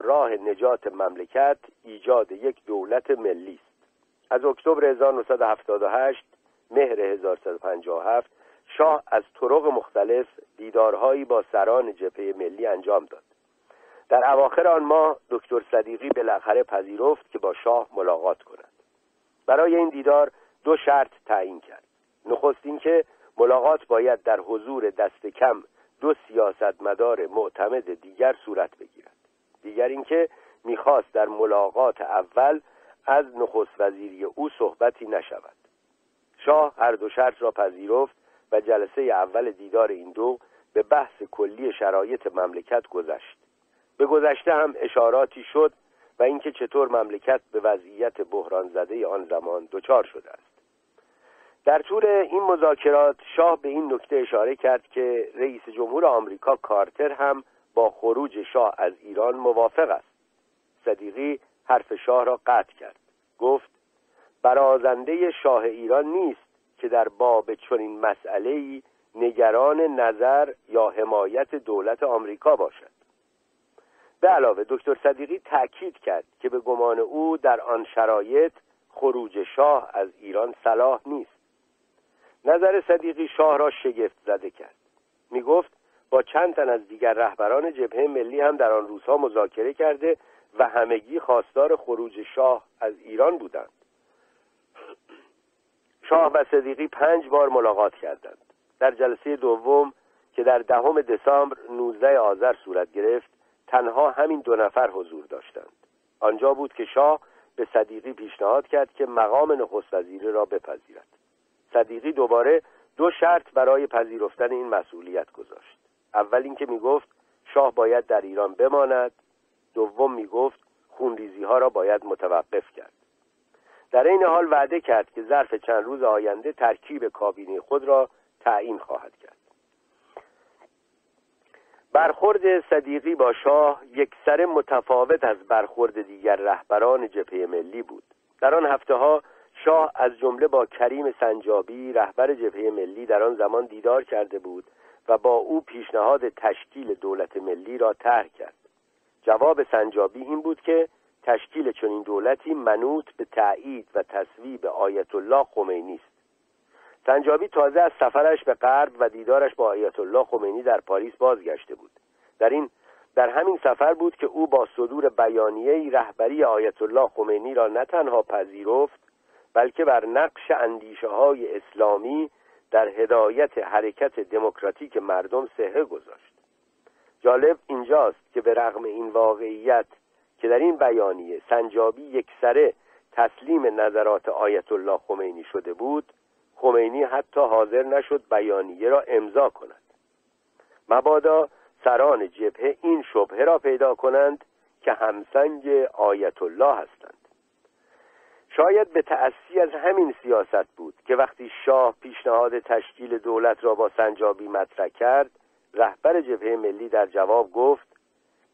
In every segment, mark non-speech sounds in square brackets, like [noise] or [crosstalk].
راه نجات مملکت ایجاد یک دولت ملی است. از اکتبر 1978 مهر 1157 شاه از طرق مختلف دیدارهایی با سران جبهه ملی انجام داد. در اواخر آن ماه دکتر صدیقی بالاخره پذیرفت که با شاه ملاقات کند. برای این دیدار دو شرط تعیین کرد. نخست اینکه ملاقات باید در حضور دست کم دو سیاستمدار معتمد دیگر صورت بگیرد. دیگر اینکه می‌خواست در ملاقات اول از نخست وزیری او صحبتی نشود. شاه هر دو شرط را پذیرفت و جلسه اول دیدار این دو به بحث کلی شرایط مملکت گذشت. به گذشته هم اشاراتی شد و اینکه چطور مملکت به وضعیت بحران زده آن زمان دچار شده است. در طول این مذاکرات شاه به این نکته اشاره کرد که رئیس جمهور آمریکا کارتر هم با خروج شاه از ایران موافق است. صدیقی حرف شاه را قطع کرد. گفت برازنده شاه ایران نیست که در باب چنین مسئله نگران نظر یا حمایت دولت آمریکا باشد. به علاوه دکتر صدیقی تأکید کرد که به گمان او در آن شرایط خروج شاه از ایران صلاح نیست. نظر صدیقی شاه را شگفت زده کرد. می گفت با چند تن از دیگر رهبران جبهه ملی هم در آن روزها مذاکره کرده و همگی خواستار خروج شاه از ایران بودند. شاه و صدیقی پنج بار ملاقات کردند. در جلسه دوم که در دهم دسامبر 19 آذر صورت گرفت تنها همین دو نفر حضور داشتند. آنجا بود که شاه به صدیقی پیشنهاد کرد که مقام نخست وزیری را بپذیرد. صدیقی دوباره دو شرط برای پذیرفتن این مسئولیت گذاشت. اول اینکه می‌گفت شاه باید در ایران بماند. دوم می‌گفت خونریزی ها را باید متوقف کرد. در این حال وعده کرد که ظرف چند روز آینده ترکیب کابینه خود را تعیین خواهد کرد. برخورد صدیقی با شاه یک سر متفاوت از برخورد دیگر رهبران جبهه ملی بود. در آن هفته ها شاه از جمله با کریم سنجابی رهبر جبهه ملی در آن زمان دیدار کرده بود و با او پیشنهاد تشکیل دولت ملی را طرح کرد. جواب سنجابی این بود که تشکیل چنین دولتی منوط به تایید و تصویب آیت الله خمینی است. سنجابی تازه از سفرش به غرب و دیدارش با آیت الله خمینی در پاریس بازگشته بود. در این در همین سفر بود که او با صدور بیانیه رهبری آیت الله خمینی را نه تنها پذیرفت بلکه بر نقش اندیشه های اسلامی در هدایت حرکت دموکراتیک مردم سهه گذاشت. جالب اینجاست که به رغم این واقعیت که در این بیانیه سنجابی یک سره تسلیم نظرات آیت الله خمینی شده بود خمینی حتی حاضر نشد بیانیه را امضا کند. مبادا سران جبهه این شبهه را پیدا کنند که همسنگ آیت الله هستند. شاید به تأسی از همین سیاست بود که وقتی شاه پیشنهاد تشکیل دولت را با سنجابی مطرح کرد رهبر جبهه ملی در جواب گفت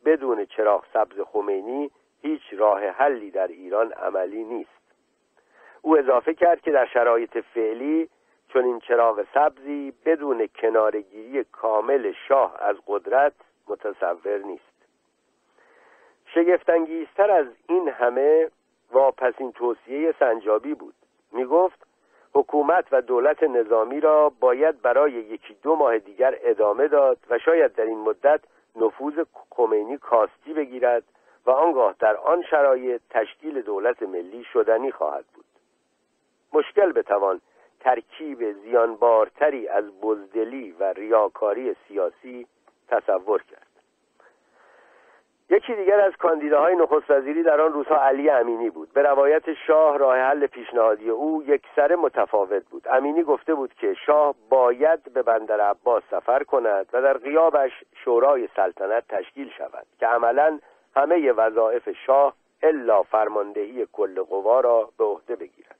بدون چراغ سبز خمینی هیچ راه حلی در ایران عملی نیست. او اضافه کرد که در شرایط فعلی چون این چراغ سبزی بدون کنارگیری کامل شاه از قدرت متصور نیست. شگفتانگیزتر از این همه واپسین توصیه سنجابی بود. می گفت حکومت و دولت نظامی را باید برای یکی دو ماه دیگر ادامه داد و شاید در این مدت نفوذ خمینی کاستی بگیرد و آنگاه در آن شرایط تشکیل دولت ملی شدنی خواهد بود. مشکل بتوان ترکیب زیانبارتری از بزدلی و ریاکاری سیاسی تصور کرد. یکی دیگر از کاندیداهای نخست وزیری در آن روزها علی امینی بود. به روایت شاه راه حل پیشنهادی او یک سر متفاوت بود. امینی گفته بود که شاه باید به بندر عباس سفر کند و در غیابش شورای سلطنت تشکیل شود که عملا همه وظایف شاه الا فرماندهی کل قوا را به عهده بگیرد.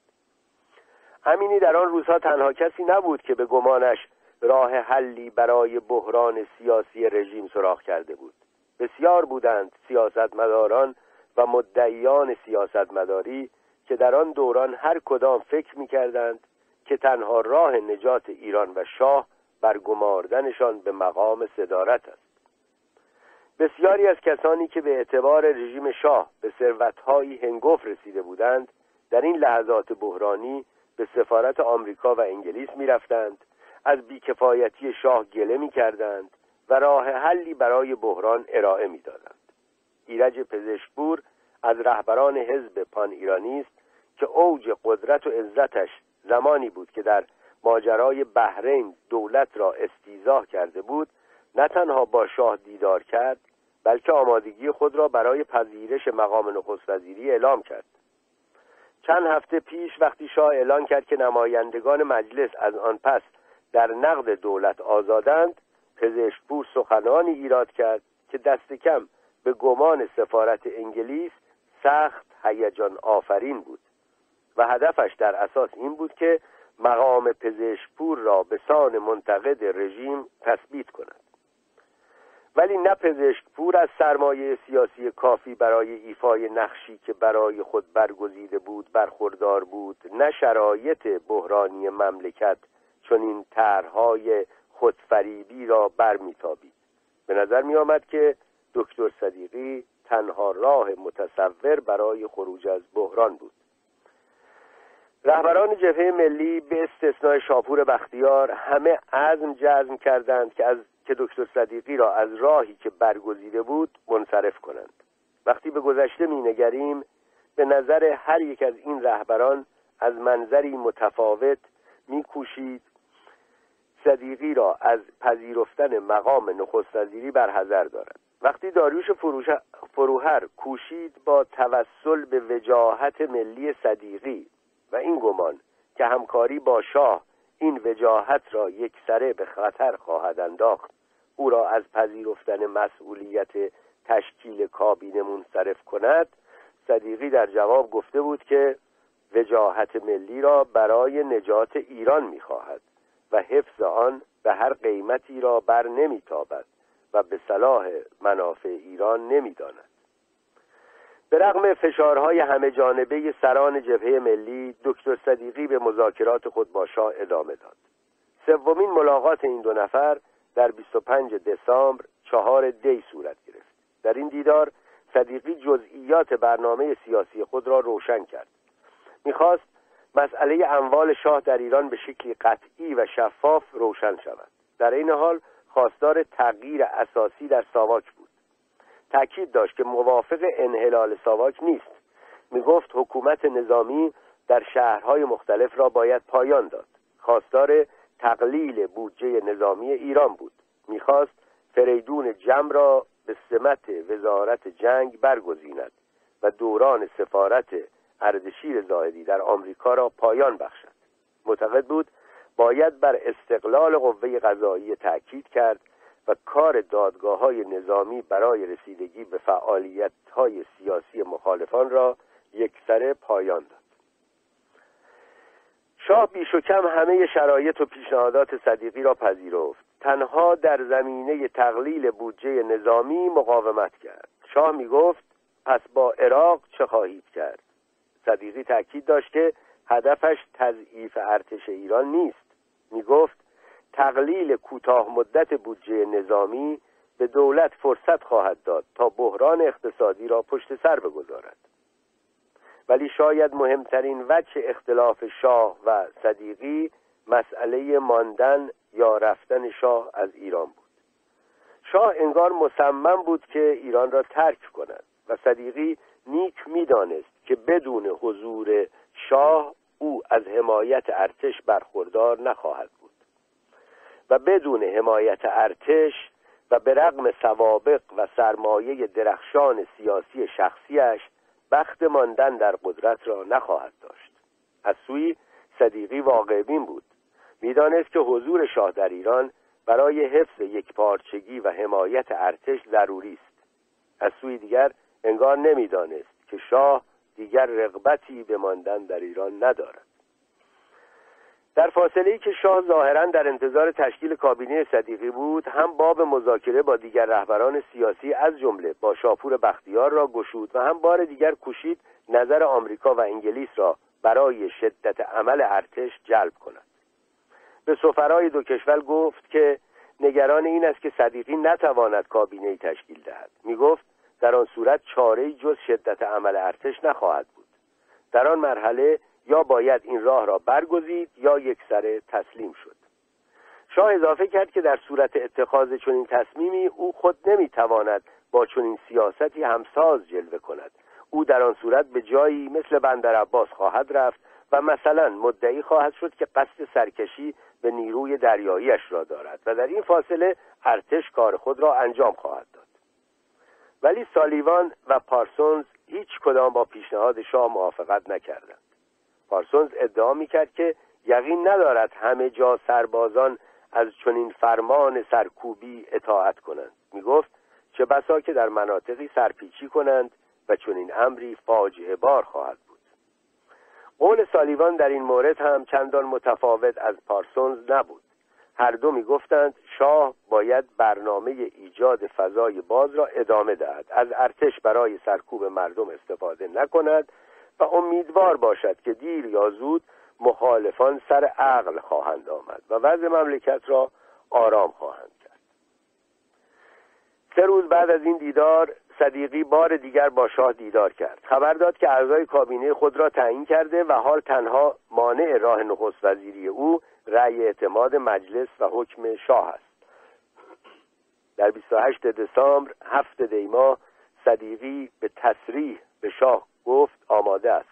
امینی در آن روزها تنها کسی نبود که به گمانش راه حلی برای بحران سیاسی رژیم سراغ کرده بود. بسیار بودند سیاستمداران و مدعیان سیاستمداری که در آن دوران هر کدام فکر می کردند که تنها راه نجات ایران و شاه برگماردنشان به مقام صدارت است. بسیاری از کسانی که به اعتبار رژیم شاه به ثروتهایی هنگف رسیده بودند در این لحظات بحرانی به سفارت آمریکا و انگلیس می‌رفتند از بیکفایتی شاه گله می‌کردند و راه حلی برای بحران ارائه می‌دادند. ایرج پزشکپور از رهبران حزب پان ایرانی است که اوج قدرت و عزتش زمانی بود که در ماجرای بحرین دولت را استیزاه کرده بود نه تنها با شاه دیدار کرد بلکه آمادگی خود را برای پذیرش مقام نخست وزیری اعلام کرد. چند هفته پیش وقتی شاه اعلان کرد که نمایندگان مجلس از آن پس در نقد دولت آزادند پزشکپور سخنانی ایراد کرد که دست کم به گمان سفارت انگلیس سخت هیجان آفرین بود و هدفش در اساس این بود که مقام پزشکپور را به سان منتقد رژیم تثبیت کند. ولی نه پزشکپور از سرمایه سیاسی کافی برای ایفای نقشی که برای خود برگزیده بود برخوردار بود نه شرایط بحرانی مملکت چون این طرحهای خودفریبی را برمیتابید. به نظر می آمد که دکتر صدیقی تنها راه متصور برای خروج از بحران بود. رهبران جبهه ملی به استثنای شاپور بختیار همه عزم جزم کردند که از که دکتر صدیقی را از راهی که برگزیده بود منصرف کنند. وقتی به گذشته مینگریم به نظر هر یک از این رهبران از منظری متفاوت میکوشید صدیقی را از پذیرفتن مقام نخست وزیری برحذر دارد. وقتی داریوش فروهر کوشید با توسل به وجاهت ملی صدیقی و این گمان که همکاری با شاه این وجاهت را یک سره به خطر خواهد انداخت او را از پذیرفتن مسئولیت تشکیل کابینه منصرف کند صدیقی در جواب گفته بود که وجاهت ملی را برای نجات ایران می‌خواهد. و حفظ آن به هر قیمتی را بر نمیتابد و به صلاح منافع ایران نمی‌داند. به رغم فشارهای همه جانبه سران جبهه ملی دکتر صدیقی به مذاکرات خود با شاه ادامه داد. سومین ملاقات این دو نفر در 25 دسامبر چهار دی صورت گرفت. در این دیدار صدیقی جزئیات برنامه سیاسی خود را روشن کرد. می‌خواست مسئله اموال شاه در ایران به شکلی قطعی و شفاف روشن شود. در این حال خواستار تغییر اساسی در ساواک بود. تأکید داشت که موافق انحلال ساواک نیست. می گفت حکومت نظامی در شهرهای مختلف را باید پایان داد. خواستار تقلیل بودجه نظامی ایران بود. می‌خواست فریدون جم را به سمت وزارت جنگ برگزیند و دوران سفارت اردشیر زاهدی در آمریکا را پایان بخشد. معتقد بود باید بر استقلال قوه قضایی تأکید کرد و کار دادگاه های نظامی برای رسیدگی به فعالیت های سیاسی مخالفان را یکسره پایان داد. شاه بیش و کم همه شرایط و پیشنهادات صدیقی را پذیرفت. تنها در زمینه تقلیل بودجه نظامی مقاومت کرد. شاه می گفت پس با عراق چه خواهید کرد؟ صدیقی تاکید داشت که هدفش تضعیف ارتش ایران نیست. می گفت تقلیل کوتاه مدت بودجه نظامی به دولت فرصت خواهد داد تا بحران اقتصادی را پشت سر بگذارد. ولی شاید مهمترین وجه اختلاف شاه و صدیقی مسئله ماندن یا رفتن شاه از ایران بود. شاه انگار مصمم بود که ایران را ترک کند و صدیقی نیک می‌دانست که بدون حضور شاه او از حمایت ارتش برخوردار نخواهد بود. و بدون حمایت ارتش و به رغم سوابق و سرمایه درخشان سیاسی شخصیش بخت ماندن در قدرت را نخواهد داشت. از سوی صدیقی واقع بین بود. می‌دانست که حضور شاه در ایران برای حفظ یک پارچگی و حمایت ارتش ضروری است. از سوی دیگر انگار نمی‌دانست که شاه دیگر رغبتی به ماندن در ایران ندارد. در فاصله ای که شاه ظاهرا در انتظار تشکیل کابینه صدیقی بود هم باب مذاکره با دیگر رهبران سیاسی از جمله با شاپور بختیار را گشود و هم بار دیگر کوشید نظر آمریکا و انگلیس را برای شدت عمل ارتش جلب کند. به سفرای دو کشور گفت که نگران این است که صدیقی نتواند کابینه تشکیل دهد. می‌گفت در آن صورت چاره جز شدت عمل ارتش نخواهد بود. در آن مرحله یا باید این راه را برگزید یا یک سره تسلیم شد. شاه اضافه کرد که در صورت اتخاذ چنین تصمیمی او خود نمی‌تواند با چنین سیاستی همساز جلوه کند. او در آن صورت به جایی مثل بندر عباس خواهد رفت و مثلا مدعی خواهد شد که قصد سرکشی به نیروی دریاییش را دارد و در این فاصله ارتش کار خود را انجام خواهد داد. ولی سالیوان و پارسونز هیچ کدام با پیشنهاد شاه موافقت نکردند. پارسونز ادعا می‌کرد که یقین ندارد همه جا سربازان از چنین فرمان سرکوبی اطاعت کنند. می‌گفت چه بسا که در مناطقی سرپیچی کنند و چنین امری فاجعه بار خواهد بود. قول سالیوان در این مورد هم چندان متفاوت از پارسونز نبود. هر دو می‌گفتند شاه باید برنامه ایجاد فضای باز را ادامه دهد. از ارتش برای سرکوب مردم استفاده نکند و امیدوار باشد که دیر یا زود مخالفان سر عقل خواهند آمد و وضع مملکت را آرام خواهند کرد. سه روز بعد از این دیدار صدیقی بار دیگر با شاه دیدار کرد. خبر داد که اعضای کابینه خود را تعیین کرده و حال تنها مانع راه نخست وزیری او رأی اعتماد مجلس و حکم شاه است. در 28 دسامبر هفت دیما صدیقی به تصریح به شاه گفت آماده است.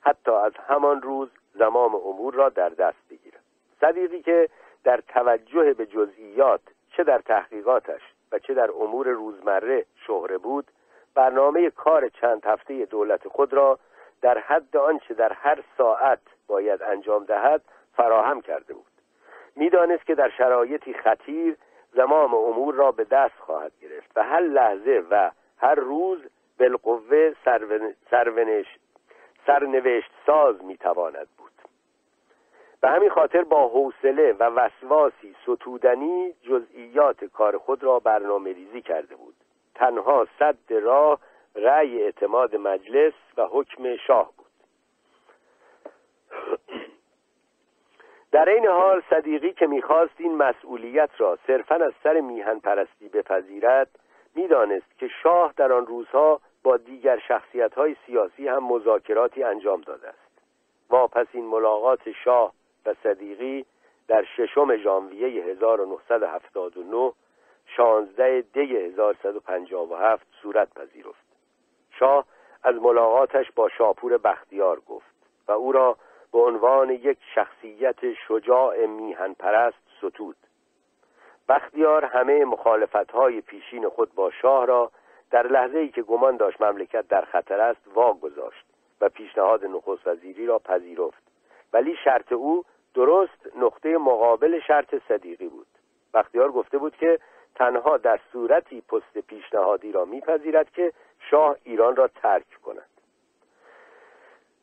حتی از همان روز زمام امور را در دست بگیرد. صدیقی که در توجه به جزئیات چه در تحقیقاتش و چه در امور روزمره شهره بود برنامه کار چند هفته دولت خود را در حد آنچه در هر ساعت باید انجام دهد فراهم کرده بود. می‌دانست که در شرایطی خطیر زمام امور را به دست خواهد گرفت و هر لحظه و هر روز بالقوه سرونش سرنوشت ساز می‌تواند به همین خاطر با حوصله و وسواسی ستودنی جزئیات کار خود را برنامه ریزی کرده بود. تنها صد راه رأی اعتماد مجلس و حکم شاه بود. [clears throat] در این حال صدیقی که می‌خواست این مسئولیت را صرفا از سر میهن پرستی بپذیرد می‌دانست که شاه در آن روزها با دیگر شخصیت های سیاسی هم مذاکراتی انجام داده است. واپس این ملاقات شاه و صدیقی در ششم ژانویه 1979 شانزده دی 1157 صورت پذیرفت. شاه از ملاقاتش با شاپور بختیار گفت و او را به عنوان یک شخصیت شجاع میهن پرست ستود. بختیار همه مخالفت های پیشین خود با شاه را در لحظه ای که گمان داشت مملکت در خطر است واگذاشت و پیشنهاد نخست وزیری را پذیرفت. ولی شرط او درست نقطه مقابل شرط صدیقی بود. بختیار گفته بود که تنها در صورتی پست پیشنهادی را میپذیرد که شاه ایران را ترک کند.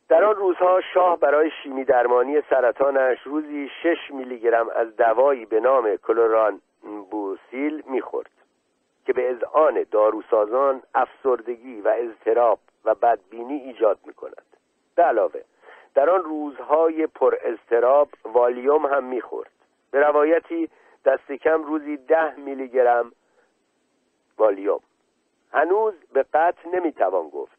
در آن روزها شاه برای شیمی درمانی سرطانش روزی 6 میلی گرم از دوایی به نام کلوران بوسیل می‌خورد که به اذعان داروسازان افسردگی و اضطراب و بدبینی ایجاد می‌کند. به علاوه در آن روزهای پر اضطراب والیوم هم می‌خورد. به روایتی دست کم روزی ده میلی گرم والیوم. هنوز به قطع نمی‌توان گفت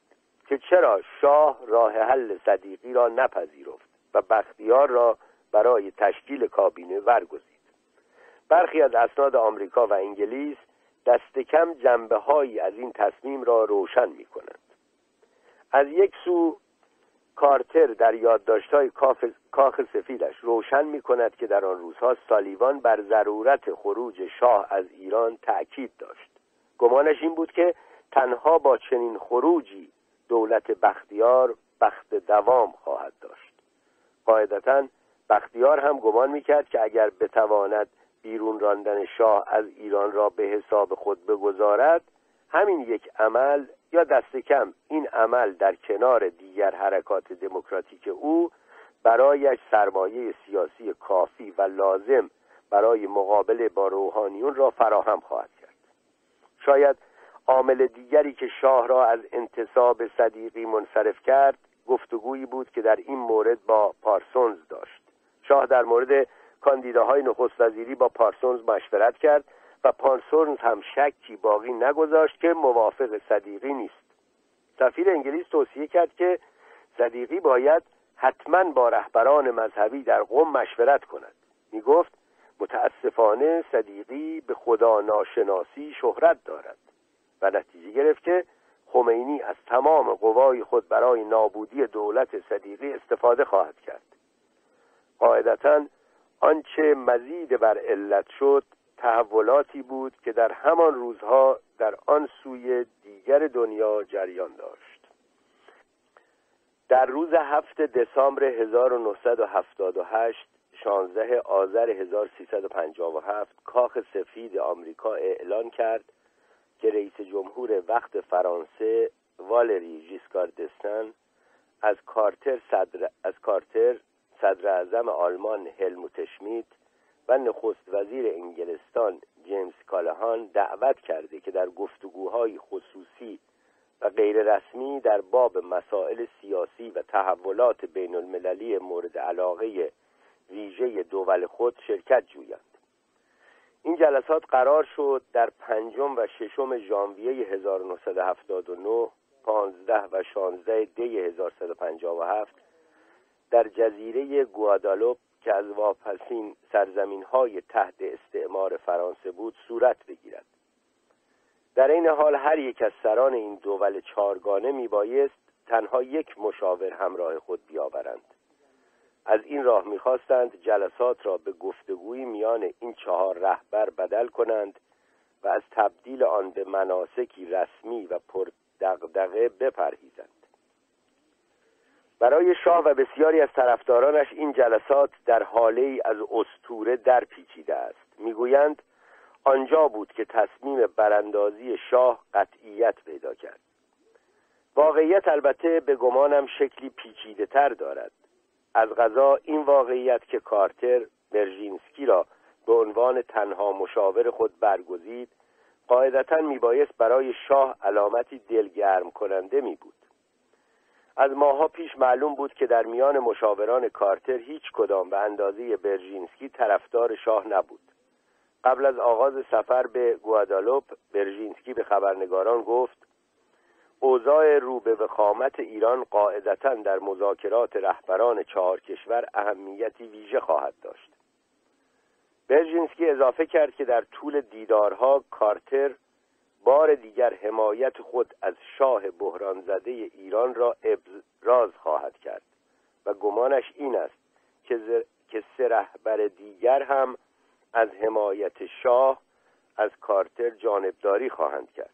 که چرا شاه راه حل صدیقی را نپذیرفت و بختیار را برای تشکیل کابینه برگزید. برخی از اسناد آمریکا و انگلیس دست کم جنبه هایی از این تصمیم را روشن می کنند از یک سو کارتر در یادداشت‌های کاخ سفیدش روشن می کند که در آن روزها سالیوان بر ضرورت خروج شاه از ایران تأکید داشت. گمانش این بود که تنها با چنین خروجی دولت بختیار بخت دوام خواهد داشت. قاعدتا بختیار هم گمان می‌کرد که اگر بتواند بیرون راندن شاه از ایران را به حساب خود بگذارد همین یک عمل یا دست کم این عمل در کنار دیگر حرکات دموکراتیک او برایش سرمایه سیاسی کافی و لازم برای مقابله با روحانیون را فراهم خواهد کرد. شاید عامل دیگری که شاه را از انتصاب صدیقی منصرف کرد گفتگویی بود که در این مورد با پارسونز داشت. شاه در مورد کاندیداهای نخست وزیری با پارسونز مشورت کرد و پارسونز هم شکی باقی نگذاشت که موافق صدیقی نیست. سفیر انگلیس توصیه کرد که صدیقی باید حتما با رهبران مذهبی در قم مشورت کند. می گفت متاسفانه صدیقی به خدا ناشناسی شهرت دارد. و نتیجه گرفت که خمینی از تمام قوای خود برای نابودی دولت صدیقی استفاده خواهد کرد. قاعدتا آنچه مزید بر علت شد تحولاتی بود که در همان روزها در آن سوی دیگر دنیا جریان داشت. در روز هفت دسامبر 1978 16 آذر 1357 کاخ سفید آمریکا اعلان کرد که رئیس جمهور وقت فرانسه والری ژیسکار دستن از کارتر صدر از کارتر صدر اعظم آلمان هلموت شمیت و نخست وزیر انگلستان جیمز کالهان دعوت کرده که در گفتگوهای خصوصی و غیر رسمی در باب مسائل سیاسی و تحولات بین المللی مورد علاقه ویژه دول خود شرکت جویند. این جلسات قرار شد در پنجم و ششم ژانویه 1979 پانزده و شانزده دی 1157 در جزیره گوادالوپ که از واپسین سرزمین های تحت استعمار فرانسه بود صورت بگیرد. در این حال هر یک از سران این دول چارگانه میبایست تنها یک مشاور همراه خود بیاورند. از این راه می‌خواستند جلسات را به گفتگوی میان این چهار رهبر بدل کنند و از تبدیل آن به مناسکی رسمی و پردقدقه بپرهیزند. برای شاه و بسیاری از طرفدارانش این جلسات در حاله ای از استوره در پیچیده است. می‌گویند آنجا بود که تصمیم براندازی شاه قطعیت پیدا کرد. واقعیت البته به گمانم شکلی پیچیده تر دارد. از غذا این واقعیت که کارتر برژینسکی را به عنوان تنها مشاور خود برگزید قاعدتا میبایست برای شاه علامتی دلگرم کننده می بود از ماها پیش معلوم بود که در میان مشاوران کارتر هیچ کدام به اندازه برژینسکی طرفدار شاه نبود. قبل از آغاز سفر به گوادالوپ برژینسکی به خبرنگاران گفت اوضاع رو به وخامت ایران قاعدتا در مذاکرات رهبران چهار کشور اهمیتی ویژه خواهد داشت. برژینسکی اضافه کرد که در طول دیدارها کارتر بار دیگر حمایت خود از شاه بحران زده ایران را ابراز خواهد کرد و گمانش این است که, که سه رهبر دیگر هم از حمایت شاه از کارتر جانبداری خواهند کرد.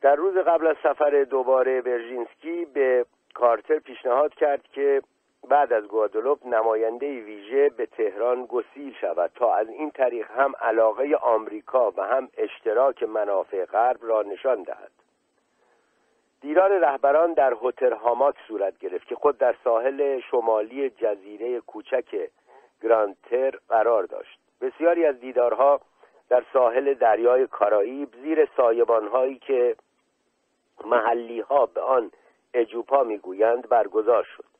در روز قبل از سفر دوباره برژینسکی به کارتر پیشنهاد کرد که بعد از گوادلوپ نماینده ویژه به تهران گسیل شود تا از این طریق هم علاقه آمریکا و هم اشتراک منافع غرب را نشان دهد. دیدار رهبران در هتل هاماک صورت گرفت که خود در ساحل شمالی جزیره کوچک گرانتر قرار داشت. بسیاری از دیدارها در ساحل دریای کارائیب زیر سایبانهایی که محلی ها به آن اجوپا می‌گویند برگزار شد.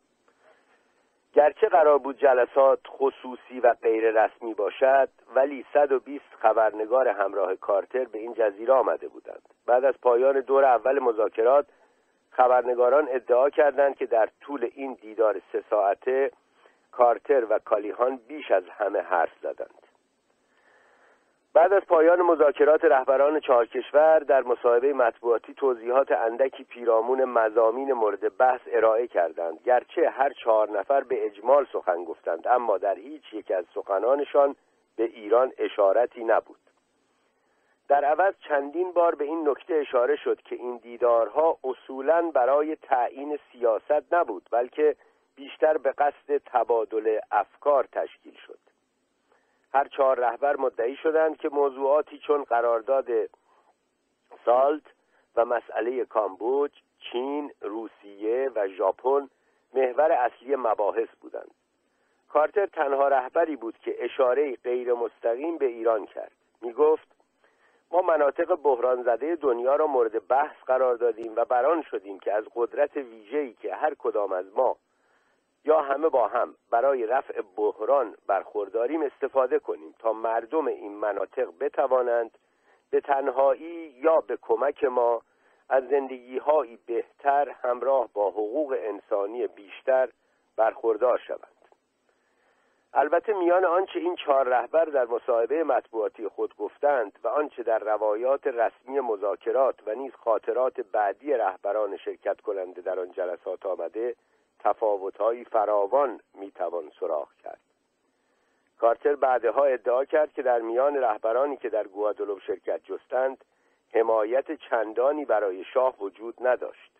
گرچه قرار بود جلسات خصوصی و غیر رسمی باشد ولی 120 خبرنگار همراه کارتر به این جزیره آمده بودند. بعد از پایان دور اول مذاکرات خبرنگاران ادعا کردند که در طول این دیدار سه ساعته کارتر و کالیهان بیش از همه حرف زدند. بعد از پایان مذاکرات رهبران چهار کشور در مصاحبه مطبوعاتی توضیحات اندکی پیرامون مزامین مورد بحث ارائه کردند. گرچه هر چهار نفر به اجمال سخن گفتند اما در هیچ یک از سخنانشان به ایران اشارتی نبود. در عوض چندین بار به این نکته اشاره شد که این دیدارها اصولا برای تعیین سیاست نبود بلکه بیشتر به قصد تبادل افکار تشکیل شد. هر چهار رهبر مدعی شدند که موضوعاتی چون قرارداد سالت و مسئله کامبوج، چین، روسیه و ژاپن محور اصلی مباحث بودند. کارتر تنها رهبری بود که اشاره غیر مستقیم به ایران کرد. می گفت ما مناطق بحران زده دنیا را مورد بحث قرار دادیم و بران شدیم که از قدرت ویژه‌ای که هر کدام از ما یا همه با هم برای رفع بحران برخورداریم استفاده کنیم تا مردم این مناطق بتوانند به تنهایی یا به کمک ما از زندگی بهتر همراه با حقوق انسانی بیشتر برخوردار شوند. البته میان آنچه این چهار رهبر در مصاحبه مطبوعاتی خود گفتند و آنچه در روایات رسمی مذاکرات و نیز خاطرات بعدی رهبران شرکت کننده در آن جلسات آمده تفاوتهایی فراوان می‌توان سراغ کرد. کارتر بعدها ادعا کرد که در میان رهبرانی که در گوادلوب شرکت جستند حمایت چندانی برای شاه وجود نداشت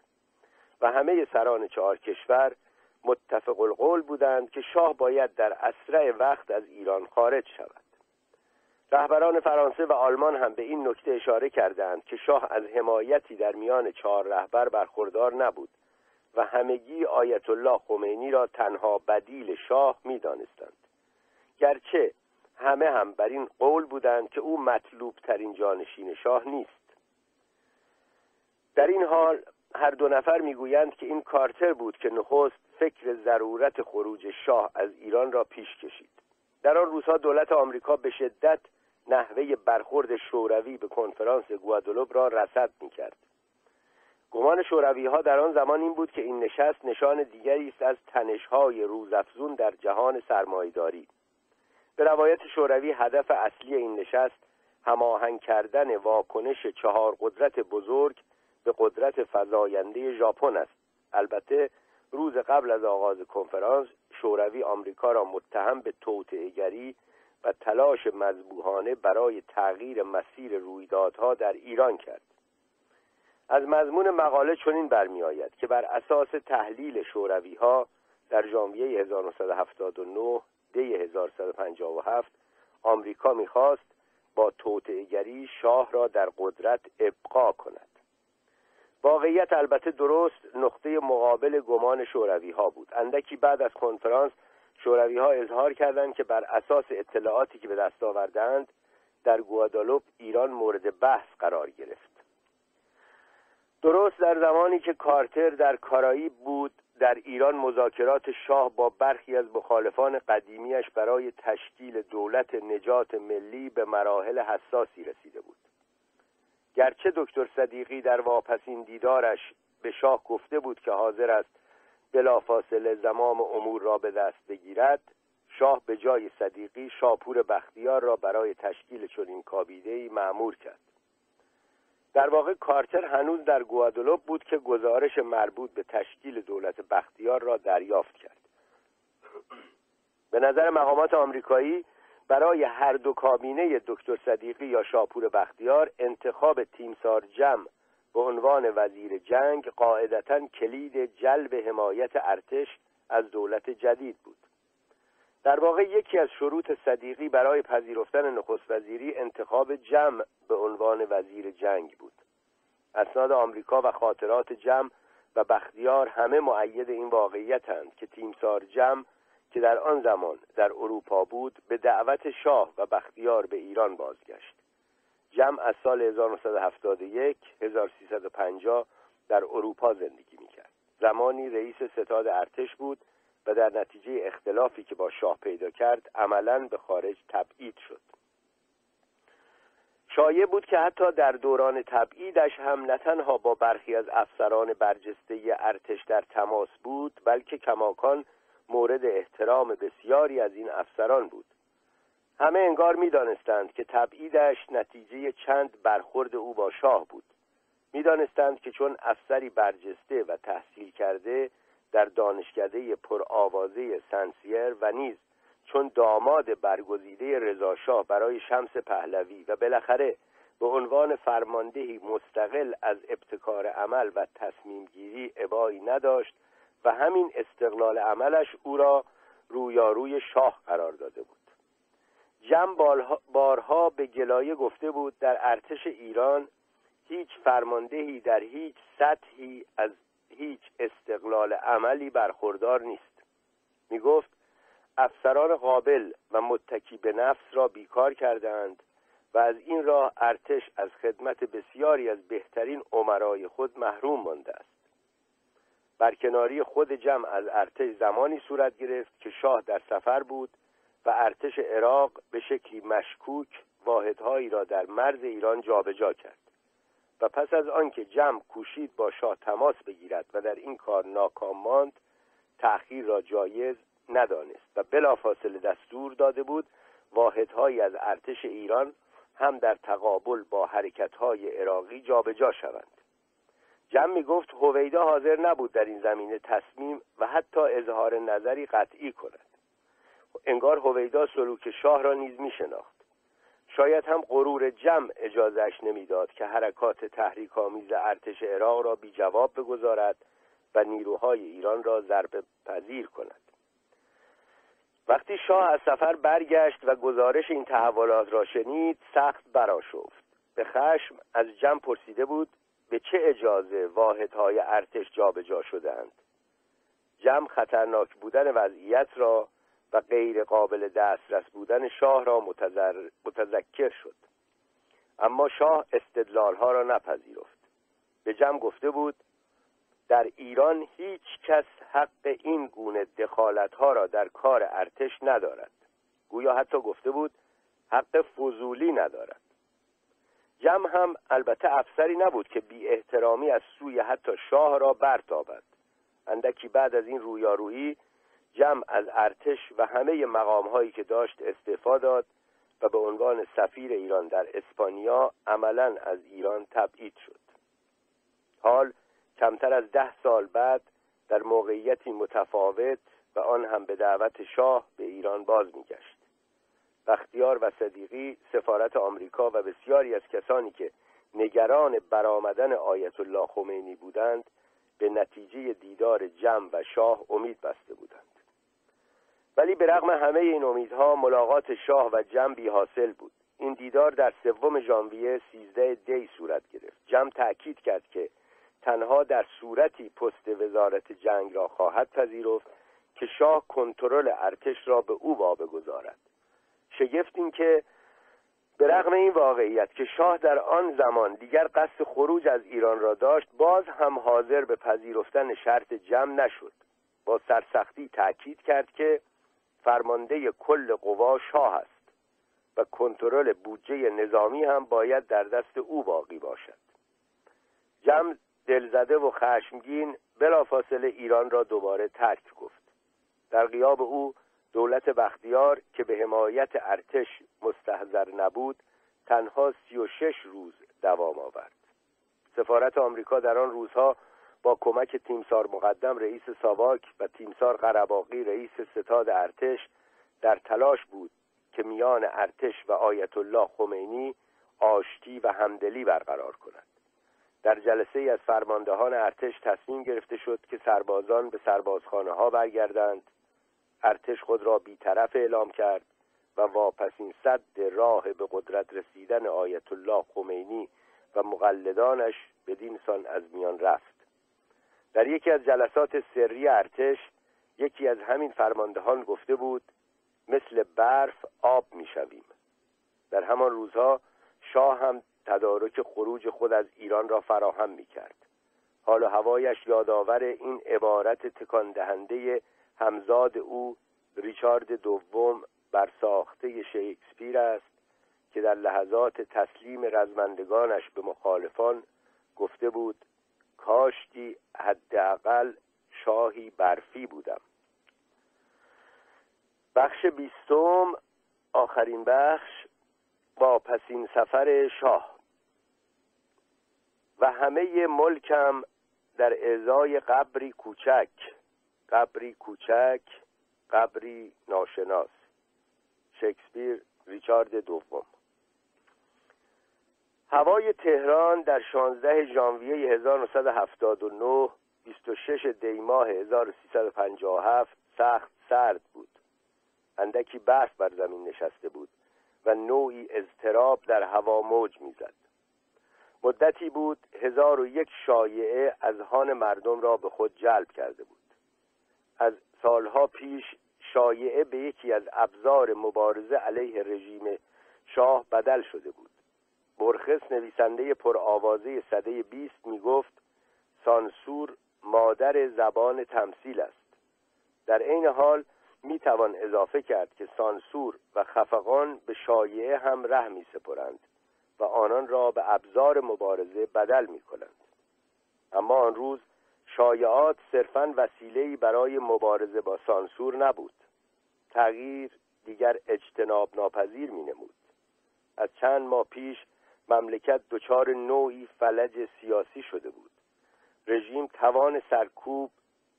و همه سران چهار کشور متفق القول بودند که شاه باید در اسرع وقت از ایران خارج شود. رهبران فرانسه و آلمان هم به این نکته اشاره کردند که شاه از حمایتی در میان چهار رهبر برخوردار نبود. و همگی آیت الله خمینی را تنها بدیل شاه می‌دانستند. گرچه همه هم بر این قول بودند که او مطلوب ترین جانشین شاه نیست. در این حال هر دو نفر می‌گویند که این کارتر بود که نخست فکر ضرورت خروج شاه از ایران را پیش کشید. در آن روزها دولت آمریکا به شدت نحوه برخورد شوروی به کنفرانس گوادلوب را رصد می‌کرد. گمان شوروی ها در آن زمان این بود که این نشست نشان دیگری است از تنشهای روزافزون در جهان سرمایداری به روایت شوروی هدف اصلی این نشست هماهنگ کردن واکنش چهار قدرت بزرگ به قدرت فزاینده ژاپن است. البته روز قبل از آغاز کنفرانس شوروی آمریکا را متهم به توطئه‌گری و تلاش مذبوحانه برای تغییر مسیر رویدادها در ایران کرد. از مضمون مقاله چنین برمیآید که بر اساس تحلیل شوروی ها در ژانویه 1979 دی 1157 آمریکا می‌خواست با توطئه‌گری شاه را در قدرت ابقا کند. واقعیت البته درست نقطه مقابل گمان شوروی ها بود. اندکی بعد از کنفرانس شوروی ها اظهار کردند که بر اساس اطلاعاتی که به دست آوردند در گوادالوپ ایران مورد بحث قرار گرفت. درست در زمانی که کارتر در کارایی بود در ایران مذاکرات شاه با برخی از مخالفان قدیمیش برای تشکیل دولت نجات ملی به مراحل حساسی رسیده بود. گرچه دکتر صدیقی در واپسین دیدارش به شاه گفته بود که حاضر است بلافاصله زمام امور را به دست بگیرد شاه به جای صدیقی شاپور بختیار را برای تشکیل چنین کابیده‌ای معمور کرد. در واقع کارتر هنوز در گوادلوب بود که گزارش مربوط به تشکیل دولت بختیار را دریافت کرد. [clears throat] به نظر مقامات آمریکایی برای هر دو کابینه دکتر صدیقی یا شاپور بختیار انتخاب تیمسار جمع به عنوان وزیر جنگ قاعدتا کلید جلب حمایت ارتش از دولت جدید بود. در واقع یکی از شروط صدیقی برای پذیرفتن نخست وزیری انتخاب جمع به عنوان وزیر جنگ بود. اسناد آمریکا و خاطرات جمع و بختیار همه معید این واقعیتند که تیمسار جمع که در آن زمان در اروپا بود به دعوت شاه و بختیار به ایران بازگشت. جمع از سال 1971 1350 در اروپا زندگی می‌کرد. زمانی رئیس ستاد ارتش بود و در نتیجه اختلافی که با شاه پیدا کرد عملا به خارج تبعید شد. شایع بود که حتی در دوران تبعیدش هم نه تنها با برخی از افسران برجسته ارتش در تماس بود بلکه کماکان مورد احترام بسیاری از این افسران بود. همه انگار می‌دانستند که تبعیدش نتیجه چند برخورد او با شاه بود. می‌دانستند که چون افسری برجسته و تحصیل کرده در دانشکده پرآوازه سنسیر و نیز چون داماد برگزیده رضاشاه برای شمس پهلوی و بالاخره به عنوان فرماندهی مستقل از ابتکار عمل و تصمیم گیری عبایی نداشت و همین استقلال عملش او را رویاروی شاه قرار داده بود. جم بارها به گلایه گفته بود در ارتش ایران هیچ فرماندهی در هیچ سطحی از هیچ استقلال عملی برخوردار نیست. می گفت افسران قابل و متکی به نفس را بیکار کردند و از این راه ارتش از خدمت بسیاری از بهترین عمرای خود محروم مانده است. برکناری خود جمع از ارتش زمانی صورت گرفت که شاه در سفر بود و ارتش عراق به شکلی مشکوک واحدهایی را در مرز ایران جابجا جا کرد. و پس از آنکه جمع کوشید با شاه تماس بگیرد و در این کار ناکام ماند تأخیر را جایز ندانست و بلافاصله دستور داده بود واحدهایی از ارتش ایران هم در تقابل با حرکتهای عراقی جابجا شوند. جمع می گفت هویدا حاضر نبود در این زمینه تصمیم و حتی اظهار نظری قطعی کند. انگار هویدا سلوک شاه را نیز می شاید هم غرور جمع اجازش نمی‌داد که حرکات تحریک آمیز ارتش عراق را بی جواب بگذارد و نیروهای ایران را ضرب پذیر کند. وقتی شاه از سفر برگشت و گزارش این تحولات را شنید سخت براشفت به خشم از جمع پرسیده بود به چه اجازه واحدهای ارتش جابجا شدند جمع خطرناک بودن وضعیت را و غیر قابل دسترس بودن شاه را متذکر شد. اما شاه استدلالها را نپذیرفت. به جمع گفته بود در ایران هیچ کس حق این گونه دخالت ها را در کار ارتش ندارد. گویا حتی گفته بود حق فضولی ندارد. جمع هم البته افسری نبود که بی احترامی از سوی حتی شاه را برتابد. اندکی بعد از این رویارویی جمع از ارتش و همه مقام هایی که داشت استعفا داد و به عنوان سفیر ایران در اسپانیا عملا از ایران تبعید شد. حال کمتر از ده سال بعد در موقعیتی متفاوت و آن هم به دعوت شاه به ایران باز میگشت. بختیار و صدیقی سفارت آمریکا و بسیاری از کسانی که نگران برآمدن آیت الله خمینی بودند به نتیجه دیدار جمع و شاه امید بسته بودند. ولی به رغم همه این امیدها ملاقات شاه و جمع بی حاصل بود. این دیدار در سوم ژانویه سیزده دی صورت گرفت. جمع تأکید کرد که تنها در صورتی پست وزارت جنگ را خواهد پذیرفت که شاه کنترل ارتش را به او واگذارد شگفت این که به رغم این واقعیت که شاه در آن زمان دیگر قصد خروج از ایران را داشت باز هم حاضر به پذیرفتن شرط جمع نشد. با سرسختی تأکید کرد که فرمانده کل قوا شاه است و کنترل بودجه نظامی هم باید در دست او باقی باشد. جمع دلزده و خشمگین بلافاصله ایران را دوباره ترک گفت. در غیاب او دولت بختیار که به حمایت ارتش مستحضر نبود تنها سی و شش روز دوام آورد. سفارت آمریکا در آن روزها با کمک تیمسار مقدم رئیس ساواک و تیمسار قرباقی رئیس ستاد ارتش در تلاش بود که میان ارتش و آیت الله خمینی آشتی و همدلی برقرار کند. در جلسه از فرماندهان ارتش تصمیم گرفته شد که سربازان به سربازخانه ها برگردند. ارتش خود را بیطرف اعلام کرد و واپسین صد راه به قدرت رسیدن آیت الله خمینی و مقلدانش بدین سان از میان رفت. در یکی از جلسات سری ارتش یکی از همین فرماندهان گفته بود مثل برف آب می‌شویم. در همان روزها شاه هم تدارک خروج خود از ایران را فراهم می کرد حال و هوایش یادآور این عبارت تکان دهنده همزاد او ریچارد دوم بر ساخته شکسپیر است که در لحظات تسلیم رزمندگانش به مخالفان گفته بود کاشتی حداقل شاهی برفی بودم. بخش بیستم آخرین بخش با پسین سفر شاه. و همه ملکم در ازای قبری کوچک. قبری کوچک قبری ناشناس. شکسپیر ریچارد دوم. هوای تهران در 16 ژانویه 1979 26 دی ماه 1357 سخت سرد بود. اندکی برف بر زمین نشسته بود و نوعی اضطراب در هوا موج می‌زد. مدتی بود هزار و یک شایعه از هان مردم را به خود جلب کرده بود. از سالها پیش شایعه به یکی از ابزار مبارزه علیه رژیم شاه بدل شده بود. برخس نویسنده پرآوازه صده بیست می گفت سانسور مادر زبان تمثیل است. در عین حال می توان اضافه کرد که سانسور و خفقان به شایعه هم ره می سپرند و آنان را به ابزار مبارزه بدل می کنند اما آن روز شایعات صرفا وسیله‌ای برای مبارزه با سانسور نبود. تغییر دیگر اجتناب ناپذیر می نمود از چند ماه پیش مملکت دچار نوعی فلج سیاسی شده بود. رژیم توان سرکوب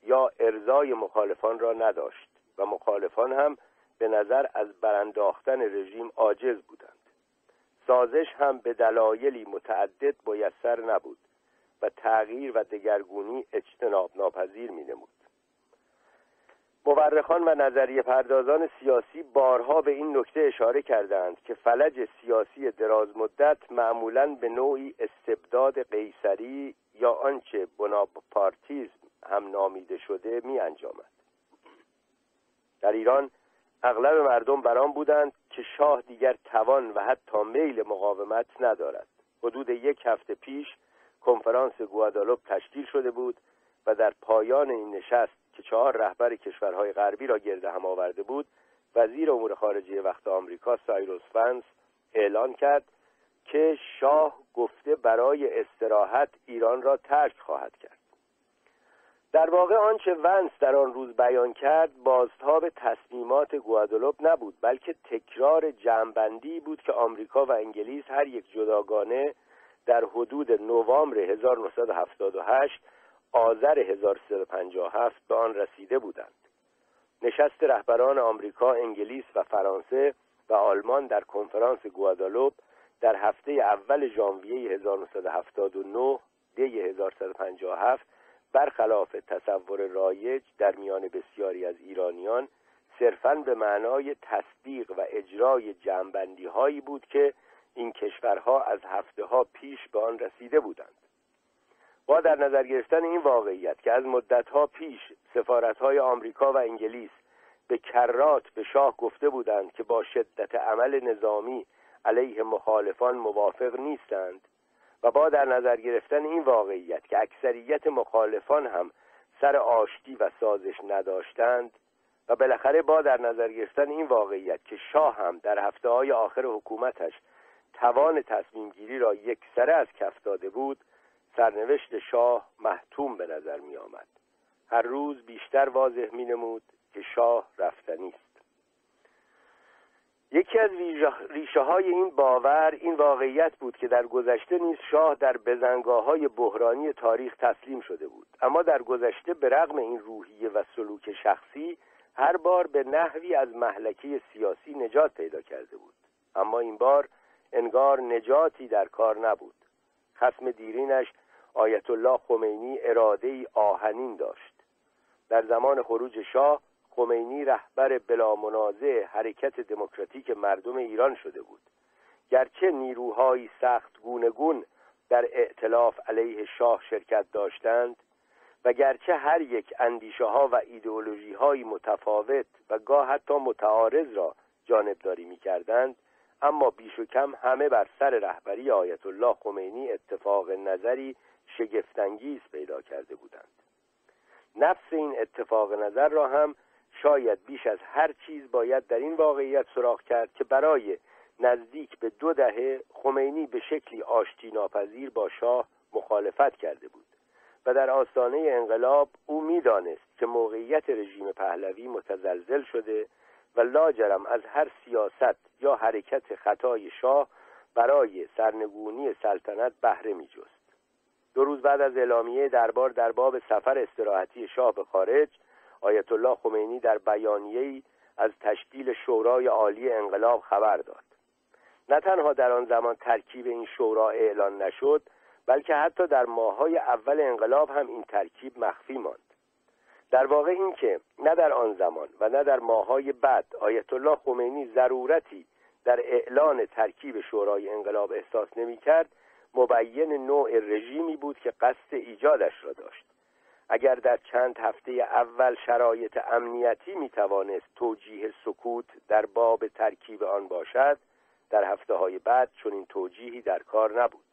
یا ارزای مخالفان را نداشت و مخالفان هم به نظر از برانداختن رژیم عاجز بودند. سازش هم به دلایلی متعدد میسر نبود و تغییر و دگرگونی اجتناب ناپذیر می نمود مورخان و نظریه پردازان سیاسی بارها به این نکته اشاره کردند که فلج سیاسی دراز مدت معمولا به نوعی استبداد قیصری یا آنچه بناپارتیزم هم نامیده شده می انجامد. در ایران اغلب مردم بران بودند که شاه دیگر توان و حتی میل مقاومت ندارد حدود یک هفته پیش کنفرانس گوادالوپ تشکیل شده بود و در پایان این نشست که چهار رهبر کشورهای غربی را گرد هم آورده بود وزیر امور خارجه وقت آمریکا سایروس فنس اعلان کرد که شاه گفته برای استراحت ایران را ترک خواهد کرد. در واقع آنچه ونس در آن روز بیان کرد بازتاب تصمیمات گوادلوپ نبود بلکه تکرار جمعبندی بود که آمریکا و انگلیس هر یک جداگانه در حدود نوامبر 1978 آذر 1357 به آن رسیده بودند. نشست رهبران آمریکا، انگلیس و فرانسه و آلمان در کنفرانس گوادالوپ در هفته اول ژانویه 1979 دی 1157 برخلاف تصور رایج در میان بسیاری از ایرانیان صرفا به معنای تصدیق و اجرای جمعبندی هایی بود که این کشورها از هفته ها پیش به آن رسیده بودند. با در نظر گرفتن این واقعیت که از مدتها پیش سفارتهای آمریکا و انگلیس به کرات به شاه گفته بودند که با شدت عمل نظامی علیه مخالفان موافق نیستند و با در نظر گرفتن این واقعیت که اکثریت مخالفان هم سر آشتی و سازش نداشتند و بالاخره با در نظر گرفتن این واقعیت که شاه هم در هفته های آخر حکومتش توان تصمیم گیری را یک سره از کف داده بود سرنوشت شاه محتوم به نظر می آمد هر روز بیشتر واضح می نمود که شاه رفتنی است. یکی از ریشه های این باور این واقعیت بود که در گذشته نیز شاه در بزنگاه های بحرانی تاریخ تسلیم شده بود. اما در گذشته به رغم این روحیه و سلوک شخصی هر بار به نحوی از محلکه سیاسی نجات پیدا کرده بود. اما این بار انگار نجاتی در کار نبود. خسم دیرینش آیت الله خمینی اراده آهنین داشت. در زمان خروج شاه خمینی رهبر بلا منازع حرکت دموکراتیک مردم ایران شده بود. گرچه نیروهایی سخت گونگون در ائتلاف علیه شاه شرکت داشتند و گرچه هر یک اندیشه ها و ایدئولوژی های متفاوت و گاه حتی متعارض را جانبداری می کردند اما بیش و کم همه بر سر رهبری آیت الله خمینی اتفاق نظری شگفتانگیز پیدا کرده بودند. نفس این اتفاق نظر را هم شاید بیش از هر چیز باید در این واقعیت سراغ کرد که برای نزدیک به دو دهه خمینی به شکلی آشتی ناپذیر با شاه مخالفت کرده بود و در آستانه انقلاب او می‌دانست که موقعیت رژیم پهلوی متزلزل شده و لاجرم از هر سیاست یا حرکت خطای شاه برای سرنگونی سلطنت بهره میجست. دو روز بعد از اعلامیه دربار در باب سفر استراحتی شاه به خارج آیت الله خمینی در بیانیه‌ای از تشکیل شورای عالی انقلاب خبر داد. نه تنها در آن زمان ترکیب این شورا اعلان نشد بلکه حتی در ماهای اول انقلاب هم این ترکیب مخفی ماند. در واقع اینکه نه در آن زمان و نه در ماهای بعد آیت الله خمینی ضرورتی در اعلان ترکیب شورای انقلاب احساس نمی کرد مبین نوع رژیمی بود که قصد ایجادش را داشت. اگر در چند هفته اول شرایط امنیتی می توانست توجیه سکوت در باب ترکیب آن باشد در هفته های بعد این توجیهی در کار نبود.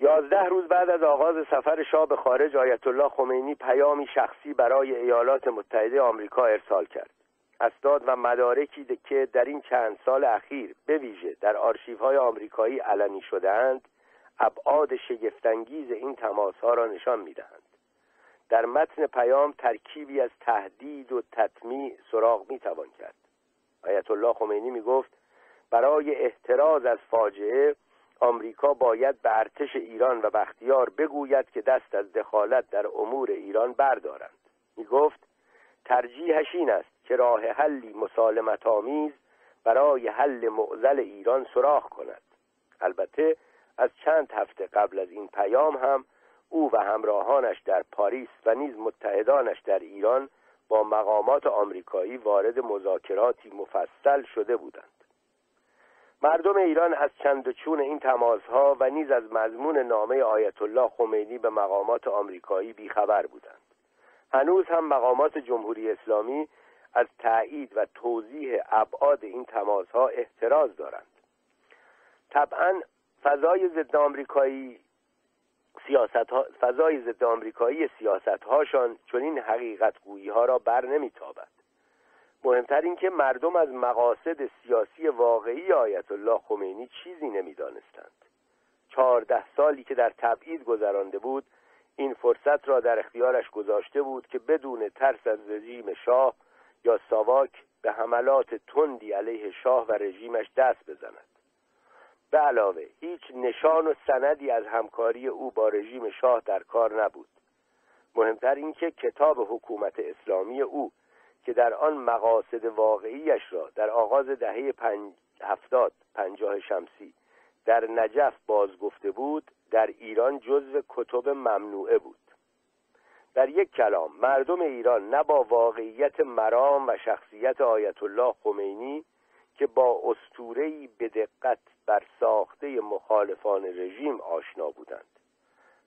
یازده روز بعد از آغاز سفر شاه به خارج آیت الله خمینی پیامی شخصی برای ایالات متحده آمریکا ارسال کرد. اسناد و مدارکی که در این چند سال اخیر به ویژه در آرشیوهای آمریکایی علنی شدهاند ابعاد شگفتانگیز این تماسها را نشان می‌دهند. در متن پیام ترکیبی از تهدید و تطمیع سراغ می‌توان کرد. آیت الله خمینی می‌گفت برای احتراز از فاجعه آمریکا باید به ارتش ایران و بختیار بگوید که دست از دخالت در امور ایران بردارند. می گفت ترجیحش این است که راه حلی مسالمت آمیز برای حل معزل ایران سراغ کند. البته از چند هفته قبل از این پیام هم او و همراهانش در پاریس و نیز متحدانش در ایران با مقامات آمریکایی وارد مذاکراتی مفصل شده بودند. مردم ایران از چند و چون این تماسها و نیز از مضمون نامه آیت الله خمینی به مقامات آمریکایی بیخبر بودند. هنوز هم مقامات جمهوری اسلامی از تایید و توضیح ابعاد این تماسها احتراز دارند. طبعا فضای ضد آمریکایی سیاست ها فضای ضد آمریکایی سیاست هاشان چون این حقیقت گویی ها را بر نمیتابد. مهمتر این که مردم از مقاصد سیاسی واقعی آیت الله خمینی چیزی نمی‌دانستند. چهارده سالی که در تبعید گذرانده بود این فرصت را در اختیارش گذاشته بود که بدون ترس از رژیم شاه یا ساواک به حملات تندی علیه شاه و رژیمش دست بزند. به علاوه هیچ نشان و سندی از همکاری او با رژیم شاه در کار نبود. مهمتر اینکه کتاب حکومت اسلامی او که در آن مقاصد واقعیش را در آغاز دهه پنج هفتاد پنجاه شمسی در نجف باز گفته بود در ایران جزو کتب ممنوعه بود. در یک کلام مردم ایران نه با واقعیت مرام و شخصیت آیت الله خمینی که با استورهی به دقت بر ساخته مخالفان رژیم آشنا بودند.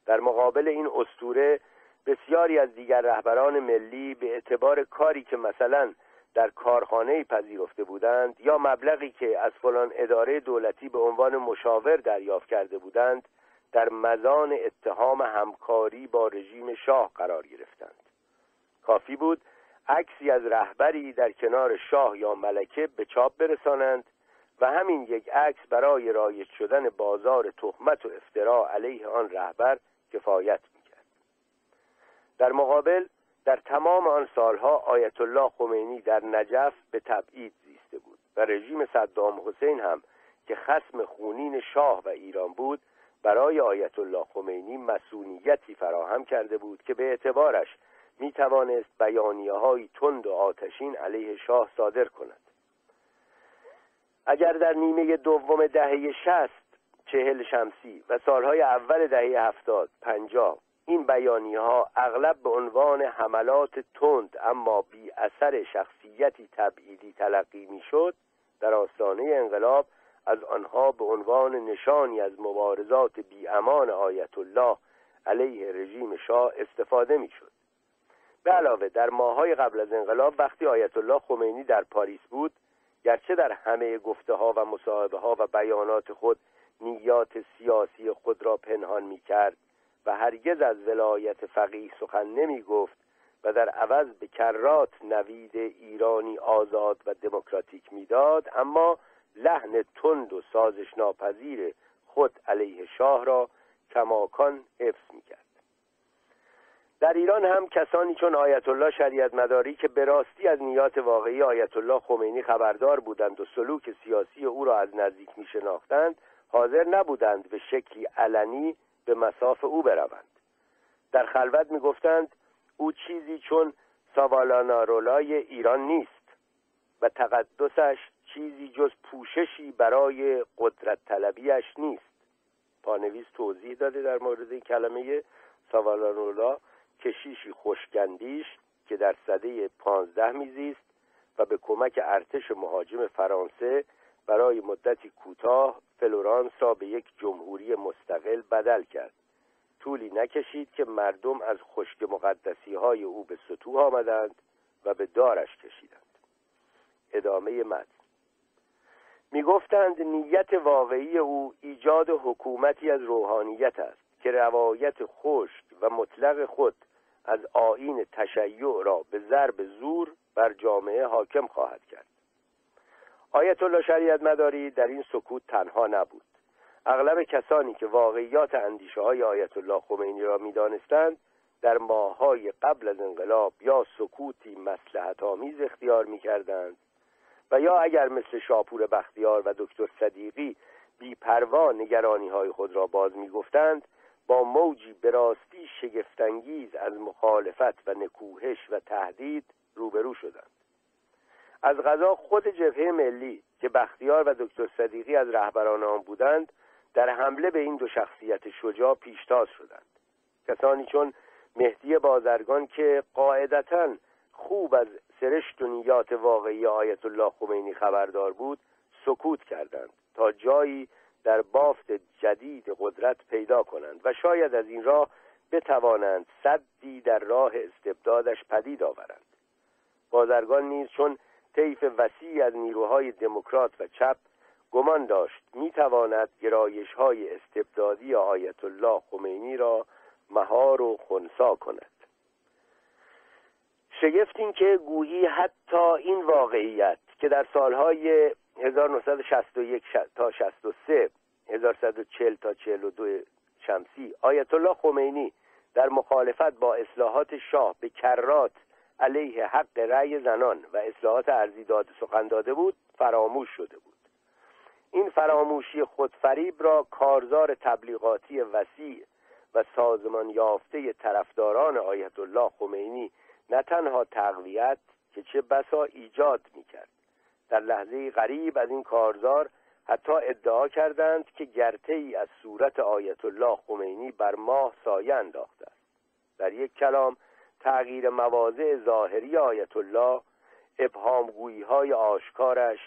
در مقابل این استوره بسیاری از دیگر رهبران ملی به اعتبار کاری که مثلا در کارخانه پذیرفته بودند یا مبلغی که از فلان اداره دولتی به عنوان مشاور دریافت کرده بودند در مزان اتهام همکاری با رژیم شاه قرار گرفتند. کافی بود عکسی از رهبری در کنار شاه یا ملکه به چاپ برسانند و همین یک عکس برای رایج شدن بازار تهمت و افترا علیه آن رهبر کفایت می‌کرد. در مقابل در تمام آن سالها آیت الله خمینی در نجف به تبعید زیسته بود و رژیم صدام حسین هم که خسم خونین شاه و ایران بود برای آیت الله خمینی مسئولیتی فراهم کرده بود که به اعتبارش می توانست بیانیه های تند و آتشین علیه شاه صادر کند. اگر در نیمه دوم دهه شست چهل شمسی و سالهای اول دهه هفتاد پنجاه این بیانی ها اغلب به عنوان حملات تند اما بی اثر شخصیتی تبعیدی تلقی می شد در آستانه انقلاب از آنها به عنوان نشانی از مبارزات بی امان آیت الله علیه رژیم شاه استفاده می شد به علاوه در ماهای قبل از انقلاب وقتی آیت الله خمینی در پاریس بود گرچه در همه گفته ها و مصاحبه ها و بیانات خود نیات سیاسی خود را پنهان می کرد و هرگز از ولایت فقیه سخن نمی گفت و در عوض به کرات نوید ایرانی آزاد و دموکراتیک می‌داد اما لحن تند و سازش ناپذیر خود علیه شاه را کماکان حفظ می کرد در ایران هم کسانی چون آیت الله شریعت مداری که به راستی از نیات واقعی آیت الله خمینی خبردار بودند و سلوک سیاسی او را از نزدیک می شناختند حاضر نبودند به شکلی علنی به مساف او بروند. در خلوت می گفتند او چیزی چون ساوالانارولای ایران نیست و تقدسش چیزی جز پوششی برای قدرت طلبیش نیست. پانویس توضیح داده در مورد این کلمه ساوالانرولا کشیشی خوشگندیش که در صده پانزده میزیست و به کمک ارتش مهاجم فرانسه برای مدتی کوتاه فلورانس را به یک جمهوری مستقل بدل کرد. طولی نکشید که مردم از خشک مقدسی های او به سطوح آمدند و به دارش کشیدند. ادامه متن. می گفتند نیت واقعی او ایجاد حکومتی از روحانیت است که روایت خشک و مطلق خود از آین تشیع را به ضرب زور بر جامعه حاکم خواهد کرد. آیت الله شریعت مداری در این سکوت تنها نبود. اغلب کسانی که واقعیات اندیشه های آیت الله خمینی را می‌دانستند در ماههای قبل از انقلاب یا سکوتی مسلحت آمیز اختیار می‌کردند و یا اگر مثل شاپور بختیار و دکتر صدیقی بیپروا نگرانی های خود را باز می‌گفتند با موجی به راستی شگفتانگیز از مخالفت و نکوهش و تهدید روبرو شدند. از غذا خود جبهه ملی که بختیار و دکتر صدیقی از رهبران آن بودند در حمله به این دو شخصیت شجاع پیشتاز شدند. کسانی چون مهدی بازرگان که قاعدتا خوب از سرشت و نیات واقعی آیت الله خمینی خبردار بود سکوت کردند تا جایی در بافت جدید قدرت پیدا کنند و شاید از این راه بتوانند صدی در راه استبدادش پدید آورند. بازرگان نیز چون طیف وسیعی از نیروهای دموکرات و چپ گمان داشت می‌تواند گرایش های استبدادی آیت الله خمینی را مهار و خونسا کند. شگفت این که گویی حتی این واقعیت که در سالهای 1961 تا 63 1140 تا 42 شمسی آیت الله خمینی در مخالفت با اصلاحات شاه به کرات علیه حق رأی زنان و اصلاحات ارزی داده سخن داده بود فراموش شده بود. این فراموشی خودفریب را کارزار تبلیغاتی وسیع و سازمان یافته طرفداران آیت الله خمینی نه تنها تقویت که چه بسا ایجاد می‌کرد. در لحظه غریب از این کارزار حتی ادعا کردند که گرته ای از صورت آیت الله خمینی بر ماه سایه انداخته است. در یک کلام تغییر مواضع ظاهری آیت الله ابهامگویی های آشکارش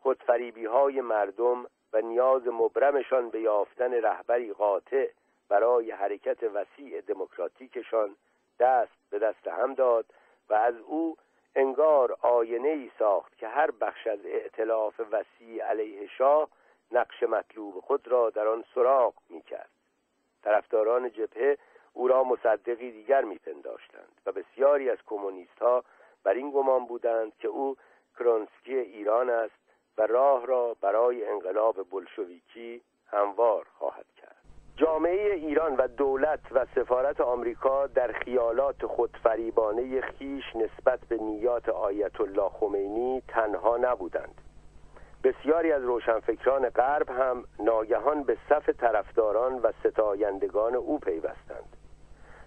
خودفریبی های مردم و نیاز مبرمشان به یافتن رهبری قاطع برای حرکت وسیع دموکراتیکشان دست به دست هم داد و از او انگار آینه ای ساخت که هر بخش از ائتلاف وسیع علیه شاه نقش مطلوب خود را در آن سراغ می‌کرد. طرفداران جبهه او را مصدقی دیگر میپنداشتند و بسیاری از کمونیست ها بر این گمان بودند که او کرونسکی ایران است و راه را برای انقلاب بلشویکی هموار خواهد کرد جامعه ایران و دولت و سفارت آمریکا در خیالات خودفریبانه خیش نسبت به نیات آیت الله خمینی تنها نبودند. بسیاری از روشنفکران غرب هم ناگهان به صف طرفداران و ستایندگان او پیوستند.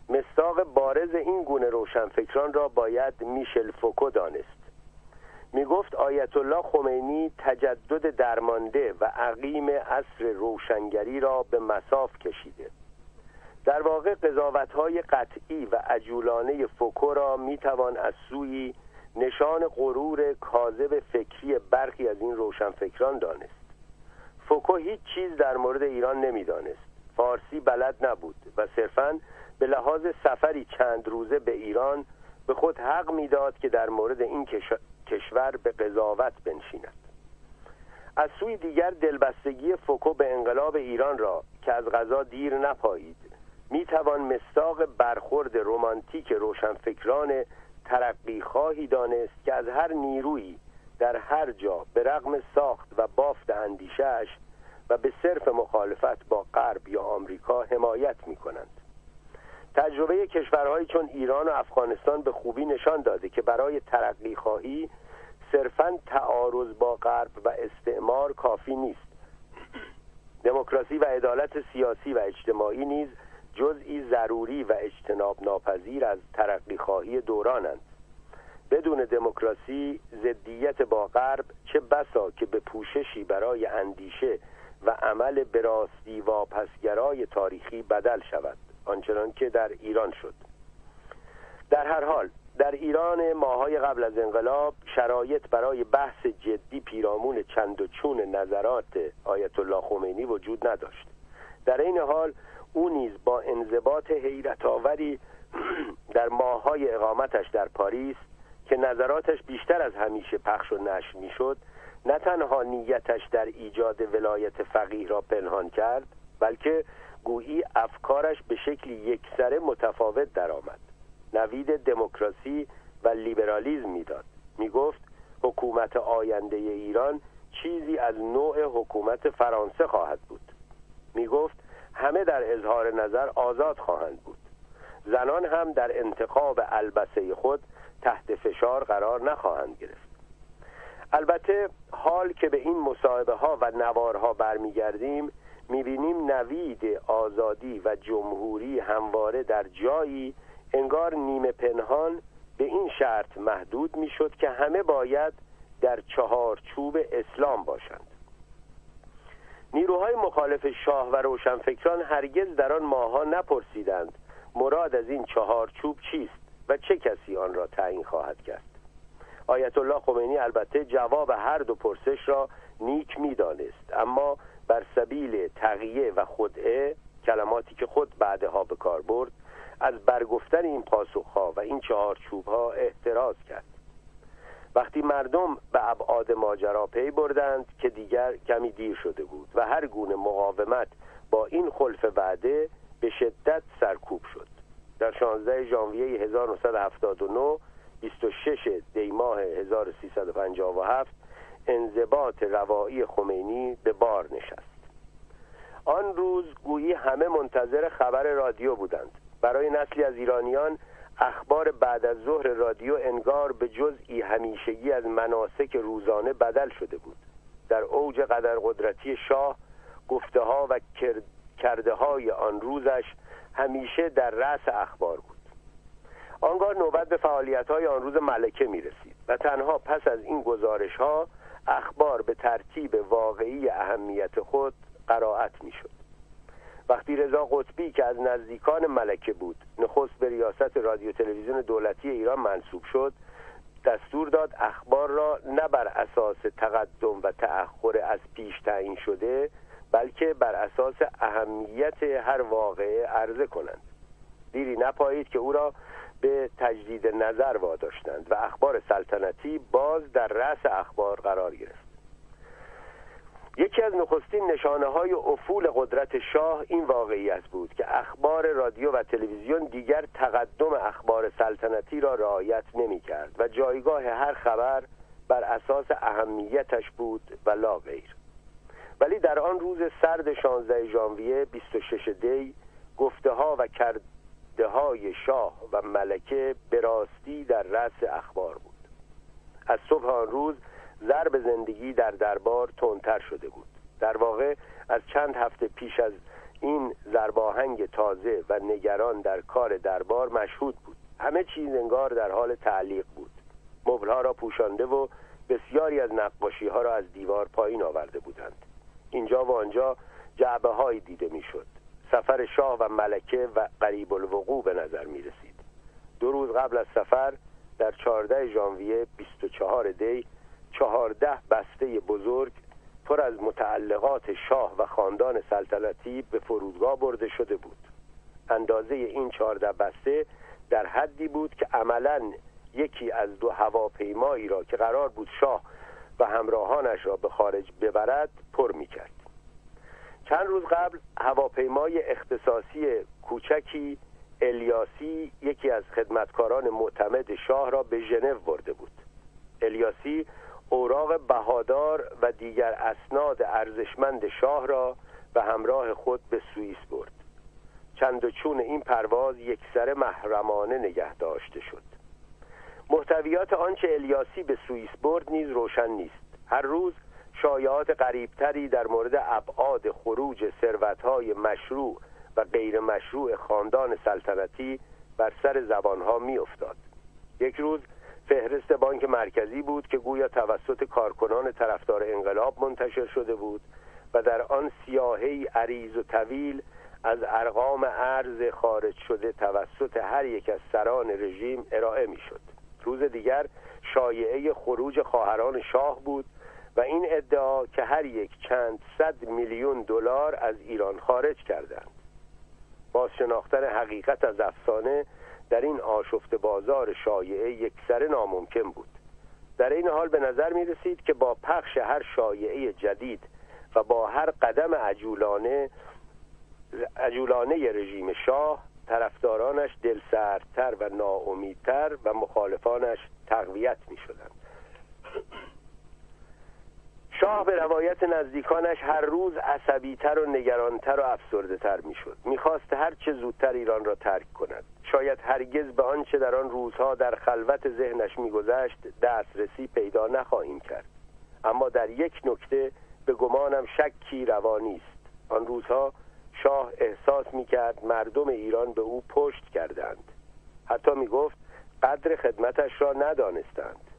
مصداق بارز این گونه روشنفکران را باید میشل فوکو دانست. می گفت آیت الله خمینی تجدد درمانده و عقیم عصر روشنگری را به مصاف کشیده. در واقع های قطعی و عجولانه فوکو را می توان از سویی نشان غرور کاذب فکری برخی از این روشنفکران دانست. فوکو هیچ چیز در مورد ایران نمی‌دانست. فارسی بلد نبود و صرفا به لحاظ سفری چند روزه به ایران به خود حق می‌داد که در مورد این کشور به قضاوت بنشیند. از سوی دیگر دلبستگی فوکو به انقلاب ایران را که از غذا دیر نپایید می‌توان مستاق برخورد رمانتیک روشنفکران ترقی خواهی دانست که از هر نیرویی در هر جا به رغم ساخت و بافت اندیشهش و به صرف مخالفت با غرب یا آمریکا حمایت می کنند تجربه کشورهایی چون ایران و افغانستان به خوبی نشان داده که برای ترقی خواهی صرفا تعارض با غرب و استعمار کافی نیست. دموکراسی و عدالت سیاسی و اجتماعی نیز جزئی ضروری و اجتناب ناپذیر از ترقی خواهی دورانند. بدون دموکراسی ضدیت با غرب چه بسا که به پوششی برای اندیشه و عمل به راستی واپسگرای تاریخی بدل شود آنچنان که در ایران شد. در هر حال در ایران ماهای قبل از انقلاب شرایط برای بحث جدی پیرامون چند و چون نظرات آیت الله خمینی وجود نداشت. در این حال او نیز با انضباط حیرت آوری [clears throat] در ماهای اقامتش در پاریس که نظراتش بیشتر از همیشه پخش و نشر می‌شد نه تنها نیتش در ایجاد ولایت فقیه را پنهان کرد بلکه گویی افکارش به شکلی یکسره متفاوت درآمد. نوید دموکراسی و لیبرالیزم می‌داد. می‌گفت حکومت آینده ایران چیزی از نوع حکومت فرانسه خواهد بود. می‌گفت همه در اظهار نظر آزاد خواهند بود. زنان هم در انتخاب البسه خود تحت فشار قرار نخواهند گرفت. البته حال که به این مصاحبه ها و نوارها برمیگردیم می‌بینیم نوید آزادی و جمهوری همواره در جایی انگار نیمه پنهان به این شرط محدود می‌شد که همه باید در چهارچوب اسلام باشند. نیروهای مخالف شاه و روشنفکران هرگز در آن ماهها نپرسیدند مراد از این چهارچوب چیست و چه کسی آن را تعیین خواهد کرد. آیت الله خمینی البته جواب هر دو پرسش را نیک می‌دانست اما بر سبیل تغییه و خدعه کلماتی که خود بعدها به کار برد از برگفتن این پاسخها و این چهارچوبها احتراز کرد. وقتی مردم به ابعاد ماجرا پی بردند که دیگر کمی دیر شده بود و هر گونه مقاومت با این خلف وعده به شدت سرکوب شد. در 16 ژانویه 1979 26 دیماه 1357 انضباط روایی خمینی به بار نشست. آن روز گویی همه منتظر خبر رادیو بودند. برای نسلی از ایرانیان اخبار بعد از ظهر رادیو انگار به جزئی همیشگی از مناسک روزانه بدل شده بود. در اوج قدر قدرتی شاه گفته ها و کرده های آن روزش همیشه در رأس اخبار بود. آنگاه نوبت به فعالیت های آن روز ملکه می رسید و تنها پس از این گزارش ها اخبار به ترتیب واقعی اهمیت خود قرائت می شد وقتی رضا قطبی که از نزدیکان ملکه بود نخست به ریاست رادیو تلویزیون دولتی ایران منصوب شد دستور داد اخبار را نه بر اساس تقدم و تأخر از پیش تعیین شده بلکه بر اساس اهمیت هر واقعه عرضه کنند. دیری نپایید که او را به تجدید نظر واداشتند و اخبار سلطنتی باز در رأس اخبار قرار گرفت. یکی از نخستین نشانه های افول قدرت شاه این واقعیت بود که اخبار رادیو و تلویزیون دیگر تقدم اخبار سلطنتی را رعایت نمی کرد و جایگاه هر خبر بر اساس اهمیتش بود و لا غیر. ولی در آن روز سرد 16 ژانویه 26 دی گفته ها و کرده های شاه و ملکه به راستی در رأس اخبار بود. از صبح آن روز ضرب زندگی در دربار تندتر شده بود. در واقع از چند هفته پیش از این زرباهنگ تازه و نگران در کار دربار مشهود بود. همه چیز انگار در حال تعلیق بود. مبلها را پوشانده و بسیاری از نقاشی ها را از دیوار پایین آورده بودند. اینجا و آنجا جعبه هایی دیده می‌شد. سفر شاه و ملکه و قریب الوقوع به نظر می رسید دو روز قبل از سفر در 14 ژانویه 24 دی چهارده بسته بزرگ پر از متعلقات شاه و خاندان سلطنتی به فرودگاه برده شده بود. اندازه این چهارده بسته در حدی بود که عملا یکی از دو هواپیمایی را که قرار بود شاه و همراهانش را به خارج ببرد پر می کرد چند روز قبل هواپیمای اختصاصی کوچکی الیاسی یکی از خدمتکاران معتمد شاه را به ژنو برده بود. الیاسی اوراق بهادار و دیگر اسناد ارزشمند شاه را به همراه خود به سوئیس برد. چند و چون این پرواز یکسر محرمانه نگه داشته شد. محتویات آنچه الیاسی به سوئیس برد نیز روشن نیست. هر روز شایعات قریبتری در مورد ابعاد خروج ثروتهای مشروع و غیر مشروع خاندان سلطنتی بر سر زبانها میافتاد. یک روز فهرست بانک مرکزی بود که گویا توسط کارکنان طرفدار انقلاب منتشر شده بود و در آن سیاهی عریض و طویل از ارقام ارز خارج شده توسط هر یک از سران رژیم ارائه می‌شد. روز دیگر شایعه خروج خواهران شاه بود و این ادعا که هر یک چند صد میلیون دلار از ایران خارج کردند باز شناختن حقیقت از افسانه در این آشفت بازار شایعه یکسره ناممکن بود. در این حال به نظر می رسید که با پخش هر شایعه جدید و با هر قدم عجولانه عجولانه رژیم شاه طرفدارانش دلسردتر و ناامیدتر و مخالفانش تقویت می شدند. شاه به روایت نزدیکانش هر روز عصبیتر و نگرانتر و افسرده تر می شد می‌خواست هر چه زودتر ایران را ترک کند. شاید هرگز به آنچه در آن روزها در خلوت ذهنش میگذشت دسترسی پیدا نخواهیم کرد. اما در یک نکته به گمانم شکی روانی است. آن روزها شاه احساس می کرد مردم ایران به او پشت کردند. حتی می گفت قدر خدمتش را ندانستند.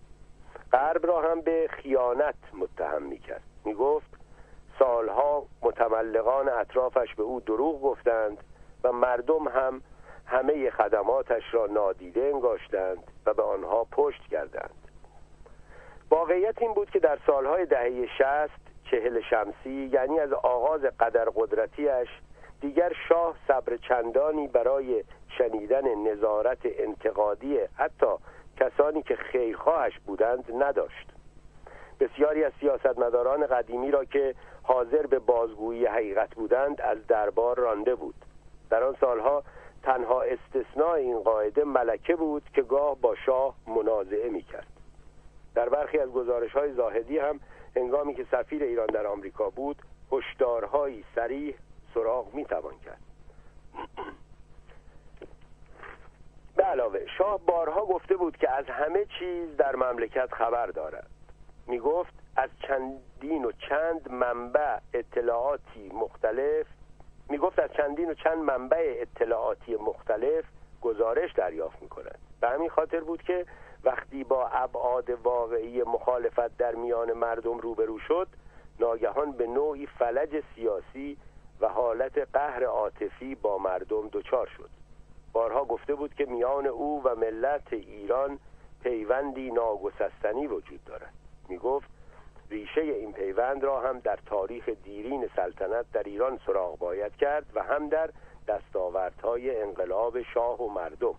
غرب را هم به خیانت متهم می کرد می گفت سالها متملقان اطرافش به او دروغ گفتند و مردم هم همه خدماتش را نادیده انگاشتند و به آنها پشت کردند. واقعیت این بود که در سالهای دهه شست چهل شمسی یعنی از آغاز قدر قدرتیش دیگر شاه صبر چندانی برای شنیدن نظارت انتقادی حتی کسانی که خیرخواهش بودند نداشت. بسیاری از سیاستمداران قدیمی را که حاضر به بازگویی حقیقت بودند از دربار رانده بود. در آن سالها تنها استثناء این قاعده ملکه بود که گاه با شاه منازعه می کرد در برخی از گزارش های زاهدی هم هنگامی که سفیر ایران در آمریکا بود هشدارهایی سریح سراغ می توان کرد. به علاوه شاه بارها گفته بود که از همه چیز در مملکت خبر دارد. می گفت از چندین و چند منبع اطلاعاتی مختلف می گفت از چندین و چند منبع اطلاعاتی مختلف گزارش دریافت می کند به همین خاطر بود که وقتی با ابعاد واقعی مخالفت در میان مردم روبرو شد ناگهان به نوعی فلج سیاسی و حالت قهر عاطفی با مردم دچار شد. بارها گفته بود که میان او و ملت ایران پیوندی ناگسستنی وجود دارد. می گفت ریشه این پیوند را هم در تاریخ دیرین سلطنت در ایران سراغ باید کرد و هم در دستاوردهای انقلاب شاه و مردم.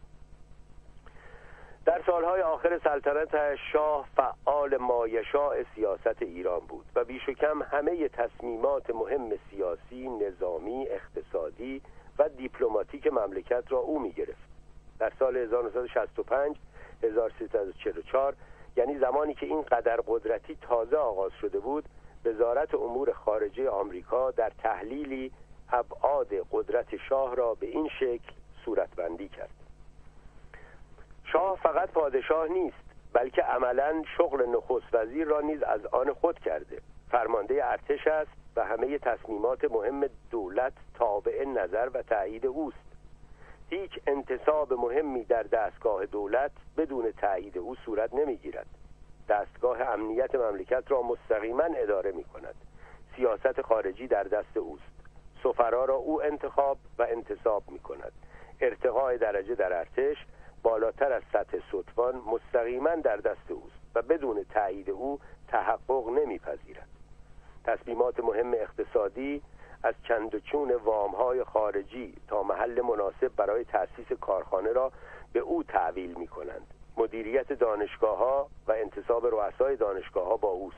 در سالهای آخر سلطنت شاه فعال مایشاء سیاست ایران بود و بیش و کم همه تصمیمات مهم سیاسی، نظامی، اقتصادی و دیپلماتیک مملکت را او می گرفت. در سال 1965 1344 یعنی زمانی که این قدر قدرتی تازه آغاز شده بود وزارت امور خارجه آمریکا در تحلیلی ابعاد قدرت شاه را به این شکل صورتبندی کرد شاه فقط پادشاه نیست بلکه عملا شغل نخست وزیر را نیز از آن خود کرده فرمانده ارتش است و همه تصمیمات مهم دولت تابع نظر و تایید اوست. هیچ انتصاب مهمی در دستگاه دولت بدون تایید او صورت نمی‌گیرد. دستگاه امنیت مملکت را مستقیما اداره می کند سیاست خارجی در دست اوست. سفرا را او انتخاب و انتصاب می کند ارتقاء درجه در ارتش بالاتر از سطح سطفان مستقیما در دست اوست و بدون تایید او تحقق نمیپذیرد. تصمیمات مهم اقتصادی از چند و چون وامهای خارجی تا محل مناسب برای تأسیس کارخانه را به او تحویل می کنند مدیریت دانشگاه ها و انتصاب رؤسای دانشگاه ها با اوست.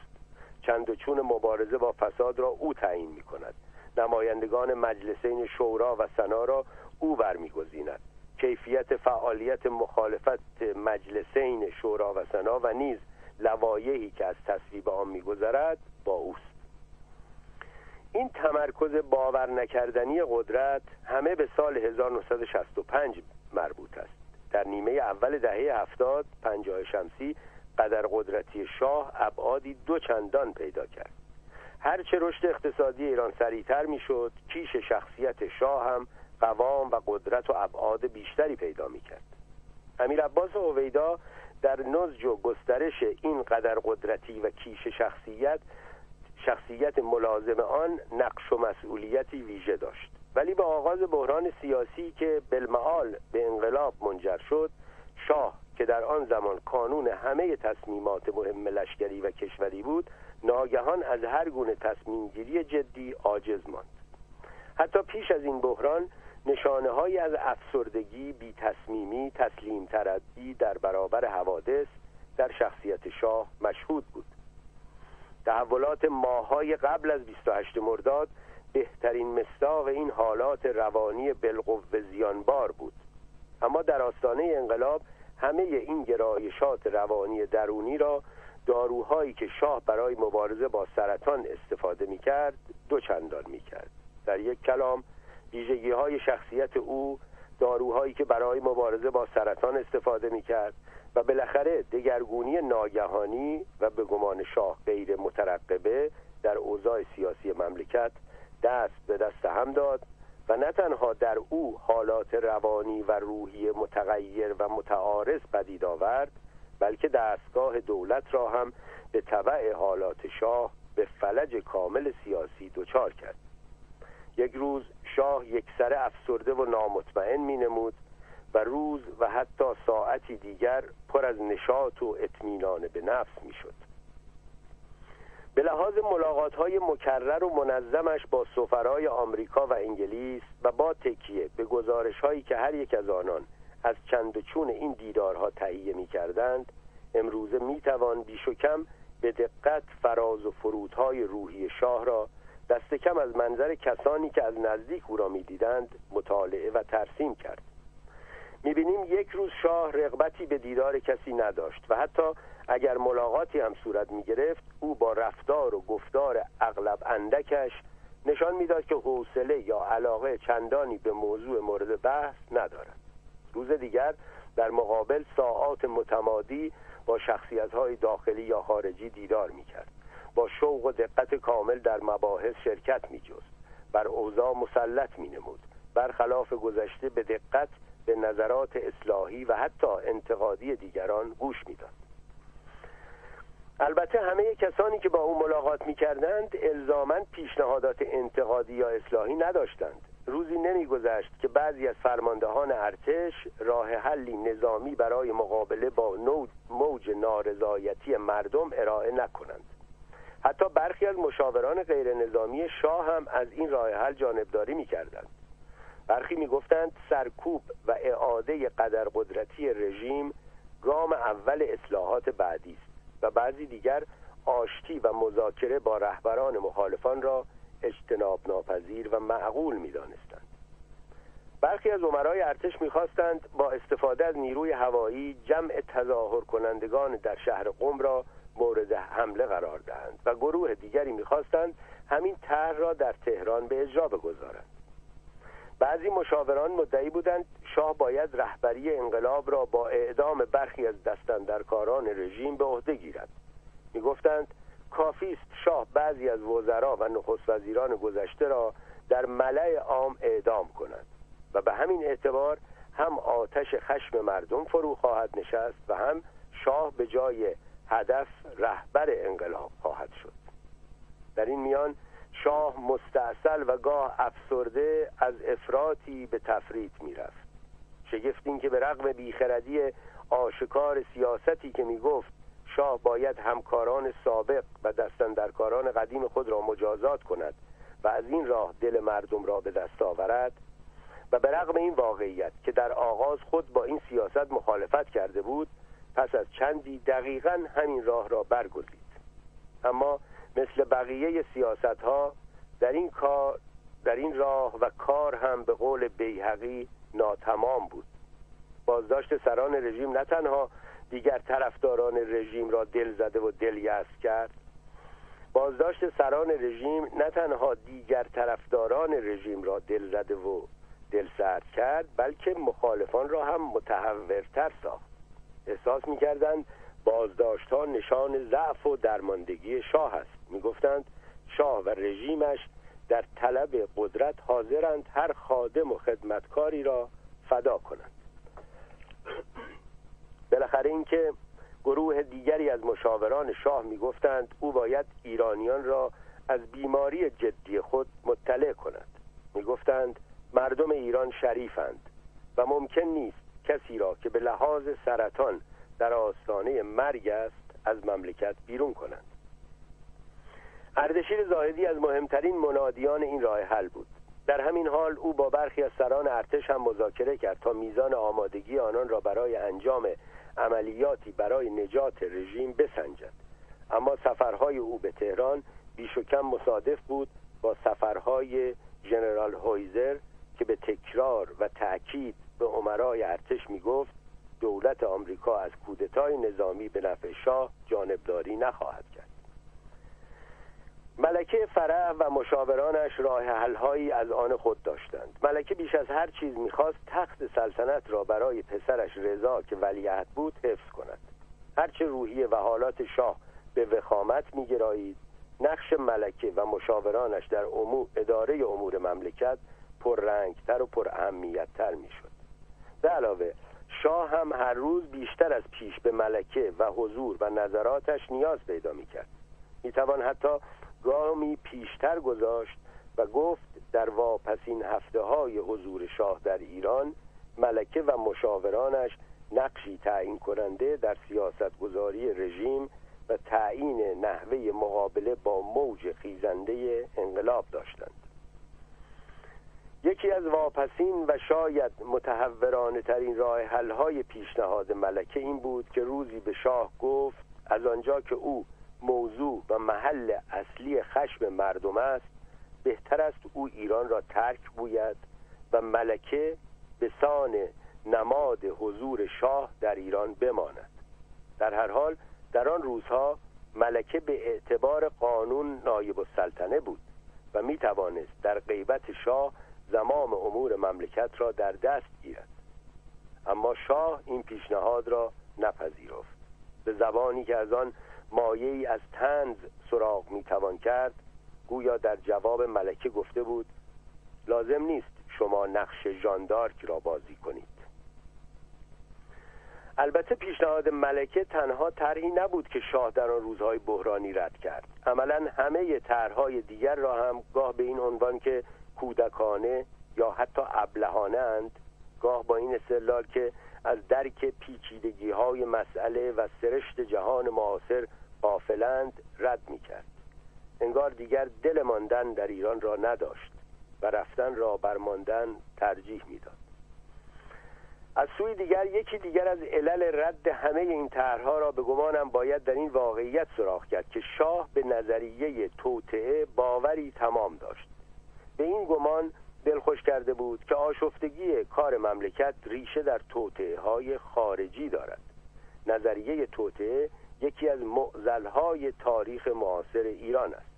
چند و چون مبارزه با فساد را او تعیین می کند نمایندگان مجلسین شورا و سنا را او برمیگزیند. کیفیت فعالیت مخالفت مجلسین شورا و سنا و نیز لوایحی که از تصویب آن میگذرد با اوست. این تمرکز باور نکردنی قدرت همه به سال 1965 مربوط است. در نیمه اول دهه هفتاد پنجاه شمسی قدر قدرتی شاه ابعادی دو چندان پیدا کرد. هرچه رشد اقتصادی ایران سریعتر می‌شد کیش شخصیت شاه هم قوام و قدرت و ابعاد بیشتری پیدا می‌کرد. امیر عباس هویدا در نزج و گسترش این قدر قدرتی و کیش شخصیت شخصیت ملازم آن نقش و مسئولیتی ویژه داشت. ولی با آغاز بحران سیاسی که بالمعال به انقلاب منجر شد شاه که در آن زمان کانون همه تصمیمات مهم لشکری و کشوری بود ناگهان از هر گونه تصمیم گیری جدی عاجز ماند. حتی پیش از این بحران نشانه های از افسردگی بی تصمیمی تسلیم تردی در برابر حوادث در شخصیت شاه مشهود بود. تحولات ماهای قبل از 28 مرداد بهترین مستاق این حالات روانی بالقوه زیانبار بود. اما در آستانه انقلاب همه این گرایشات روانی درونی را داروهایی که شاه برای مبارزه با سرطان استفاده می کرد دو چندان می کرد در یک کلام ویژگی های شخصیت او داروهایی که برای مبارزه با سرطان استفاده می کرد و بالاخره دگرگونی ناگهانی و به گمان شاه غیر مترقبه در اوضاع سیاسی مملکت دست به دست هم داد و نه تنها در او حالات روانی و روحی متغیر و متعارض پدید آورد بلکه دستگاه دولت را هم به طبع حالات شاه به فلج کامل سیاسی دچار کرد. یک روز شاه یک سر افسرده و نامطمئن می نمود و روز و حتی ساعتی دیگر پر از نشاط و اطمینان به نفس می شد به لحاظ ملاقات های مکرر و منظمش با سفرای آمریکا و انگلیس و با تکیه به گزارش هایی که هر یک از آنان از چند و چون این دیدارها تهیه می کردند امروزه می توان بیش و کم به دقت فراز و فرودهای روحی شاه را دست کم از منظر کسانی که از نزدیک او را می‌دیدند مطالعه و ترسیم کرد. می‌بینیم یک روز شاه رغبتی به دیدار کسی نداشت و حتی اگر ملاقاتی هم صورت می‌گرفت او با رفتار و گفتار اغلب اندکش نشان می‌داد که حوصله یا علاقه چندانی به موضوع مورد بحث ندارد. روز دیگر در مقابل ساعات متمادی با شخصیت های داخلی یا خارجی دیدار می‌کرد. با شوق و دقت کامل در مباحث شرکت می جست بر اوضاع مسلط می نمود برخلاف گذشته به دقت به نظرات اصلاحی و حتی انتقادی دیگران گوش می‌داد. البته همه کسانی که با او ملاقات می کردند الزامن پیشنهادات انتقادی یا اصلاحی نداشتند. روزی نمیگذشت که بعضی از فرماندهان ارتش راه حلی نظامی برای مقابله با موج نارضایتی مردم ارائه نکنند. حتی برخی از مشاوران غیر نظامی شاه هم از این راه حل جانبداری می کردند برخی می گفتند سرکوب و اعاده قدر قدرتی رژیم گام اول اصلاحات بعدی است و بعضی دیگر آشتی و مذاکره با رهبران مخالفان را اجتناب ناپذیر و معقول می دانستند. برخی از عمرای ارتش می‌خواستند با استفاده از نیروی هوایی جمع تظاهر کنندگان در شهر قم را مورد حمله قرار دهند و گروه دیگری می‌خواستند همین طرح را در تهران به اجرا بگذارند بعضی مشاوران مدعی بودند شاه باید رهبری انقلاب را با اعدام برخی از دستندرکاران رژیم به عهده گیرد. می‌گفتند کافی است شاه بعضی از وزرا و نخست وزیران گذشته را در ملع عام اعدام کند و به همین اعتبار هم آتش خشم مردم فرو خواهد نشست و هم شاه به جای هدف رهبر انقلاب خواهد شد. در این میان شاه مستاصل و گاه افسرده از افراطی به تفریط می‌رفت. شگفت این که به رغم بیخردی آشکار سیاستی که می‌گفت شاه باید همکاران سابق و دستندرکاران قدیم خود را مجازات کند و از این راه دل مردم را به دست آورد و به رغم این واقعیت که در آغاز خود با این سیاست مخالفت کرده بود پس از چندی دقیقا همین راه را برگزید. اما مثل بقیه سیاست ها در این کار در این راه و کار هم به قول بیهقی ناتمام بود. بازداشت سران رژیم نه تنها دیگر طرفداران رژیم را دل زده و دل کرد بازداشت سران رژیم نه تنها دیگر طرفداران رژیم را دل زده و دل سرد کرد بلکه مخالفان را هم متحورتر ساخت. احساس می‌کردند بازداشت ها نشان ضعف و درماندگی شاه است. می‌گفتند شاه و رژیمش در طلب قدرت حاضرند هر خادم و خدمتکاری را فدا کنند. بالاخره اینکه گروه دیگری از مشاوران شاه می‌گفتند او باید ایرانیان را از بیماری جدی خود مطلع کند. می‌گفتند مردم ایران شریفند و ممکن نیست کسی را که به لحاظ سرطان در آستانه مرگ است از مملکت بیرون کنند. اردشیر زاهدی از مهمترین منادیان این راه حل بود. در همین حال او با برخی از سران ارتش هم مذاکره کرد تا میزان آمادگی آنان را برای انجام عملیاتی برای نجات رژیم بسنجد. اما سفرهای او به تهران بیش و کم مصادف بود با سفرهای ژنرال هویزر که به تکرار و تأکید به عمرای ارتش می گفت دولت آمریکا از کودتای نظامی به نفع شاه جانبداری نخواهد کرد. ملکه فرح و مشاورانش راه حلهایی از آن خود داشتند. ملکه بیش از هر چیز می‌خواست تخت سلطنت را برای پسرش رضا که ولیعهد بود حفظ کند. هرچه روحیه و حالات شاه به وخامت میگرایید نقش ملکه و مشاورانش در امور اداره امور مملکت پررنگتر و پر اهمیتتر می‌شد. به علاوه شاه هم هر روز بیشتر از پیش به ملکه و حضور و نظراتش نیاز پیدا می‌کرد. می‌توان حتی گامی پیشتر گذاشت و گفت در واپسین هفته های حضور شاه در ایران ملکه و مشاورانش نقشی تعیین کننده در سیاست گذاری رژیم و تعیین نحوه مقابله با موج خیزنده انقلاب داشتند. یکی از واپسین و شاید متحورانه ترین راه حل های پیشنهاد ملکه این بود که روزی به شاه گفت از آنجا که او موضوع و محل اصلی خشم مردم است بهتر است او ایران را ترک بوید و ملکه به سان نماد حضور شاه در ایران بماند. در هر حال در آن روزها ملکه به اعتبار قانون نایب السلطنه بود و می توانست در غیبت شاه زمام امور مملکت را در دست گیرد. اما شاه این پیشنهاد را نپذیرفت. به زبانی که از آن مایه ای از تنز سراغ می توان کرد. گویا در جواب ملکه گفته بود لازم نیست شما نقش ژاندارک را بازی کنید. البته پیشنهاد ملکه تنها طرحی نبود که شاه در آن روزهای بحرانی رد کرد. عملا همه طرحهای دیگر را هم گاه به این عنوان که کودکانه یا حتی ابلهانه اند گاه با این استدلال که از درک پیچیدگی های مسئله و سرشت جهان معاصر قافلند رد می کرد انگار دیگر دل ماندن در ایران را نداشت و رفتن را برماندن ترجیح می‌داد. از سوی دیگر یکی دیگر از علل رد همه این طرحها را به گمانم باید در این واقعیت سراغ کرد که شاه به نظریه توطعه باوری تمام داشت. به این گمان دلخوش کرده بود که آشفتگی کار مملکت ریشه در توطعه های خارجی دارد. نظریه توطعه یکی از معزلهای تاریخ معاصر ایران است.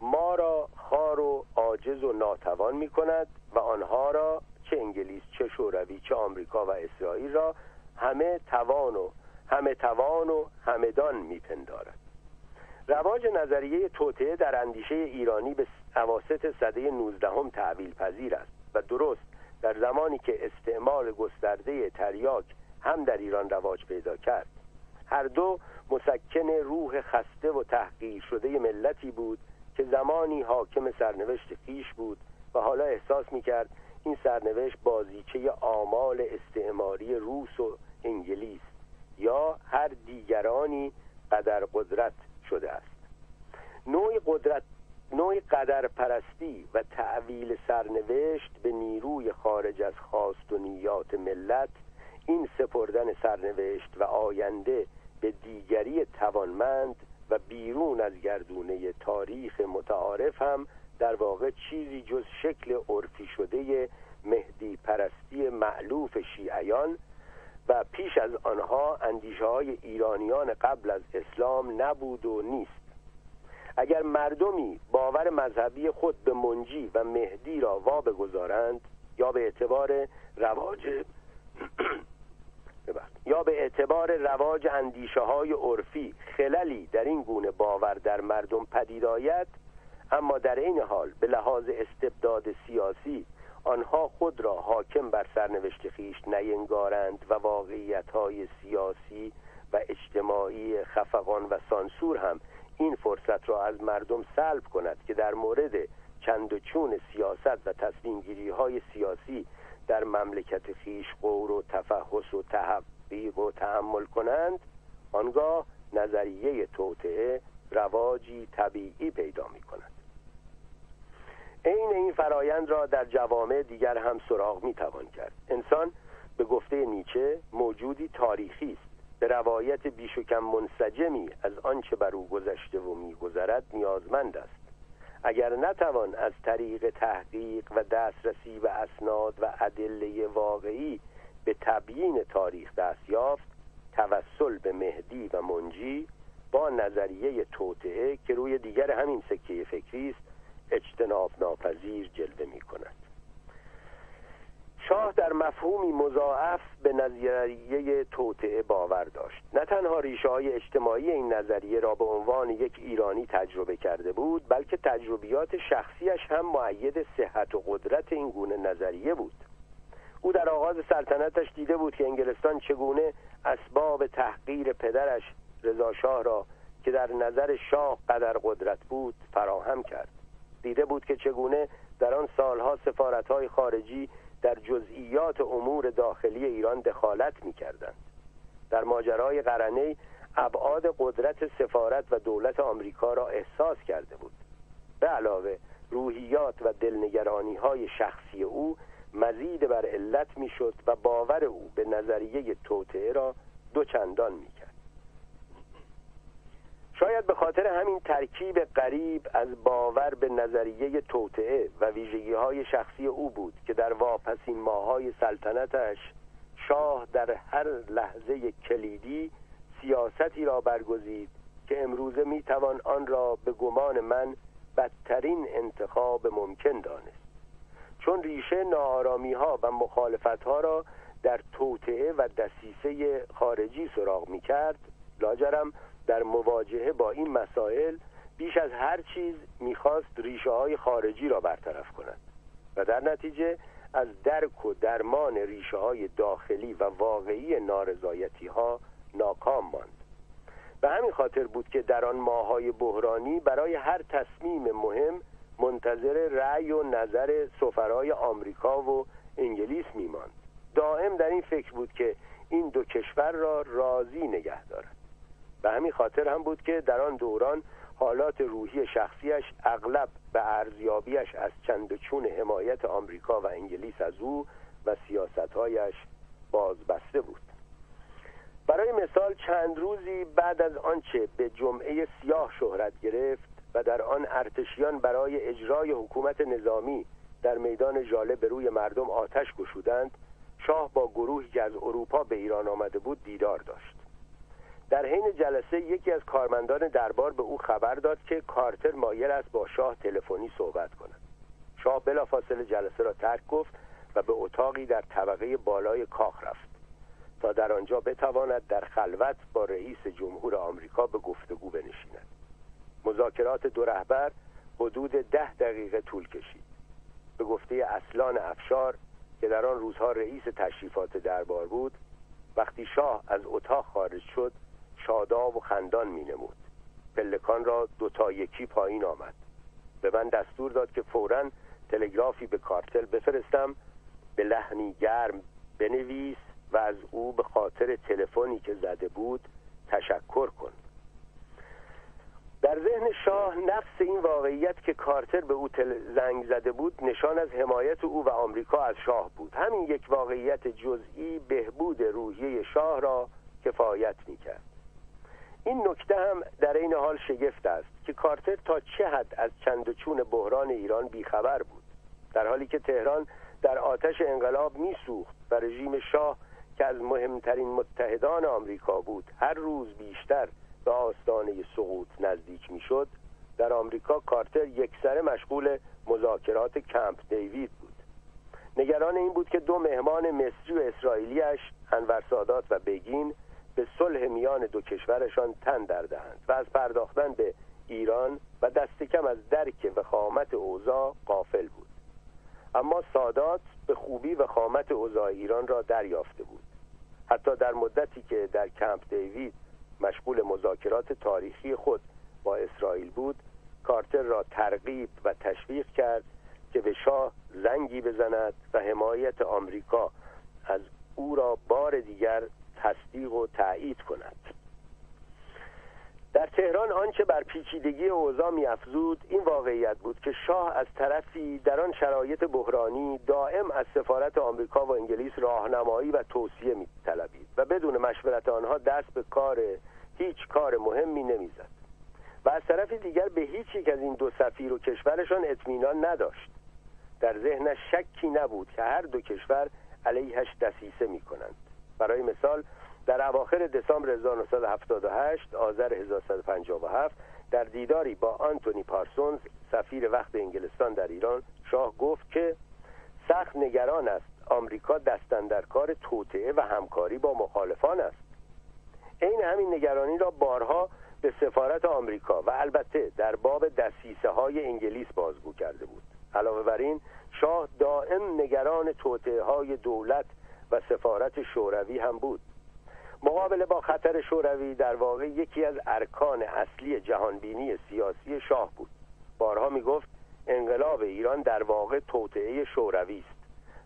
ما را خار و عاجز و ناتوان می کند و آنها را چه انگلیس چه شوروی چه آمریکا و اسرائیل را همه توان و همه توان و همدان میپندارد. رواج نظریه توطعه در اندیشه ایرانی به اواسط صده 19 هم تحویل پذیر است و درست در زمانی که استعمال گسترده تریاک هم در ایران رواج پیدا کرد. هر دو مسکن روح خسته و تحقیر شده ملتی بود که زمانی حاکم سرنوشت خیش بود و حالا احساس می‌کرد این سرنوشت بازیچه آمال استعماری روس و انگلیس یا هر دیگرانی قدر قدرت شده است. نوع قدرت نوع قدر پرستی و تعویل سرنوشت به نیروی خارج از خواست و نیات ملت این سپردن سرنوشت و آینده به دیگری توانمند و بیرون از گردونه تاریخ متعارف هم در واقع چیزی جز شکل عرفی شده مهدی پرستی معلوف شیعیان و پیش از آنها اندیشه های ایرانیان قبل از اسلام نبود و نیست. اگر مردمی باور مذهبی خود به منجی و مهدی را وا بگذارند یا به اعتبار رواج [clears throat] یا به اعتبار رواج اندیشه های عرفی خللی در این گونه باور در مردم پدید آید اما در این حال به لحاظ استبداد سیاسی آنها خود را حاکم بر سرنوشت خیش نینگارند و واقعیت های سیاسی و اجتماعی خفقان و سانسور هم این فرصت را از مردم سلب کند که در مورد چند و چون سیاست و تصمیم های سیاسی در مملکت خیش قور و تفحص و تحقیق و تحمل کنند آنگاه نظریه توطعه رواجی طبیعی پیدا می کند عین این فرایند را در جوامع دیگر هم سراغ می توان کرد. انسان به گفته نیچه موجودی تاریخی است. به روایت بیش و کم منسجمی از آنچه بر او گذشته و میگذرد نیازمند است. اگر نتوان از طریق تحقیق و دسترسی به اسناد و ادله واقعی به تبیین تاریخ دست یافت توسل به مهدی و منجی با نظریه توطعه که روی دیگر همین سکه فکری است اجتناب ناپذیر جلوه می کند شاه در مفهومی مضاعف به نظریه توطعه باور داشت. نه تنها ریشه های اجتماعی این نظریه را به عنوان یک ایرانی تجربه کرده بود بلکه تجربیات شخصیش هم معید صحت و قدرت این گونه نظریه بود. او در آغاز سلطنتش دیده بود که انگلستان چگونه اسباب تحقیر پدرش رضا شاه را که در نظر شاه قدر قدرت بود فراهم کرد. دیده بود که چگونه در آن سالها سفارتهای خارجی در جزئیات امور داخلی ایران دخالت می کردند. در ماجرای قرنه ابعاد قدرت سفارت و دولت آمریکا را احساس کرده بود به علاوه روحیات و دلنگرانی های شخصی او مزید بر علت می‌شد و باور او به نظریه توطعه را دو چندان می. شاید به خاطر همین ترکیب قریب از باور به نظریه توطعه و ویژگی های شخصی او بود که در واپسین ماهای سلطنتش شاه در هر لحظه کلیدی سیاستی را برگزید که امروزه می توان آن را به گمان من بدترین انتخاب ممکن دانست. چون ریشه نارامی ها و مخالفت ها را در توطعه و دسیسه خارجی سراغ می کرد لاجرم در مواجهه با این مسائل بیش از هر چیز می‌خواست ریشه های خارجی را برطرف کند و در نتیجه از درک و درمان ریشه های داخلی و واقعی نارضایتی ها ناکام ماند. به همین خاطر بود که در آن ماهای بحرانی برای هر تصمیم مهم منتظر رأی و نظر سفرای آمریکا و انگلیس میماند. دائم در این فکر بود که این دو کشور را راضی نگه دارد. به همین خاطر هم بود که در آن دوران حالات روحی شخصیش اغلب به ارزیابیش از چند چون حمایت آمریکا و انگلیس از او و سیاستهایش بازبسته بود. برای مثال چند روزی بعد از آنچه به جمعه سیاه شهرت گرفت و در آن ارتشیان برای اجرای حکومت نظامی در میدان جاله به روی مردم آتش گشودند شاه با گروهی که از اروپا به ایران آمده بود دیدار داشت. در حین جلسه یکی از کارمندان دربار به او خبر داد که کارتر مایل است با شاه تلفنی صحبت کند. شاه بلافاصله جلسه را ترک گفت و به اتاقی در طبقه بالای کاخ رفت. تا در آنجا بتواند در خلوت با رئیس جمهور آمریکا به گفتگو بنشیند. مذاکرات دو رهبر حدود ده دقیقه طول کشید. به گفته اصلان افشار که در آن روزها رئیس تشریفات دربار بود وقتی شاه از اتاق خارج شد شاداب و خندان می نمود پلکان را دو تا یکی پایین آمد. به من دستور داد که فورا تلگرافی به کارتل بفرستم به لحنی گرم بنویس و از او به خاطر تلفنی که زده بود تشکر کن. در ذهن شاه نفس این واقعیت که کارتر به او زنگ زده بود نشان از حمایت او و آمریکا از شاه بود. همین یک واقعیت جزئی بهبود روحیه شاه را کفایت می‌کرد. این نکته هم در این حال شگفت است که کارتر تا چه حد از چند چون بحران ایران بیخبر بود. در حالی که تهران در آتش انقلاب میسوخت و رژیم شاه که از مهمترین متحدان آمریکا بود هر روز بیشتر به آستانه سقوط نزدیک می‌شد در آمریکا کارتر یکسره مشغول مذاکرات کمپ دیوید بود. نگران این بود که دو مهمان مصری و اسرائیلیش انور سادات و بگین به صلح میان دو کشورشان تن در دهند و از پرداختن به ایران و دست کم از درک وخامت اوضاع قافل بود. اما سادات به خوبی وخامت اوضاع ایران را دریافته بود. حتی در مدتی که در کمپ دیوید مشغول مذاکرات تاریخی خود با اسرائیل بود کارتر را ترغیب و تشویق کرد که به شاه زنگی بزند و حمایت آمریکا از او را بار دیگر تصدیق و تایید کند. در تهران آنچه بر پیچیدگی اوضاع میافزود این واقعیت بود که شاه از طرفی در آن شرایط بحرانی دائم از سفارت آمریکا و انگلیس راهنمایی و توصیه میطلبید و بدون مشورت آنها دست به کار هیچ کار مهمی نمی‌زد. و از طرف دیگر به هیچ یک از این دو سفیر و کشورشان اطمینان نداشت. در ذهنش شکی نبود که هر دو کشور علیهش دسیسه می کنند برای مثال در اواخر دسامبر 1978 آذر 1157 در دیداری با آنتونی پارسونز سفیر وقت انگلستان در ایران شاه گفت که سخت نگران است. آمریکا دستن در کار توطعه و همکاری با مخالفان است. عین همین نگرانی را بارها به سفارت آمریکا و البته در باب دستیسه های انگلیس بازگو کرده بود. علاوه بر این شاه دائم نگران توطعه های دولت و سفارت شوروی هم بود. مقابله با خطر شوروی در واقع یکی از ارکان اصلی جهانبینی سیاسی شاه بود. بارها می گفت انقلاب ایران در واقع توطعه شوروی است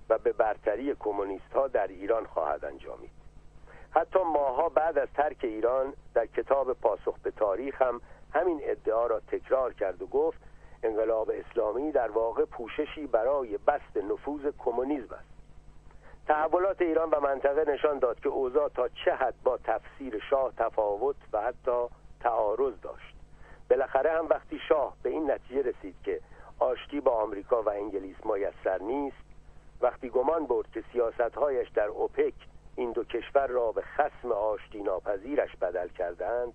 و به برتری کمونیست ها در ایران خواهد انجامید. حتی ماها بعد از ترک ایران در کتاب پاسخ به تاریخ هم همین ادعا را تکرار کرد و گفت انقلاب اسلامی در واقع پوششی برای بست نفوذ کمونیسم است. تحولات ایران و منطقه نشان داد که اوضاع تا چه حد با تفسیر شاه تفاوت و حتی تعارض داشت. بالاخره هم وقتی شاه به این نتیجه رسید که آشتی با آمریکا و انگلیس میسر نیست وقتی گمان برد که سیاستهایش در اوپک این دو کشور را به خسم آشتی ناپذیرش بدل کردند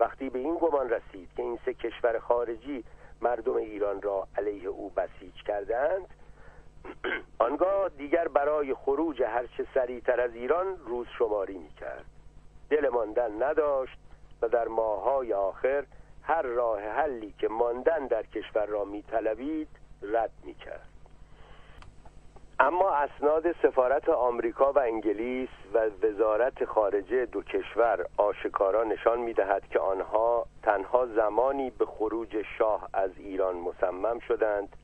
وقتی به این گمان رسید که این سه کشور خارجی مردم ایران را علیه او بسیج کردند [clears throat] آنگاه دیگر برای خروج هرچه سریعتر از ایران روز شماری می کرد دل ماندن نداشت و در ماههای آخر هر راه حلی که ماندن در کشور را می طلبید رد می کرد اما اسناد سفارت آمریکا و انگلیس و وزارت خارجه دو کشور آشکارا نشان می دهد که آنها تنها زمانی به خروج شاه از ایران مصمم شدند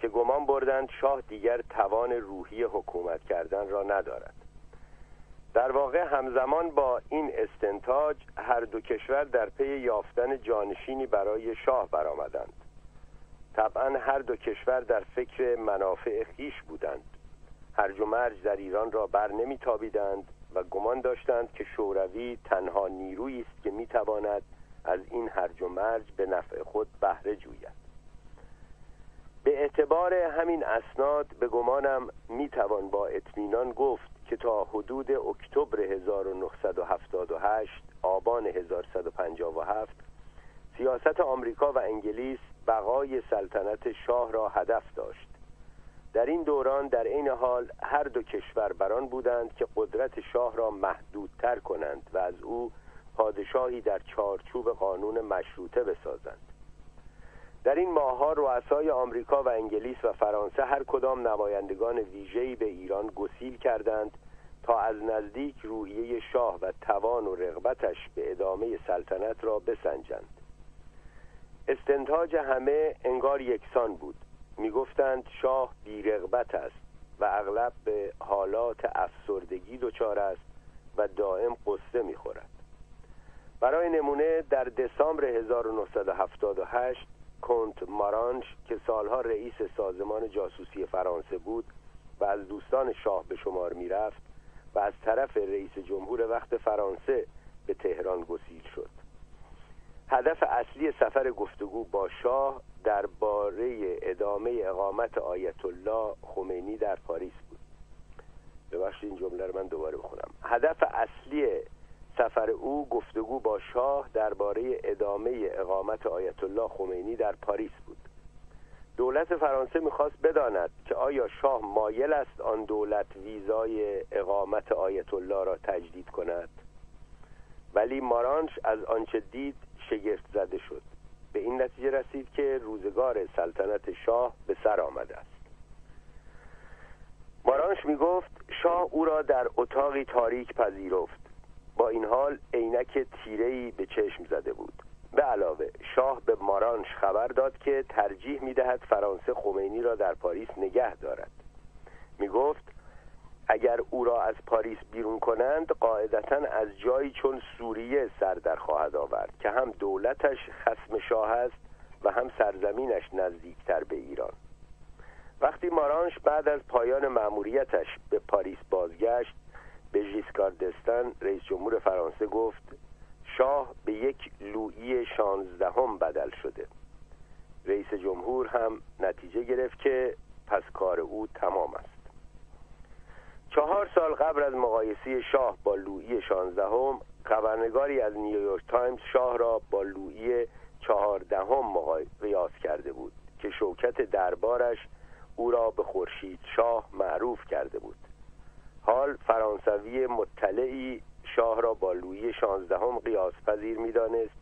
که گمان بردند شاه دیگر توان روحی حکومت کردن را ندارد. در واقع همزمان با این استنتاج هر دو کشور در پی یافتن جانشینی برای شاه برآمدند. طبعا هر دو کشور در فکر منافع خیش بودند. هرج و مرج در ایران را بر نمیتابیدند و گمان داشتند که شوروی تنها نیرویی است که می‌تواند از این هرج و مرج به نفع خود بهره جوید. به اعتبار همین اسناد به گمانم می‌توان با اطمینان گفت که تا حدود اکتبر 1978 آبان 1157 سیاست آمریکا و انگلیس بقای سلطنت شاه را هدف داشت. در این دوران در این حال هر دو کشور بران بودند که قدرت شاه را محدودتر کنند و از او پادشاهی در چارچوب قانون مشروطه بسازند. در این ماهها رؤسای آمریکا و انگلیس و فرانسه هر کدام نمایندگان ویژه‌ای به ایران گسیل کردند تا از نزدیک روحیه شاه و توان و رغبتش به ادامه سلطنت را بسنجند. استنتاج همه انگار یکسان بود. می‌گفتند شاه بیرغبت است و اغلب به حالات افسردگی دچار است و دائم قصه می‌خورد. برای نمونه در دسامبر 1978 کنت مارانش که سالها رئیس سازمان جاسوسی فرانسه بود و از دوستان شاه به شمار می‌رفت و از طرف رئیس جمهور وقت فرانسه به تهران گسیل شد. هدف اصلی سفر گفتگو با شاه درباره ادامه اقامت آیت الله خمینی در پاریس بود. ببخشید این جمله رو من دوباره بخونم. هدف اصلی سفر او گفتگو با شاه درباره ادامه اقامت آیت الله خمینی در پاریس بود. دولت فرانسه می‌خواست بداند که آیا شاه مایل است آن دولت ویزای اقامت آیت الله را تجدید کند؟ ولی مارانش از آنچه دید شگفت زده شد. به این نتیجه رسید که روزگار سلطنت شاه به سر آمده است. مارانش می گفت شاه او را در اتاقی تاریک پذیرفت. با این حال عینک تیرهی به چشم زده بود. به علاوه شاه به مارانش خبر داد که ترجیح می دهد فرانسه خمینی را در پاریس نگه دارد. می گفت اگر او را از پاریس بیرون کنند قاعدتا از جایی چون سوریه سر در خواهد آورد که هم دولتش خسم شاه است و هم سرزمینش نزدیکتر به ایران. وقتی مارانش بعد از پایان مأموریتش به پاریس بازگشت به ژیسکار دستن رئیس جمهور فرانسه گفت شاه به یک لویی شانزدهم بدل شده. رئیس جمهور هم نتیجه گرفت که پس کار او تمام است. چهار سال قبل از مقایسه شاه با لویی شانزدهم خبرنگاری از نیویورک تایمز شاه را با لویی چهاردهم قیاس کرده بود که شوکت دربارش او را به خورشید شاه معروف کرده بود. حال فرانسوی مطلعی شاه را با لویی شانزدهم قیاس پذیر می‌دانست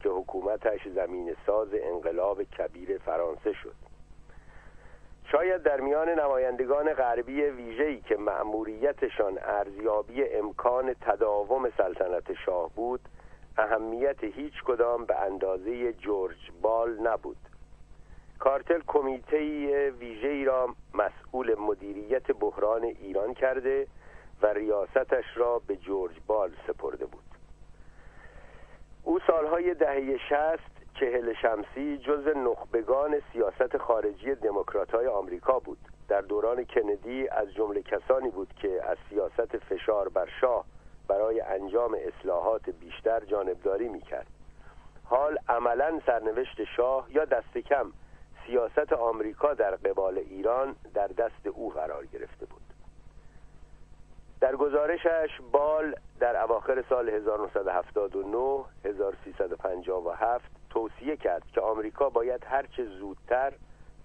که حکومتش زمینه ساز انقلاب کبیر فرانسه شد. شاید در میان نمایندگان غربی ویژه‌ای که مأموریتشان ارزیابی امکان تداوم سلطنت شاه بود اهمیت هیچ کدام به اندازه جورج بال نبود. کارتل کمیته ویژه‌ای را مسئول مدیریت بحران ایران کرده و ریاستش را به جورج بال سپرده بود. او سالهای دهه شست چهل شمسی جز نخبگان سیاست خارجی دموکرات های آمریکا بود. در دوران کندی از جمله کسانی بود که از سیاست فشار بر شاه برای انجام اصلاحات بیشتر جانبداری می‌کرد. حال عملا سرنوشت شاه یا دست کم سیاست آمریکا در قبال ایران در دست او قرار گرفته بود. در گزارشش بال در اواخر سال 1979 1357 توصیه کرد که آمریکا باید هرچه زودتر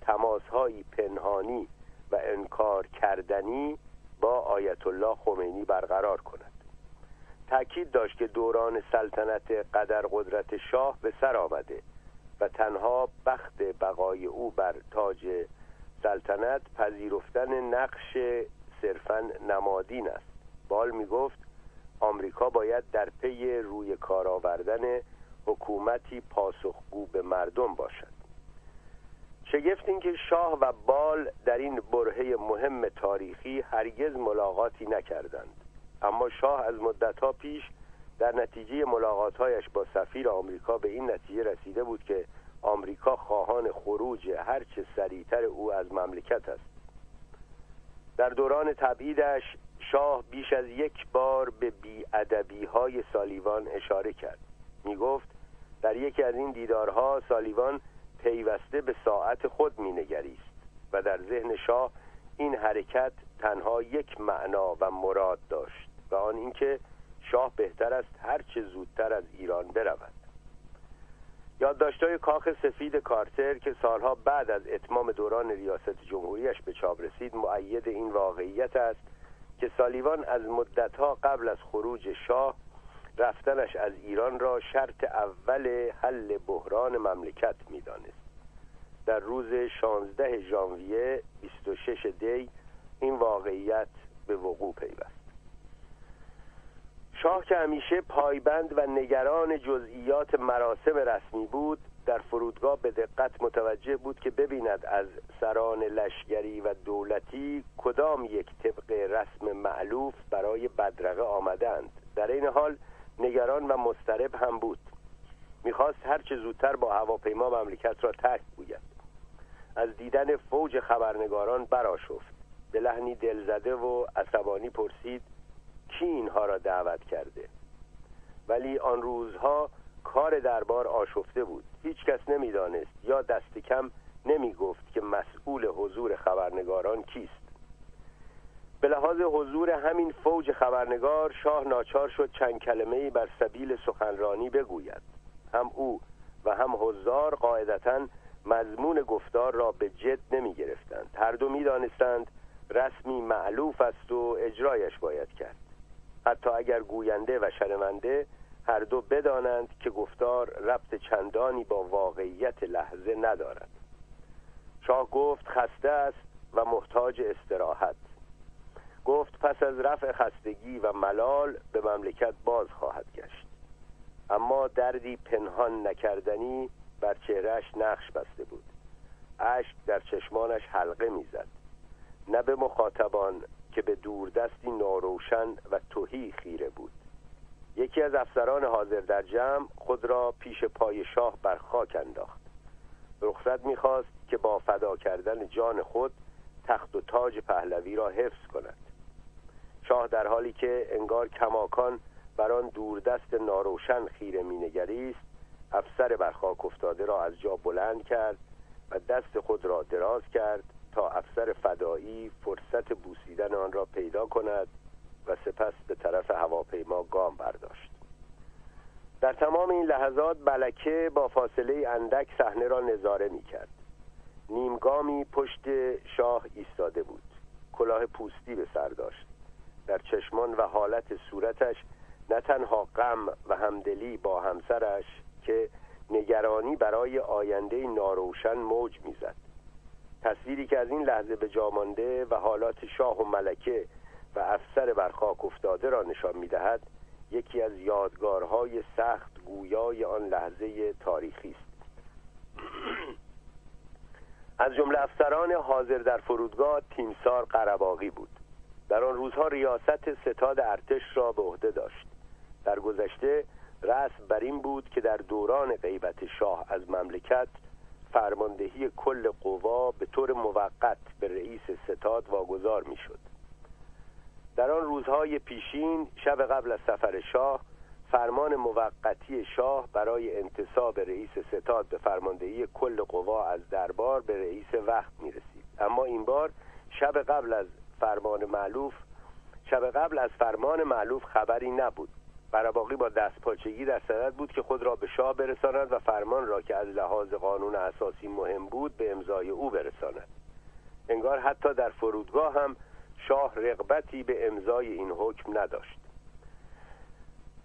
تماسهایی پنهانی و انکار کردنی با آیت الله خمینی برقرار کند. تأکید داشت که دوران سلطنت قدر قدرت شاه به سر آمده تنها بخت بقای او بر تاج سلطنت پذیرفتن نقش صرفا نمادین است. بال می گفت آمریکا باید در پی روی کار آوردن حکومتی پاسخگو به مردم باشد. شگفت اینکه شاه و بال در این برهه مهم تاریخی هرگز ملاقاتی نکردند. اما شاه از مدتها پیش در نتیجه ملاقاتهایش با سفیر آمریکا به این نتیجه رسیده بود که آمریکا خواهان خروج هرچه سریعتر او از مملکت است. در دوران تبعیدش شاه بیش از یک بار به بیادبی های سالیوان اشاره کرد. می گفت در یکی از این دیدارها سالیوان پیوسته به ساعت خود مینگریست و در ذهن شاه این حرکت تنها یک معنا و مراد داشت و آن اینکه شاه بهتر است هرچه زودتر از ایران برود. یادداشت‌های کاخ سفید کارتر که سالها بعد از اتمام دوران ریاست جمهوریش به چاپ رسید معید این واقعیت است که سالیوان از مدتها قبل از خروج شاه رفتنش از ایران را شرط اول حل بحران مملکت می‌دانست. در روز 16 ژانویه 26 دی این واقعیت به وقوع پیوست. شاه که همیشه پایبند و نگران جزئیات مراسم رسمی بود در فرودگاه به دقت متوجه بود که ببیند از سران لشگری و دولتی کدام یک طبق رسم معلوف برای بدرقه آمدند. در این حال نگران و مسترب هم بود. می‌خواست هرچه زودتر با هواپیما مملکت را ترک گوید. از دیدن فوج خبرنگاران براشفت به لحنی دلزده و عصبانی پرسید کی اینها را دعوت کرده. ولی آن روزها کار دربار آشفته بود. هیچ کس نمی‌دانست یا دست کم نمی گفت که مسئول حضور خبرنگاران کیست. به لحاظ حضور همین فوج خبرنگار شاه ناچار شد چند کلمه بر سبیل سخنرانی بگوید. هم او و هم حضار قاعدتا مضمون گفتار را به جد نمی گرفتند هر دو می دانستند رسمی معلوف است و اجرایش باید کرد. حتی اگر گوینده و شنونده هر دو بدانند که گفتار ربط چندانی با واقعیت لحظه ندارد. شاه گفت خسته است و محتاج استراحت. گفت پس از رفع خستگی و ملال به مملکت باز خواهد گشت. اما دردی پنهان نکردنی بر چهرهش نقش بسته بود. اشک در چشمانش حلقه می‌زد. نه به مخاطبان که به دوردستی ناروشن و توهی خیره بود. یکی از افسران حاضر در جمع خود را پیش پای شاه بر خاک انداخت. رخصت می‌خواست که با فدا کردن جان خود تخت و تاج پهلوی را حفظ کند. شاه در حالی که انگار کماکان بر آن دوردست ناروشن خیره مینگریست افسر برخاک افتاده را از جا بلند کرد و دست خود را دراز کرد تا افسر فدایی فرصت بوسیدن آن را پیدا کند و سپس به طرف هواپیما گام برداشت. در تمام این لحظات بلکه با فاصله اندک صحنه را نظاره می کرد. نیمگامی پشت شاه ایستاده بود. کلاه پوستی به سر داشت. در چشمان و حالت صورتش نه تنها غم و همدلی با همسرش که نگرانی برای آینده ناروشن موج می‌زد. تصویری که از این لحظه به جامانده و حالات شاه و ملکه و افسر بر خاک افتاده را نشان می‌دهد یکی از یادگارهای سخت گویای آن لحظه تاریخی است. [clears throat] از جمله افسران حاضر در فرودگاه تیمسار قرباقی بود. در آن روزها ریاست ستاد ارتش را به عهده داشت. در گذشته رسم بر این بود که در دوران غیبت شاه از مملکت فرماندهی کل قوا به طور موقت به رئیس ستاد واگذار می‌شد. در آن روزهای پیشین شب قبل از سفر شاه فرمان موقتی شاه برای انتصاب رئیس ستاد به فرماندهی کل قوا از دربار به رئیس وقت می رسید اما این بار شب قبل از فرمان معلوف شب قبل از فرمان معلوف خبری نبود قرباقی با دستپاچگی در صدد بود که خود را به شاه برساند و فرمان را که از لحاظ قانون اساسی مهم بود به امضای او برساند. انگار حتی در فرودگاه هم شاه رغبتی به امضای این حکم نداشت.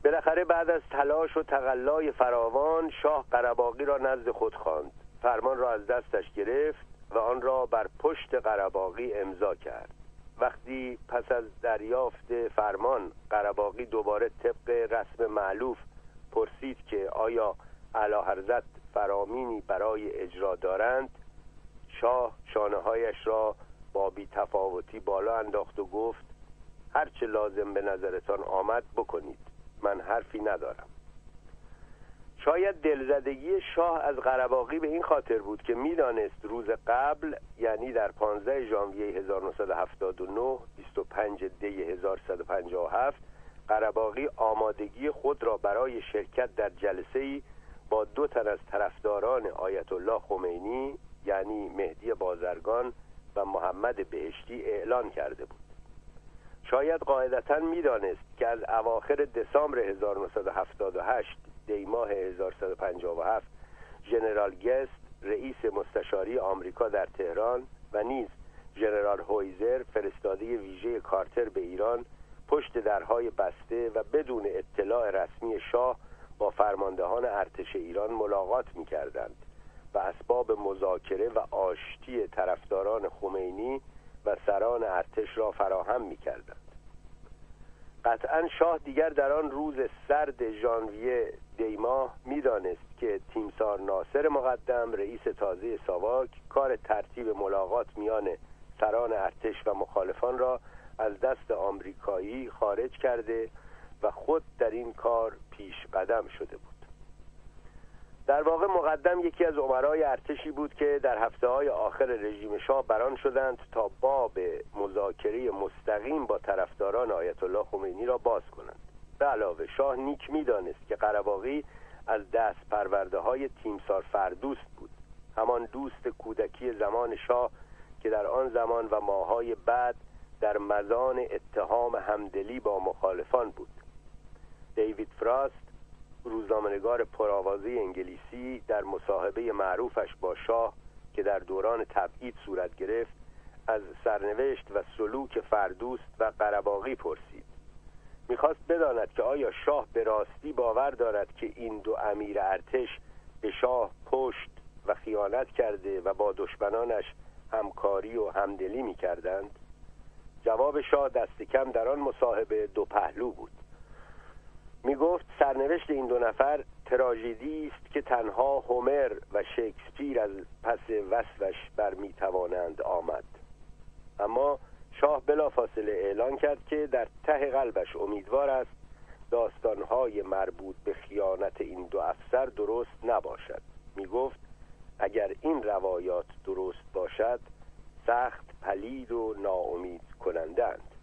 بالاخره بعد از تلاش و تقلای فراوان شاه قرباقی را نزد خود خواند. فرمان را از دستش گرفت و آن را بر پشت قرباقی امضا کرد. وقتی پس از دریافت فرمان قرباقی دوباره طبق رسم معلوف پرسید که آیا علا حرزت فرامینی برای اجرا دارند شاه شانه هایش را با بی تفاوتی بالا انداخت و گفت هرچه لازم به نظرتان آمد بکنید من حرفی ندارم. شاید دلزدگی شاه از قرباقی به این خاطر بود که می‌دانست روز قبل یعنی در 15 ژانویه 1979 25 دی 1157 قرباقی آمادگی خود را برای شرکت در جلسه ای با دو تن از طرفداران آیت الله خمینی یعنی مهدی بازرگان و محمد بهشتی اعلان کرده بود. شاید قاعدتا می‌دانست که از اواخر دسامبر 1978 دی ماه 1157 ژنرال گست رئیس مستشاری آمریکا در تهران و نیز ژنرال هویزر فرستاده ویژه کارتر به ایران پشت درهای بسته و بدون اطلاع رسمی شاه با فرماندهان ارتش ایران ملاقات می کردند و اسباب مذاکره و آشتی طرفداران خمینی و سران ارتش را فراهم می کردند. قطعا شاه دیگر در آن روز سرد ژانویه دیماه می‌دانست که تیمسار ناصر مقدم رئیس تازه ساواک کار ترتیب ملاقات میان سران ارتش و مخالفان را از دست آمریکایی خارج کرده و خود در این کار پیش قدم شده بود. در واقع مقدم یکی از عمرای ارتشی بود که در هفته های آخر رژیم شاه بران شدند تا باب مذاکره مستقیم با طرفداران آیت الله خمینی را باز کنند. به علاوه شاه نیک می‌دانست که قرباقی از دست پرورده های تیمسار فردوست بود. همان دوست کودکی زمان شاه که در آن زمان و ماهای بعد در مزان اتهام همدلی با مخالفان بود. دیوید فراست روزنامهنگار پرآوازه انگلیسی در مصاحبه معروفش با شاه که در دوران تبعید صورت گرفت از سرنوشت و سلوک فردوست و قرباقی پرسید. می‌خواست بداند که آیا شاه به راستی باور دارد که این دو امیر ارتش به شاه پشت و خیانت کرده و با دشمنانش همکاری و همدلی می‌کردند؟ جواب شاه دست کم در آن مصاحبه دو پهلو بود. می گفت سرنوشت این دو نفر تراژدی است که تنها هومر و شکسپیر از پس وصفش بر می توانند آمد. اما شاه بلافاصله اعلان کرد که در ته قلبش امیدوار است داستانهای مربوط به خیانت این دو افسر درست نباشد. می گفت اگر این روایات درست باشد سخت پلید و ناامید کنندند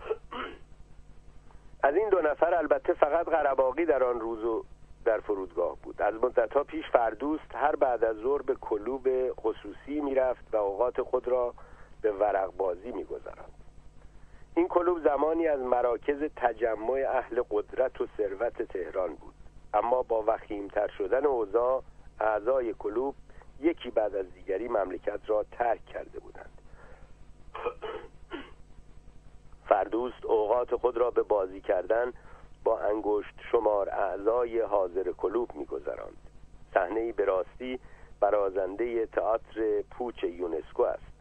[clears throat] از این دو نفر البته فقط قرباقی در آن روز و در فرودگاه بود. از مدتها پیش فردوست هر بعد از ظهر به کلوب خصوصی می‌رفت و اوقات خود را به ورق بازی میگذراند این کلوب زمانی از مراکز تجمع اهل قدرت و ثروت تهران بود. اما با وخیمتر شدن اوضاع اعضای کلوب یکی بعد از دیگری مملکت را ترک کرده بودند. فردوست اوقات خود را به بازی کردن با انگشت شمار اعضای حاضر کلوب میگذراند. صحنه به راستی برازنده تئاتر پوچ یونسکو است.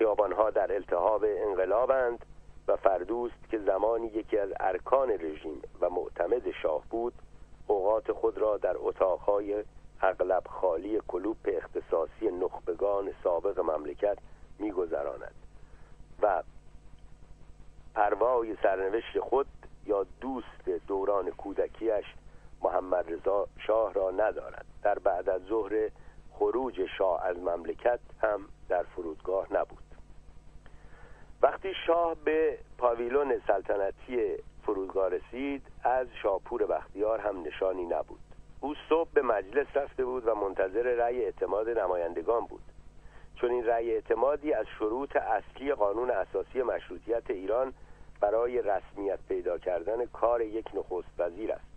خیابانها در التهاب انقلابند و فردوست که زمانی یکی از ارکان رژیم و معتمد شاه بود اوقات خود را در اتاقهای اغلب خالی کلوپ اختصاصی نخبگان سابق مملکت میگذراند و پروای سرنوشت خود یا دوست دوران کودکیش محمد رضا شاه را ندارد. در بعد از ظهر خروج شاه از مملکت هم در فرودگاه نبود. وقتی شاه به پاویلون سلطنتی فرودگاه رسید از شاپور بختیار هم نشانی نبود. او صبح به مجلس رفته بود و منتظر رأی اعتماد نمایندگان بود. چون این رأی اعتمادی از شروط اصلی قانون اساسی مشروطیت ایران برای رسمیت پیدا کردن کار یک نخست وزیر است.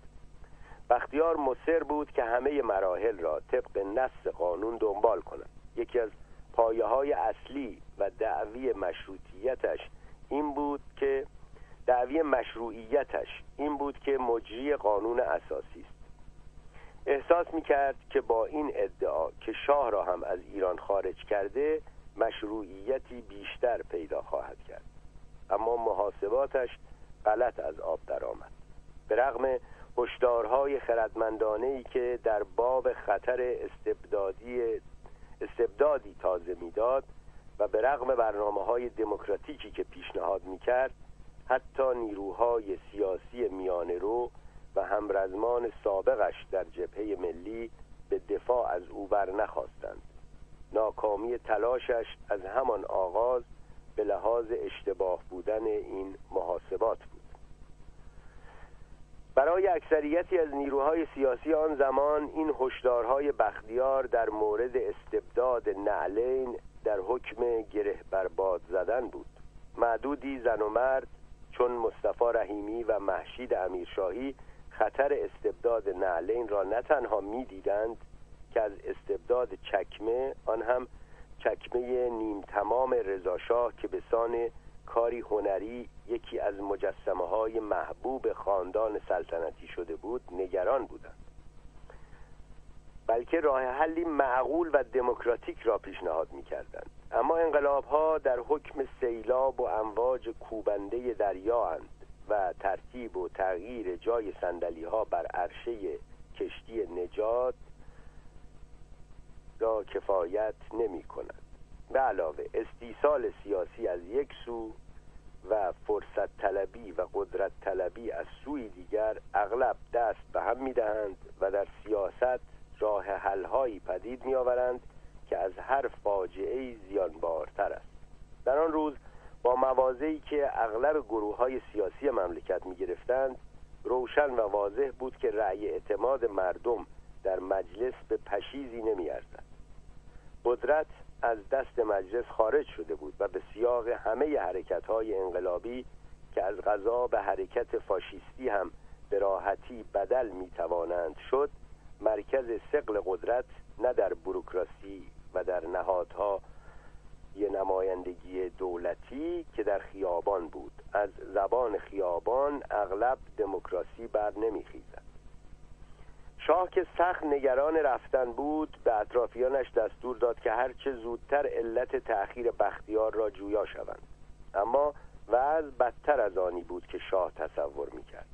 بختیار مصر بود که همه مراحل را طبق نص قانون دنبال کند. یکی از پایه های اصلی و دعوی مشروطیتش این بود که دعوی مشروعیتش این بود که مجری قانون اساسی است. احساس می کرد که با این ادعا که شاه را هم از ایران خارج کرده مشروعیتی بیشتر پیدا خواهد کرد. اما محاسباتش غلط از آب درآمد. به رغم هشدارهای خردمندانه ای که در باب خطر استبدادی استبدادی تازه می‌داد و به رغم برنامه های دموکراتیکی که پیشنهاد می‌کرد حتی نیروهای سیاسی میانه رو و همرزمان سابقش در جبهه ملی به دفاع از او بر نخواستند ناکامی تلاشش از همان آغاز به لحاظ اشتباه بودن این محاسبات بود. برای اکثریتی از نیروهای سیاسی آن زمان این هشدارهای بختیار در مورد استبداد نعلین در حکم گره برباد زدن بود. معدودی زن و مرد چون مصطفی رحیمی و محشید امیرشاهی خطر استبداد نعلین را نه تنها می‌دیدند که از استبداد چکمه آن هم چکمه نیم تمام رضاشاه که به سان کاری هنری یکی از مجسمه های محبوب خاندان سلطنتی شده بود نگران بودند. بلکه راه حلی معقول و دموکراتیک را پیشنهاد می کردند اما انقلاب ها در حکم سیلاب و امواج کوبنده دریا و ترتیب و تغییر جای سندلی ها بر عرشه کشتی نجات را کفایت نمی کند به علاوه استیصال سیاسی از یک سو و فرصت طلبی و قدرت طلبی از سوی دیگر اغلب دست به هم می‌دهند و در سیاست راه حلهایی پدید میآورند که از هر فاجعه زیانبارتر است در آن روز با موازهی که اغلب گروه های سیاسی مملکت می گرفتند روشن و واضح بود که رأی اعتماد مردم در مجلس به پشیزی نمی ارزد. قدرت از دست مجلس خارج شده بود و به سیاق همه حرکت های انقلابی که از غذا به حرکت فاشیستی هم به راحتی بدل می توانند شد مرکز سقل قدرت نه در بروکراسی و در نهادها یه نمایندگی دولتی که در خیابان بود. از زبان خیابان اغلب دموکراسی بر نمیخیزد. شاه که سخت نگران رفتن بود به اطرافیانش دستور داد که هرچه زودتر علت تأخیر بختیار را جویا شوند. اما وضع بدتر از آنی بود که شاه تصور می‌کرد.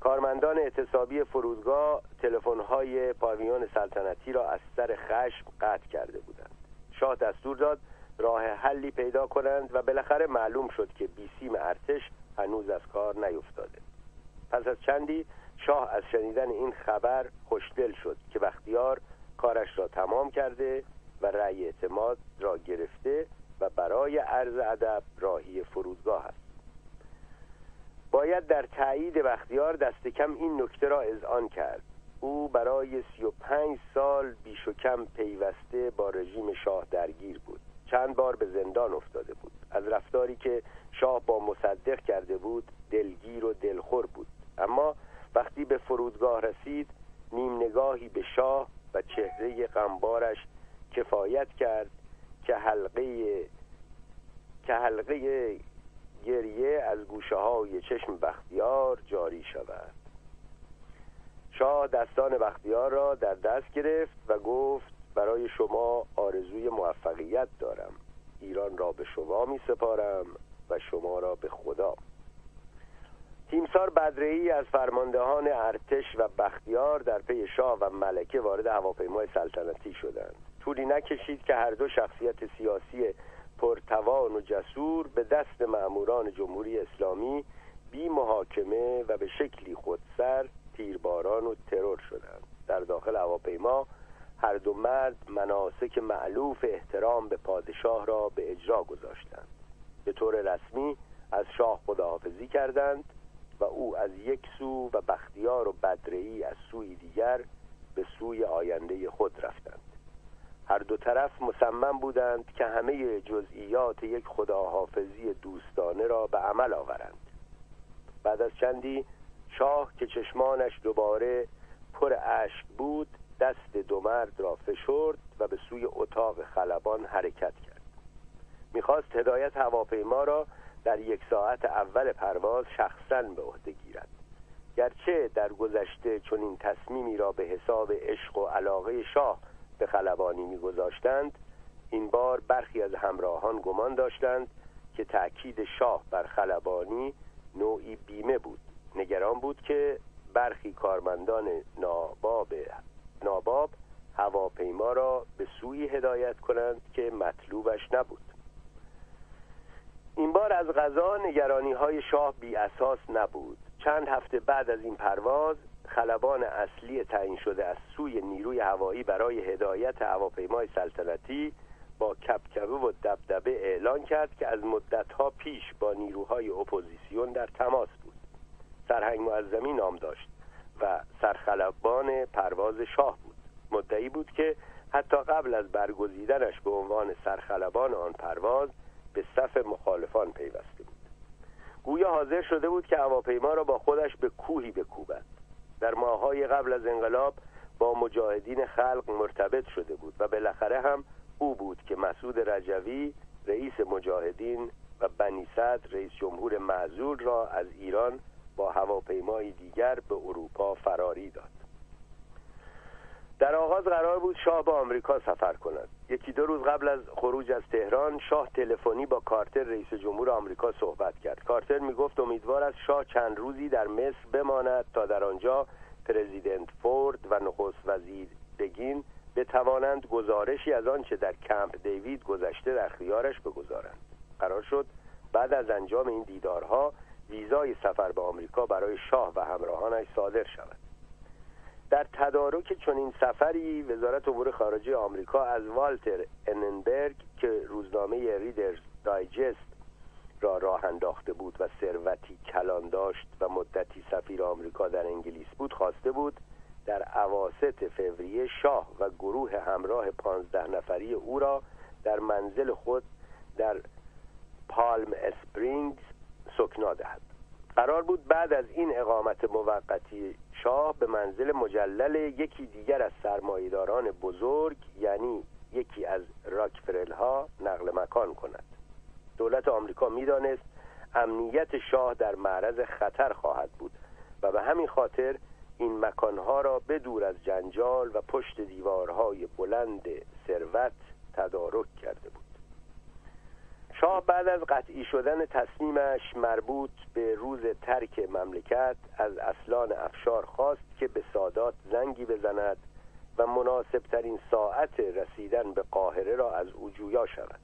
کارمندان اعتصابی فرودگاه تلفن‌های پاویون سلطنتی را از سر خشم قطع کرده بودند. شاه دستور داد راه حلی پیدا کنند و بالاخره معلوم شد که بیسیم ارتش هنوز از کار نیفتاده. پس از چندی شاه از شنیدن این خبر خوشدل شد که بختیار کارش را تمام کرده و رأی اعتماد را گرفته و برای عرض ادب راهی فرودگاه است. باید در تایید بختیار دست کم این نکته را اذعان کرد. او برای سی و پنج سال بیش و کم پیوسته با رژیم شاه درگیر بود. چند بار به زندان افتاده بود. از رفتاری که شاه با مصدق کرده بود دلگیر و دلخور بود. اما وقتی به فرودگاه رسید نیم نگاهی به شاه و چهره غمبارش کفایت کرد که حلقه که حلقه گریه از گوشه های چشم بختیار جاری شود. شاه دستان بختیار را در دست گرفت و گفت برای شما آرزوی موفقیت دارم. ایران را به شما می سپارم و شما را به خدا. تیمسار بدرهی از فرماندهان ارتش و بختیار در پی شاه و ملکه وارد هواپیمای سلطنتی شدند. طولی نکشید که هر دو شخصیت سیاسی پرتوان و جسور به دست مأموران جمهوری اسلامی بی محاکمه و به شکلی خودسر تیرباران و ترور شدند. در داخل هواپیما هر دو مرد مناسک معلوف احترام به پادشاه را به اجرا گذاشتند. به طور رسمی از شاه خداحافظی کردند و او از یک سو و بختیار و بدرهی از سوی دیگر به سوی آینده خود رفتند. هر دو طرف مصمم بودند که همه جزئیات یک خداحافظی دوستانه را به عمل آورند. بعد از چندی شاه که چشمانش دوباره پر اشک بود دست دو مرد را فشرد و به سوی اتاق خلبان حرکت کرد. می‌خواست هدایت هواپیما را در یک ساعت اول پرواز شخصا به عهده گیرد. گرچه در گذشته چنین تصمیمی را به حساب عشق و علاقه شاه به خلبانی میگذاشتند این بار برخی از همراهان گمان داشتند که تأکید شاه بر خلبانی نوعی بیمه بود. نگران بود که برخی کارمندان ناباب ناباب هواپیما را به سوی هدایت کنند که مطلوبش نبود. این بار از قضا نگرانی های شاه بی اساس نبود. چند هفته بعد از این پرواز خلبان اصلی تعیین شده از سوی نیروی هوایی برای هدایت هواپیمای سلطنتی با کبکبه و دبدبه اعلان کرد که از مدتها پیش با نیروهای اپوزیسیون در تماس بود. سرهنگ معظمی نام داشت و سرخلبان پرواز شاه بود. مدعی بود که حتی قبل از برگزیدنش به عنوان سرخلبان آن پرواز به صف مخالفان پیوسته بود. گویا حاضر شده بود که هواپیما را با خودش به کوهی بکوبد. در ماههای قبل از انقلاب با مجاهدین خلق مرتبط شده بود و بالاخره هم او بود که مسعود رجوی رئیس مجاهدین و بنی صدر رئیس جمهور معزول را از ایران با هواپیمای دیگر به اروپا فراری داد. در آغاز قرار بود شاه با آمریکا سفر کند. یکی دو روز قبل از خروج از تهران شاه تلفنی با کارتر رئیس جمهور آمریکا صحبت کرد. کارتر می‌گفت امیدوار است شاه چند روزی در مصر بماند تا در آنجا پرزیدنت فورد و نخست وزیر بگین بتوانند گزارشی از آنچه در کمپ دیوید گذشته در خیارش بگذارند. قرار شد بعد از انجام این دیدارها ویزای سفر به آمریکا برای شاه و همراهانش صادر شود. در تدارک چنین سفری وزارت امور خارجه آمریکا از والتر اننبرگ که روزنامه ریدرز دایجست را راه انداخته بود و ثروتی کلان داشت و مدتی سفیر آمریکا در انگلیس بود خواسته بود در عواست فوریه شاه و گروه همراه پانزده نفری او را در منزل خود در پالم اسپرینگز سکنا دهد. قرار بود بعد از این اقامت موقتی شاه به منزل مجلل یکی دیگر از سرمایداران بزرگ یعنی یکی از راکفرل ها نقل مکان کند. دولت آمریکا می‌دانست امنیت شاه در معرض خطر خواهد بود و به همین خاطر این مکانها را بدور از جنجال و پشت دیوارهای بلند ثروت تدارک کرده بود. شاه بعد از قطعی شدن تصمیمش مربوط به روز ترک مملکت از اصلان افشار خواست که به سادات زنگی بزند و مناسبترین ساعت رسیدن به قاهره را از او جویا شود.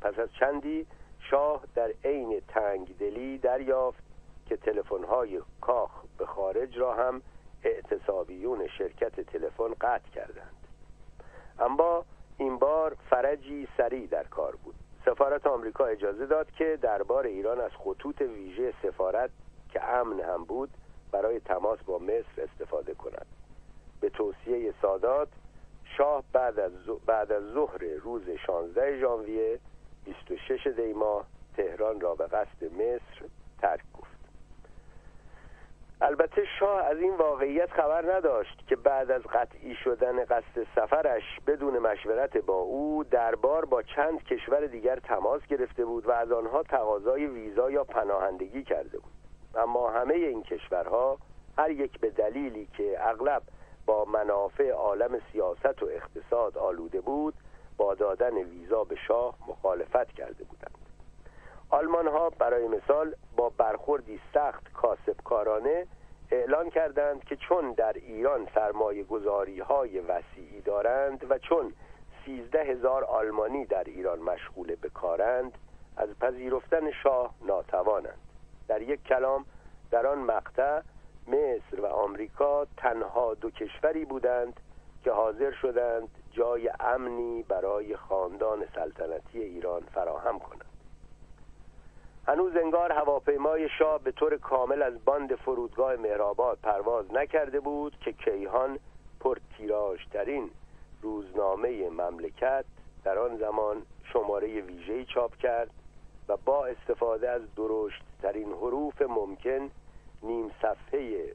پس از چندی شاه در عین تنگ دلی دریافت که تلفن‌های کاخ به خارج را هم اعتصابیون شرکت تلفن قطع کردند. اما این بار فرجی سریع در کار بود. سفارت آمریکا اجازه داد که دربار ایران از خطوط ویژه سفارت که امن هم بود برای تماس با مصر استفاده کند. به توصیه سادات شاه بعد از, بعد از ظهر روز 16 ژانویه 26 دیما تهران را به قصد مصر ترک گفت. البته شاه از این واقعیت خبر نداشت که بعد از قطعی شدن قصد سفرش بدون مشورت با او دربار با چند کشور دیگر تماس گرفته بود و از آنها تقاضای ویزا یا پناهندگی کرده بود. اما همه این کشورها هر یک به دلیلی که اغلب با منافع عالم سیاست و اقتصاد آلوده بود با دادن ویزا به شاه مخالفت کرده بودند. آلمان ها برای مثال با برخوردی سخت کاسبکارانه اعلان کردند که چون در ایران سرمایه گذاری های وسیعی دارند و چون سیزده هزار آلمانی در ایران مشغول به کارند از پذیرفتن شاه ناتوانند. در یک کلام در آن مقطع مصر و آمریکا تنها دو کشوری بودند که حاضر شدند جای امنی برای خاندان سلطنتی ایران فراهم کنند. هنوز انگار هواپیمای شاه به طور کامل از باند فرودگاه مهرآباد پرواز نکرده بود که کیهان پرتیراژترین روزنامه مملکت در آن زمان شماره ویژه‌ای چاپ کرد و با استفاده از درشتترین حروف ممکن نیم صفحه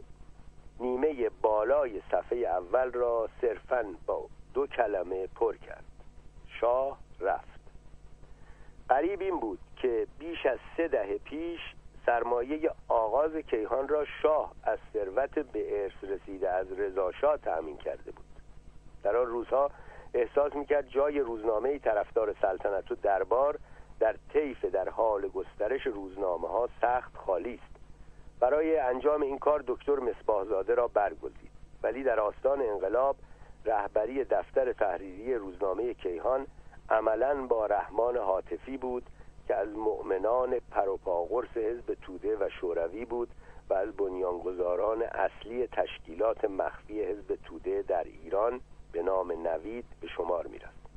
نیمه بالای صفحه اول را صرفا با دو کلمه پر کرد. شاه رفت. قریب این بود که بیش از سه دهه پیش سرمایه آغاز کیهان را شاه از ثروت به ارث رسیده از رضاشاه تأمین کرده بود. در آن روزها احساس می‌کرد جای روزنامه طرفدار سلطنت و دربار در طیف در حال گسترش روزنامه ها سخت خالی است. برای انجام این کار دکتر مصباحزاده را برگزید. ولی در آستان انقلاب رهبری دفتر تحریری روزنامه کیهان عملا با رحمان حاطفی بود که از مؤمنان پروپاگرس حزب توده و شوروی بود و از بنیانگذاران اصلی تشکیلات مخفی حزب توده در ایران به نام نوید به شمار می رفت.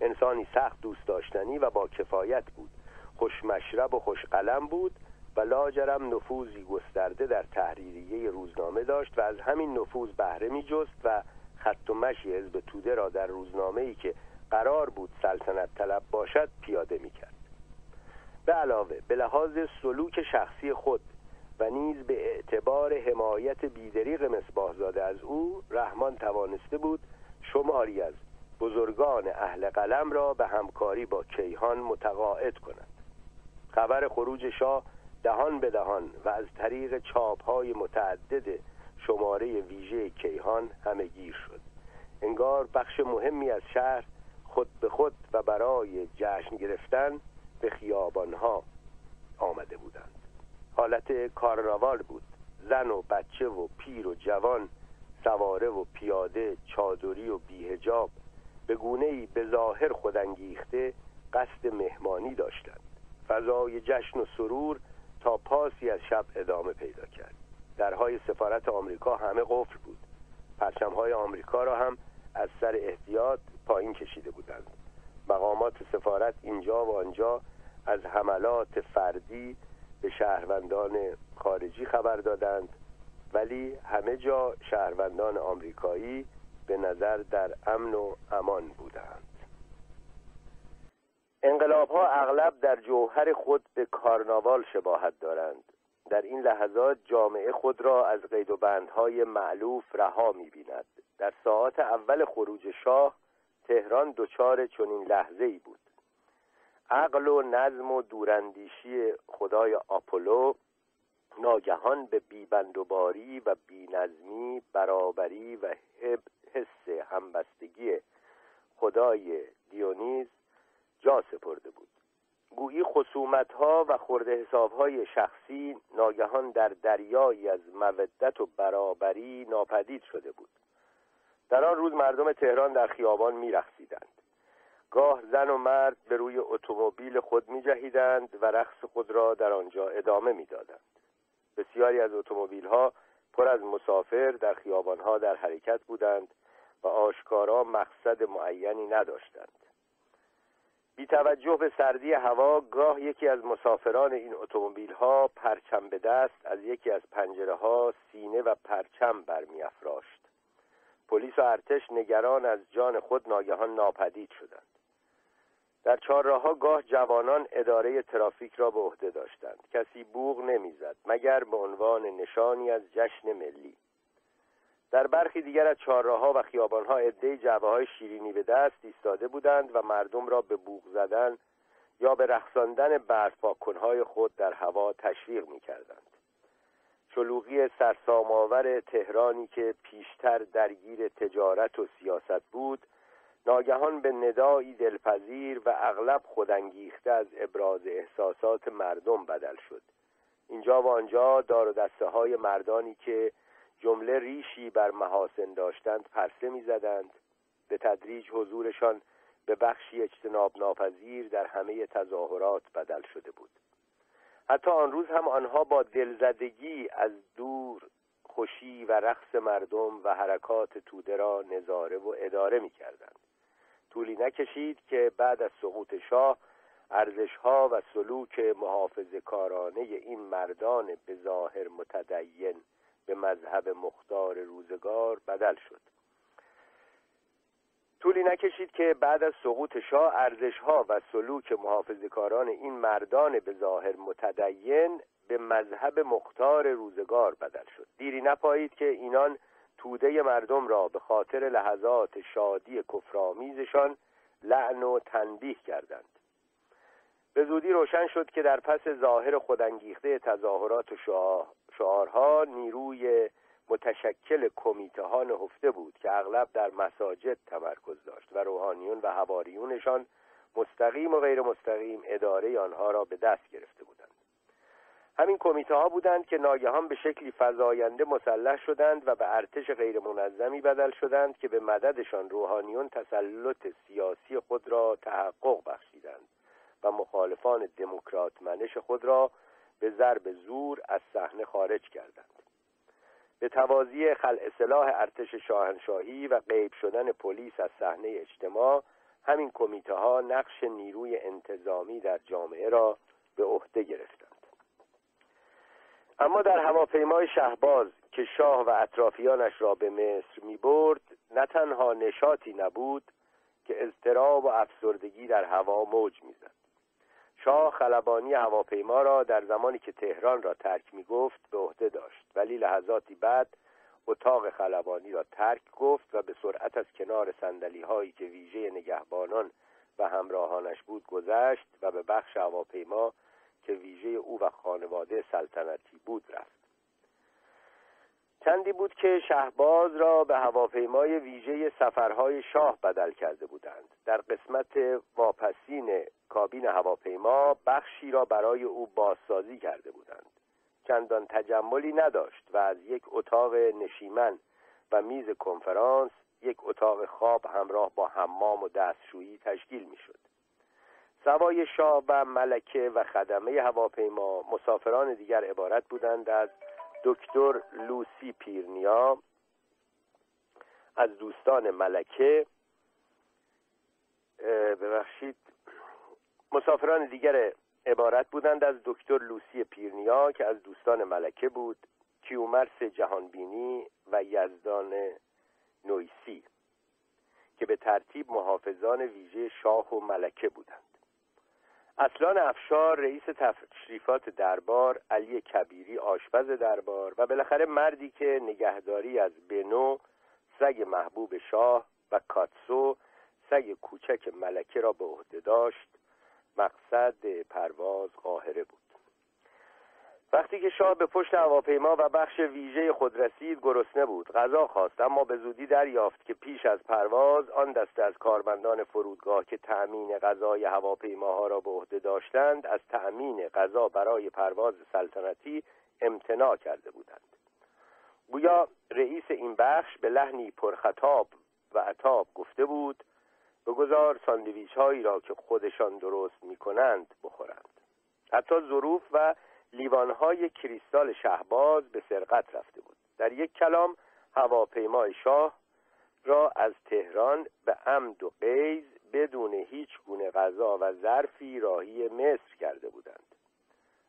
انسانی سخت دوست داشتنی و با کفایت بود خوشمشرب و خوشقلم بود و لاجرم نفوذی گسترده در تحریریه روزنامه داشت و از همین نفوذ بهره می جست و خط و مشی حزب توده را در روزنامه ای که قرار بود سلطنت طلب باشد پیاده می کرد به علاوه به لحاظ سلوک شخصی خود و نیز به اعتبار حمایت بیدریق مصباحزاده از او رحمان توانسته بود شماری از بزرگان اهل قلم را به همکاری با کیهان متقاعد کند. خبر خروج شاه دهان به دهان و از طریق چاپ های متعدد شماره ویژه کیهان همه گیر شد. انگار بخش مهمی از شهر خود به خود و برای جشن گرفتن به خیابانها آمده بودند. حالت کارناوال بود. زن و بچه و پیر و جوان سواره و پیاده چادری و بیهجاب به گونه ای به ظاهر خودانگیخته قصد مهمانی داشتند. فضای جشن و سرور تا پاسی از شب ادامه پیدا کرد. درهای سفارت آمریکا همه قفل بود. پرچمهای آمریکا را هم از سر احتیاط پایین کشیده بودند. مقامات سفارت اینجا و آنجا از حملات فردی به شهروندان خارجی خبر دادند ولی همه جا شهروندان آمریکایی به نظر در امن و امان بودند. انقلاب ها اغلب در جوهر خود به کارناوال شباهت دارند. در این لحظات جامعه خود را از قید و بندهای معلوف رها می بیند در ساعات اول خروج شاه تهران دچار چنین لحظه ای بود. عقل و نظم و دوراندیشی خدای آپولو ناگهان به بیبندوباری و بینظمی برابری و حس همبستگی خدای دیونیز جا سپرده بود. گویی خصومت ها و خورده حساب های شخصی ناگهان در دریایی از مودت و برابری ناپدید شده بود. در آن روز مردم تهران در خیابان میرقصیدند. گاه زن و مرد به روی اتومبیل خود می جهیدند و رقص خود را در آنجا ادامه می‌دادند. بسیاری از اتومبیل ها پر از مسافر در خیابان ها در حرکت بودند و آشکارا مقصد معینی نداشتند. بی توجه به سردی هوا گاه یکی از مسافران این اتومبیل ها پرچم به دست از یکی از پنجره ها سینه و پرچم برمیافراشت. پلیس و ارتش نگران از جان خود ناگهان ناپدید شدند. در چهارراهها گاه جوانان اداره ترافیک را به عهده داشتند. کسی بوغ نمی‌زد مگر به عنوان نشانی از جشن ملی. در برخی دیگر از چهارراهها و خیابانها عدهای جعبه های شیرینی به دست ایستاده بودند و مردم را به بوغ زدن یا به رقصاندن برف خود در هوا تشویق می کردند. شلوغی سرسامآور تهرانی که پیشتر درگیر تجارت و سیاست بود ناگهان به ندایی دلپذیر و اغلب خودانگیخته از ابراز احساسات مردم بدل شد. اینجا و آنجا دار و دسته های مردانی که جمله ریشی بر محاسن داشتند پرسه می‌زدند. به تدریج حضورشان به بخشی اجتناب ناپذیر در همه تظاهرات بدل شده بود. حتی آن روز هم آنها با دلزدگی از دور خوشی و رقص مردم و حرکات توده را نظاره و اداره می کردند. طولی نکشید که بعد از سقوط شاه ارزشها و سلوک محافظ کارانه این مردان به ظاهر متدین به مذهب مختار روزگار بدل شد طولی نکشید که بعد از سقوط شاه ارزشها و سلوک محافظکاران این مردان به ظاهر متدین به مذهب مختار روزگار بدل شد. دیری نپایید که اینان توده مردم را به خاطر لحظات شادی کفرآمیزشان لعن و تنبیه کردند. به زودی روشن شد که در پس ظاهر خودانگیخته تظاهرات و شعارها نیروی متشکل کمیته ها نهفته بود که اغلب در مساجد تمرکز داشت و روحانیون و حواریونشان مستقیم و غیر مستقیم اداره آنها را به دست گرفته بودند. همین کمیته ها بودند که ناگهان به شکلی فزاینده مسلح شدند و به ارتش غیر منظمی بدل شدند که به مددشان روحانیون تسلط سیاسی خود را تحقق بخشیدند و مخالفان دموکرات منش خود را به ضرب زور از صحنه خارج کردند. به توازی خلع سلاح ارتش شاهنشاهی و غیب شدن پلیس از صحنه اجتماع همین کمیته ها نقش نیروی انتظامی در جامعه را به عهده گرفتند. اما در هواپیمای شهباز که شاه و اطرافیانش را به مصر می برد نه تنها نشاطی نبود که اضطراب و افسردگی در هوا موج می‌زد. شاه خلبانی هواپیما را در زمانی که تهران را ترک می گفت به عهده داشت. ولی لحظاتی بعد اتاق خلبانی را ترک گفت و به سرعت از کنار سندلی هایی که ویژه نگهبانان و همراهانش بود گذشت و به بخش هواپیما که ویژه او و خانواده سلطنتی بود رفت. چندی بود که شهباز را به هواپیمای ویژه سفرهای شاه بدل کرده بودند در قسمت واپسین کابین هواپیما بخشی را برای او بازسازی کرده بودند چندان تجملی نداشت و از یک اتاق نشیمن و میز کنفرانس یک اتاق خواب همراه با حمام و دستشویی تشکیل می‌شد. سوای شاه و ملکه و خدمه هواپیما مسافران دیگر عبارت بودند از دکتر لوسی پیرنیا از دوستان ملکه ببخشید مسافران دیگر عبارت بودند از دکتر لوسی پیرنیا که از دوستان ملکه بود کیومرس جهانبینی و یزدان نویسی که به ترتیب محافظان ویژه شاه و ملکه بودند. اصلان افشار رئیس تشریفات دربار علی کبیری آشپز دربار و بالاخره مردی که نگهداری از بنو سگ محبوب شاه و کاتسو سگ کوچک ملکه را به عهده داشت. مقصد پرواز قاهره بود. وقتی که شاه به پشت هواپیما و بخش ویژه خود رسید گرسنه بود غذا خواست اما به زودی دریافت که پیش از پرواز آن دسته از کارمندان فرودگاه که تأمین غذای هواپیماها را به عهده داشتند از تأمین غذا برای پرواز سلطنتی امتناع کرده بودند. گویا رئیس این بخش به لحنی پرخطاب و عطاب گفته بود بگذار ساندویچ هایی را که خودشان درست می کنند بخورند. حتی ظروف و لیوانهای کریستال شهباز به سرقت رفته بود. در یک کلام هواپیمای شاه را از تهران به عمد و قیز بدون هیچ گونه غذا و ظرفی راهی مصر کرده بودند.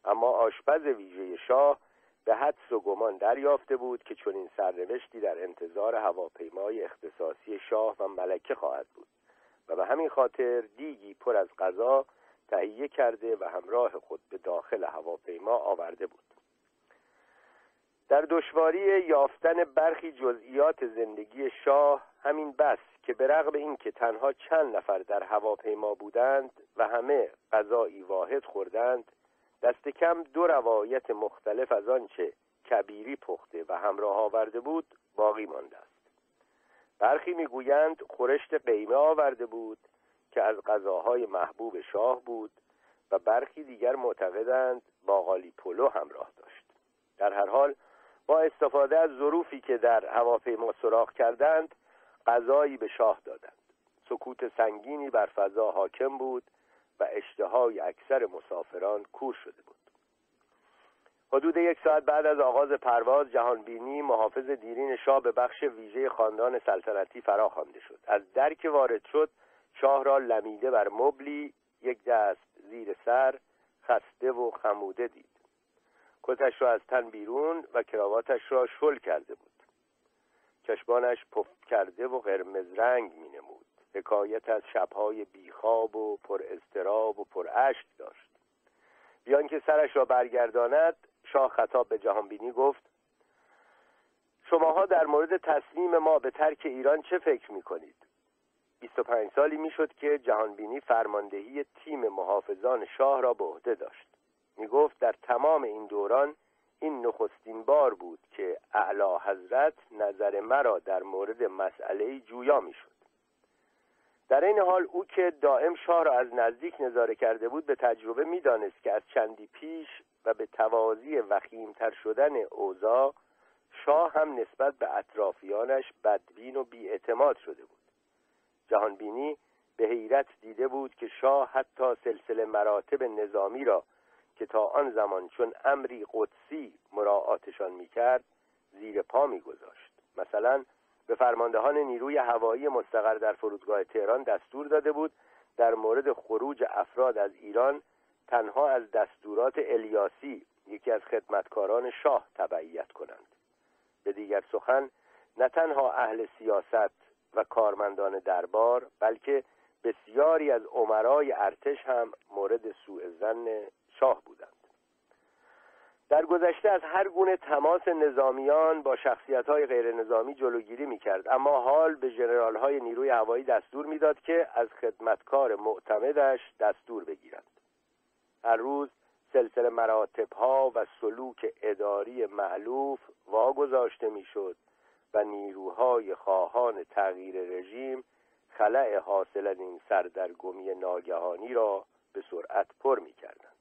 اما آشپز ویژه شاه به حدس و گمان دریافته بود که چنین سرنوشتی در انتظار هواپیمای اختصاصی شاه و ملکه خواهد بود و به همین خاطر دیگی پر از غذا تهیه کرده و همراه خود به داخل هواپیما آورده بود. در دشواری یافتن برخی جزئیات زندگی شاه همین بس که به رغم اینکه تنها چند نفر در هواپیما بودند و همه غذایی واحد خوردند دست کم دو روایت مختلف از آنچه کبیری پخته و همراه آورده بود باقی مانده است. برخی می‌گویند خورشت قیمه آورده بود که از غذاهای محبوب شاه بود و برخی دیگر معتقدند باقالی پلو همراه داشت. در هر حال با استفاده از ظروفی که در هواپیما سراغ کردند غذایی به شاه دادند. سکوت سنگینی بر فضا حاکم بود و اشتهای اکثر مسافران کور شده بود. حدود یک ساعت بعد از آغاز پرواز جهانبینی محافظ دیرین شاه به بخش ویژه خاندان سلطنتی فرا خوانده شد. از درک وارد شد شاه را لمیده بر مبلی یک دست زیر سر خسته و خموده دید. کتش را از تن بیرون و کراواتش را شل کرده بود. چشمانش پف کرده و قرمز رنگ می نمود. حکایت از شبهای بیخواب و پر استراب و پر اشک داشت. بیان که سرش را برگرداند شاه خطاب به جهانبینی گفت شماها در مورد تصمیم ما به ترک ایران چه فکر می کنید؟ 25 سالی می‌شد که جهانبینی فرماندهی تیم محافظان شاه را به عهده داشت. می گفت در تمام این دوران این نخستین بار بود که اعلی حضرت نظر مرا در مورد مسئله جویا می‌شد. در این حال او که دائم شاه را از نزدیک نظاره کرده بود به تجربه می‌دانست که از چندی پیش و به توازی وخیمتر شدن اوضاع شاه هم نسبت به اطرافیانش بدبین و بیاعتماد شده بود. جهانبینی به حیرت دیده بود که شاه حتی سلسله مراتب نظامی را که تا آن زمان چون امری قدسی مراعاتشان می‌کرد زیر پا میگذاشت. مثلا به فرماندهان نیروی هوایی مستقر در فرودگاه تهران دستور داده بود در مورد خروج افراد از ایران تنها از دستورات الیاسی یکی از خدمتکاران شاه تبعیت کنند. به دیگر سخن نه تنها اهل سیاست و کارمندان دربار بلکه بسیاری از عمرای ارتش هم مورد سوء زن شاه بودند. در گذشته از هر گونه تماس نظامیان با شخصیت های غیر نظامی جلوگیری می کرد اما حال به جنرال های نیروی هوایی دستور می‌داد که از خدمتکار معتمدش دستور بگیرند. هر روز سلسله مراتب ها و سلوک اداری معلوف واگذاشته می‌شد و نیروهای خواهان تغییر رژیم خلع حاصل این سردرگمی ناگهانی را به سرعت پر می کردند.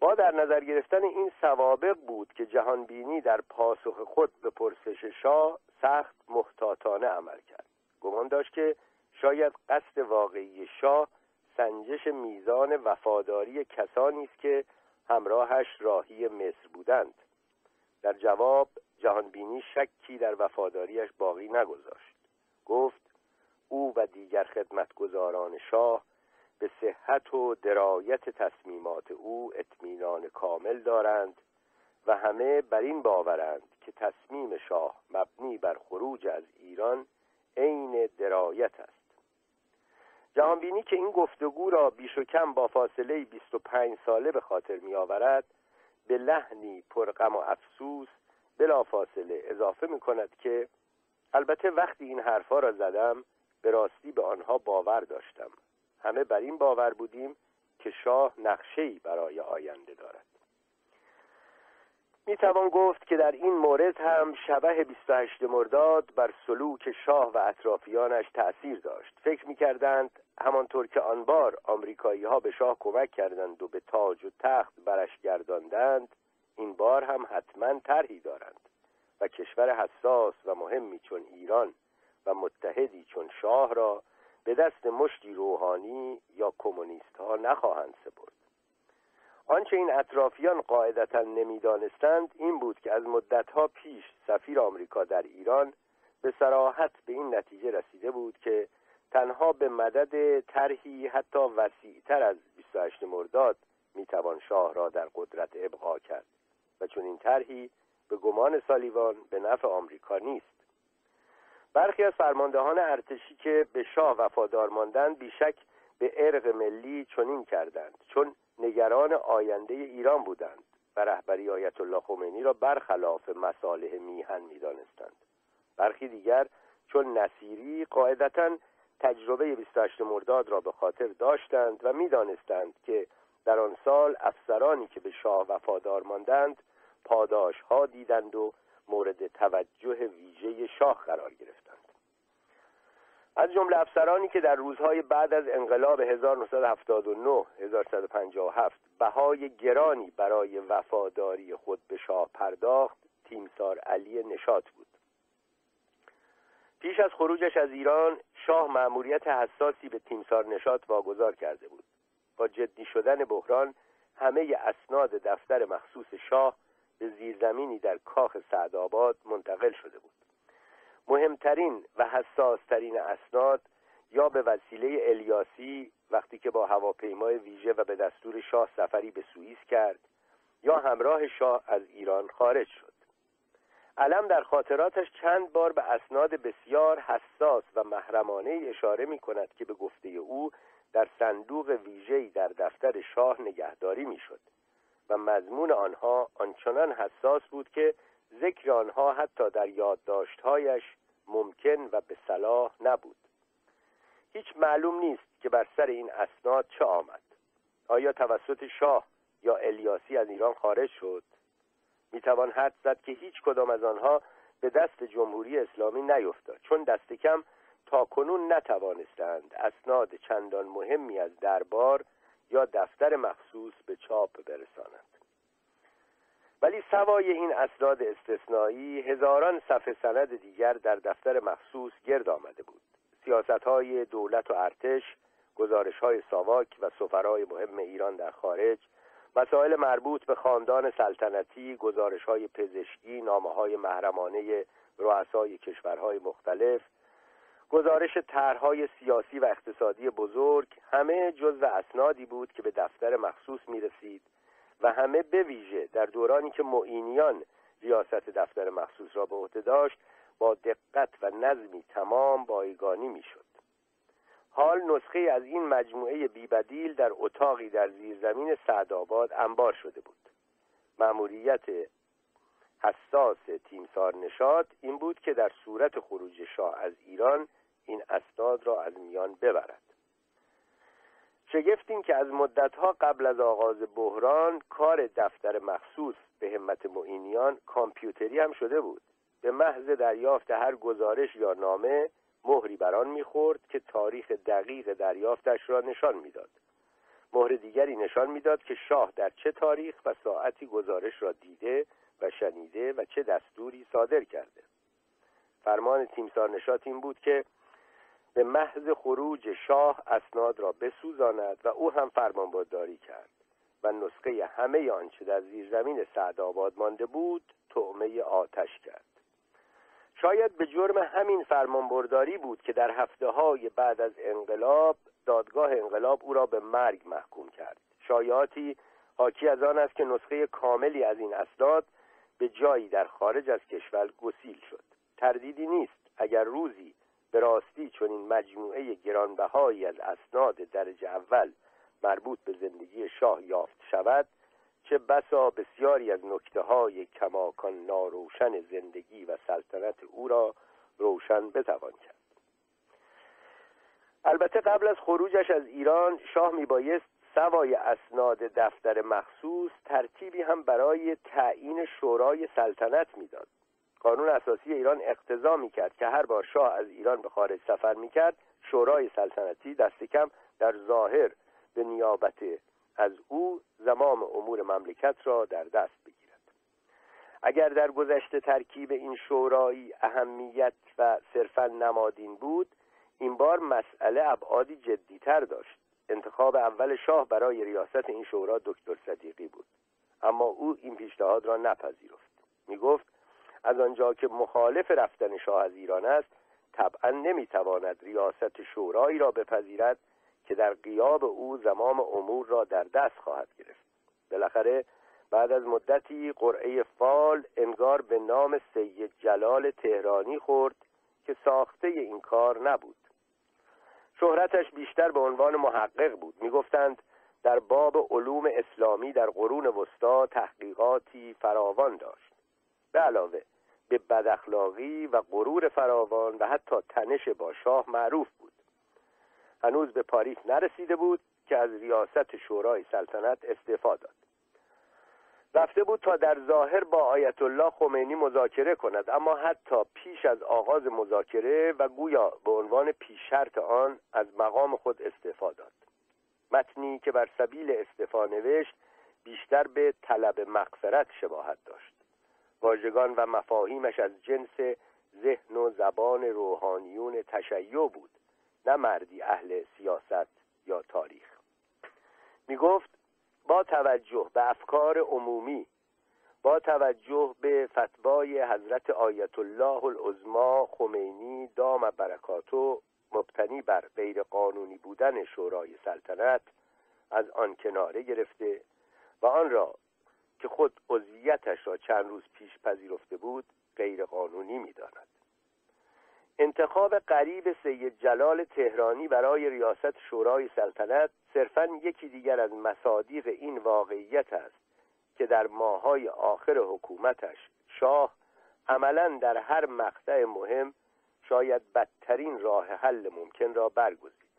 با در نظر گرفتن این سوابق بود که جهانبینی در پاسخ خود به پرسش شاه سخت محتاطانه عمل کرد گمان داشت که شاید قصد واقعی شاه سنجش میزان وفاداری کسانی است که همراهش راهی مصر بودند در جواب جهانبینی شکی در وفاداریش باقی نگذاشت. گفت او و دیگر خدمتگزاران شاه به صحت و درایت تصمیمات او اطمینان کامل دارند و همه بر این باورند که تصمیم شاه مبنی بر خروج از ایران عین درایت است. جهانبینی که این گفتگو را بیش و کم با فاصله 25 ساله به خاطر می آورد به لحنی پرغم و افسوس بلا فاصله اضافه می کند که البته وقتی این حرفها را زدم به راستی به آنها باور داشتم. همه بر این باور بودیم که شاه نقشه‌ای برای آینده دارد. می توان گفت که در این مورد هم شبه 28 مرداد بر سلوک شاه و اطرافیانش تأثیر داشت. فکر می کردند همانطور که آن بار آمریکایی ها به شاه کمک کردند و به تاج و تخت برش گرداندند این بار هم حتما طرحی دارند و کشور حساس و مهمی چون ایران و متحدی چون شاه را به دست مشتی روحانی یا کمونیست ها نخواهند سپرد. آنچه این اطرافیان قاعدتا نمی‌دانستند این بود که از مدتها پیش سفیر آمریکا در ایران به سراحت به این نتیجه رسیده بود که تنها به مدد طرحی حتی وسیعتر از 28 مرداد می‌توان شاه را در قدرت ابقا کرد. و چون این طرحی به گمان سالیوان به نفع آمریکا نیست. برخی از فرماندهان ارتشی که به شاه وفادار ماندند بیشک به ارق ملی چنین کردند چون نگران آینده ایران بودند و رهبری آیت الله خمینی را برخلاف مصالح میهن می‌دانستند. برخی دیگر چون نصیری قاعدتا تجربه 28 مرداد را به خاطر داشتند و می‌دانستند که در آن سال افسرانی که به شاه وفادار ماندند پاداش ها دیدند و مورد توجه ویژه شاه قرار گرفتند. از جمله افسرانی که در روزهای بعد از انقلاب 1979 1157 بهای گرانی برای وفاداری خود به شاه پرداخت تیمسار علی نشاط بود. پیش از خروجش از ایران شاه مأموریت حساسی به تیمسار نشاط واگذار کرده بود. با جدی شدن بحران همه اسناد دفتر مخصوص شاه به زیرزمینی در کاخ سعدآباد منتقل شده بود. مهمترین و حساسترین اسناد یا به وسیله الیاسی وقتی که با هواپیمای ویژه و به دستور شاه سفری به سوئیس کرد یا همراه شاه از ایران خارج شد. علم در خاطراتش چند بار به اسناد بسیار حساس و محرمانه اشاره می کند که به گفته او در صندوق ویژه‌ای در دفتر شاه نگهداری می‌شد و مضمون آنها آنچنان حساس بود که ذکر آنها حتی در یادداشتهایش ممکن و به صلاح نبود. هیچ معلوم نیست که بر سر این اسناد چه آمد. آیا توسط شاه یا الیاسی از ایران خارج شد؟ می‌توان حد زد که هیچ کدام از آنها به دست جمهوری اسلامی نیفتاد چون دست کم تا کنون نتوانستند اسناد چندان مهمی از دربار یا دفتر مخصوص به چاپ برسانند ولی سوای این اسناد استثنایی هزاران صفحه سند دیگر در دفتر مخصوص گرد آمده بود. سیاست های دولت و ارتش گزارش های ساواک و سفرای مهم ایران در خارج مسائل مربوط به خاندان سلطنتی گزارش های پزشکی نامه های محرمانه رؤسای کشورهای مختلف گزارش طرحهای سیاسی و اقتصادی بزرگ همه جزو اسنادی بود که به دفتر مخصوص می رسید و همه به ویژه در دورانی که معینیان ریاست دفتر مخصوص را به عهده داشت با دقت و نظمی تمام بایگانی می‌شد. حال نسخه از این مجموعه بیبدیل در اتاقی در زیرزمین سعدآباد انبار شده بود. مأموریت حساس تیمسار نشاد این بود که در صورت خروج شاه از ایران این اسناد را از میان ببرد. شگفت که از مدتها قبل از آغاز بحران کار دفتر مخصوص به همت معینیان کامپیوتری هم شده بود. به محض دریافت هر گزارش یا نامه مهری بران می‌خورد که تاریخ دقیق دریافتش را نشان می‌داد. مهر دیگری نشان می‌داد که شاه در چه تاریخ و ساعتی گزارش را دیده و شنیده و چه دستوری صادر کرده. فرمان تیمسار نشات این بود که به محض خروج شاه اسناد را بسوزاند و او هم فرمانبرداری کرد و نسخه همه آنچه در زیرزمین سعدآباد مانده بود طعمه آتش کرد. شاید به جرم همین فرمانبرداری بود که در هفته های بعد از انقلاب دادگاه انقلاب او را به مرگ محکوم کرد. شایعاتی حاکی از آن است که نسخه کاملی از این اسناد به جایی در خارج از کشور گسیل شد. تردیدی نیست. اگر روزی به راستی چون این مجموعه گرانبهایی از اسناد درجه اول مربوط به زندگی شاه یافت شود چه بسا بسیاری از نکته های کماکان ناروشن زندگی و سلطنت او را روشن بتوان کرد. البته قبل از خروجش از ایران شاه میبایست سوای اسناد دفتر مخصوص ترتیبی هم برای تعیین شورای سلطنت می‌داد. قانون اساسی ایران اقتضا می‌کرد که هر بار شاه از ایران به خارج سفر می‌کرد شورای سلطنتی دست کم در ظاهر به نیابت از او زمام امور مملکت را در دست بگیرد. اگر در گذشته ترکیب این شورایی اهمیت و صرفا نمادین بود این بار مسئله ابعادی جدیتر داشت. انتخاب اول شاه برای ریاست این شورا دکتر صدیقی بود. اما او این پیشنهاد را نپذیرفت. می گفت از آنجا که مخالف رفتن شاه از ایران است طبعا نمی‌تواند ریاست شورایی را بپذیرد که در قیاب او زمام امور را در دست خواهد گرفت. بالاخره بعد از مدتی قرعه فال انگار به نام سید جلال تهرانی خورد که ساخته این کار نبود. شهرتش بیشتر به عنوان محقق بود. می‌گفتند در باب علوم اسلامی در قرون وسطا تحقیقاتی فراوان داشت. به علاوه به بداخلاقی و غرور فراوان و حتی تنش با شاه معروف بود. هنوز به پاریس نرسیده بود که از ریاست شورای سلطنت استعفا داد. رفته بود تا در ظاهر با آیت الله خمینی مذاکره کند اما حتی پیش از آغاز مذاکره و گویا به عنوان پیشرت آن از مقام خود استعفا داد. متنی که بر سبیل استعفا نوشت بیشتر به طلب مغفرت شباهت داشت. واژگان و مفاهیمش از جنس ذهن و زبان روحانیون تشیع بود نه مردی اهل سیاست یا تاریخ. می گفت با توجه به افکار عمومی با توجه به فتوای حضرت آیت الله العظما خمینی دام برکاتو مبتنی بر غیر قانونی بودن شورای سلطنت از آن کناره گرفته و آن را که خود عضویتش را چند روز پیش پذیرفته بود غیر قانونی می‌داند. انتخاب قریب سید جلال تهرانی برای ریاست شورای سلطنت صرفا یکی دیگر از مصادیق این واقعیت است که در ماهای آخر حکومتش شاه عملا در هر مقطع مهم شاید بدترین راه حل ممکن را برگزید.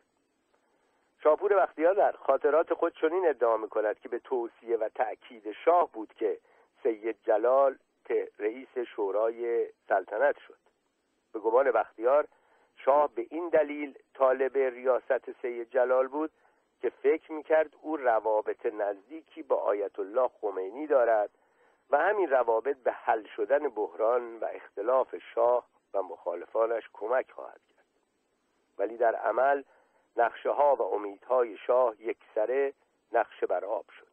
شاپور بختیار در خاطرات خود چنین ادعا می‌کند که به توصیه و تأکید شاه بود که سید جلال رئیس شورای سلطنت شد. به گمان بختیار شاه به این دلیل طالب ریاست سید جلال بود که فکر می‌کرد او روابط نزدیکی با آیت الله خمینی دارد و همین روابط به حل شدن بحران و اختلاف شاه و مخالفانش کمک خواهد کرد. ولی در عمل نقشه ها و امیدهای شاه سره نقشه بر آب شد.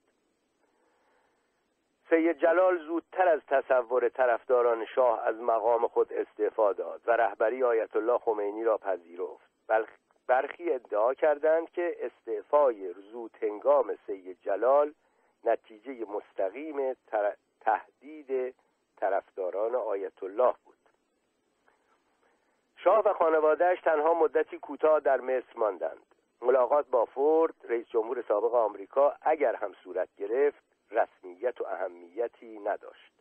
سید جلال زودتر از تصور طرفداران شاه از مقام خود استعفا داد و رهبری آیت الله خمینی را پذیرفت. برخی ادعا کردند که استعفای زود هنگام سید جلال نتیجه مستقیم تهدید طرفداران آیت الله بود. شاه و خانوادهش تنها مدتی کوتاه در مصر ماندند. ملاقات با فورد رئیس جمهور سابق آمریکا اگر هم صورت گرفت رسمیت و اهمیتی نداشت.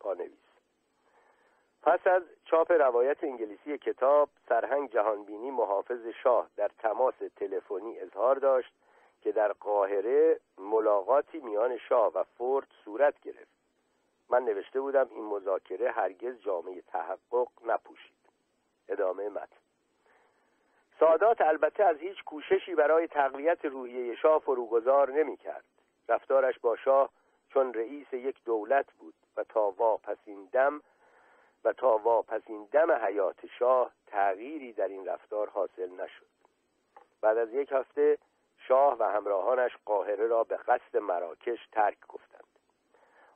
پانویس. پس از چاپ روایت انگلیسی کتاب سرهنگ جهانبینی محافظ شاه در تماس تلفنی اظهار داشت که در قاهره ملاقاتی میان شاه و فورد صورت گرفت. من نوشته بودم این مذاکره هرگز جامعه تحقق نپوشید. ادامه متن. سادات البته از هیچ کوششی برای تقویت روحیه شاه فروگذار نمی کرد رفتارش با شاه چون رئیس یک دولت بود و تا واپسین دم و تا واپسین دم حیات شاه تغییری در این رفتار حاصل نشد. بعد از یک هفته شاه و همراهانش قاهره را به قصد مراکش ترک گفتند.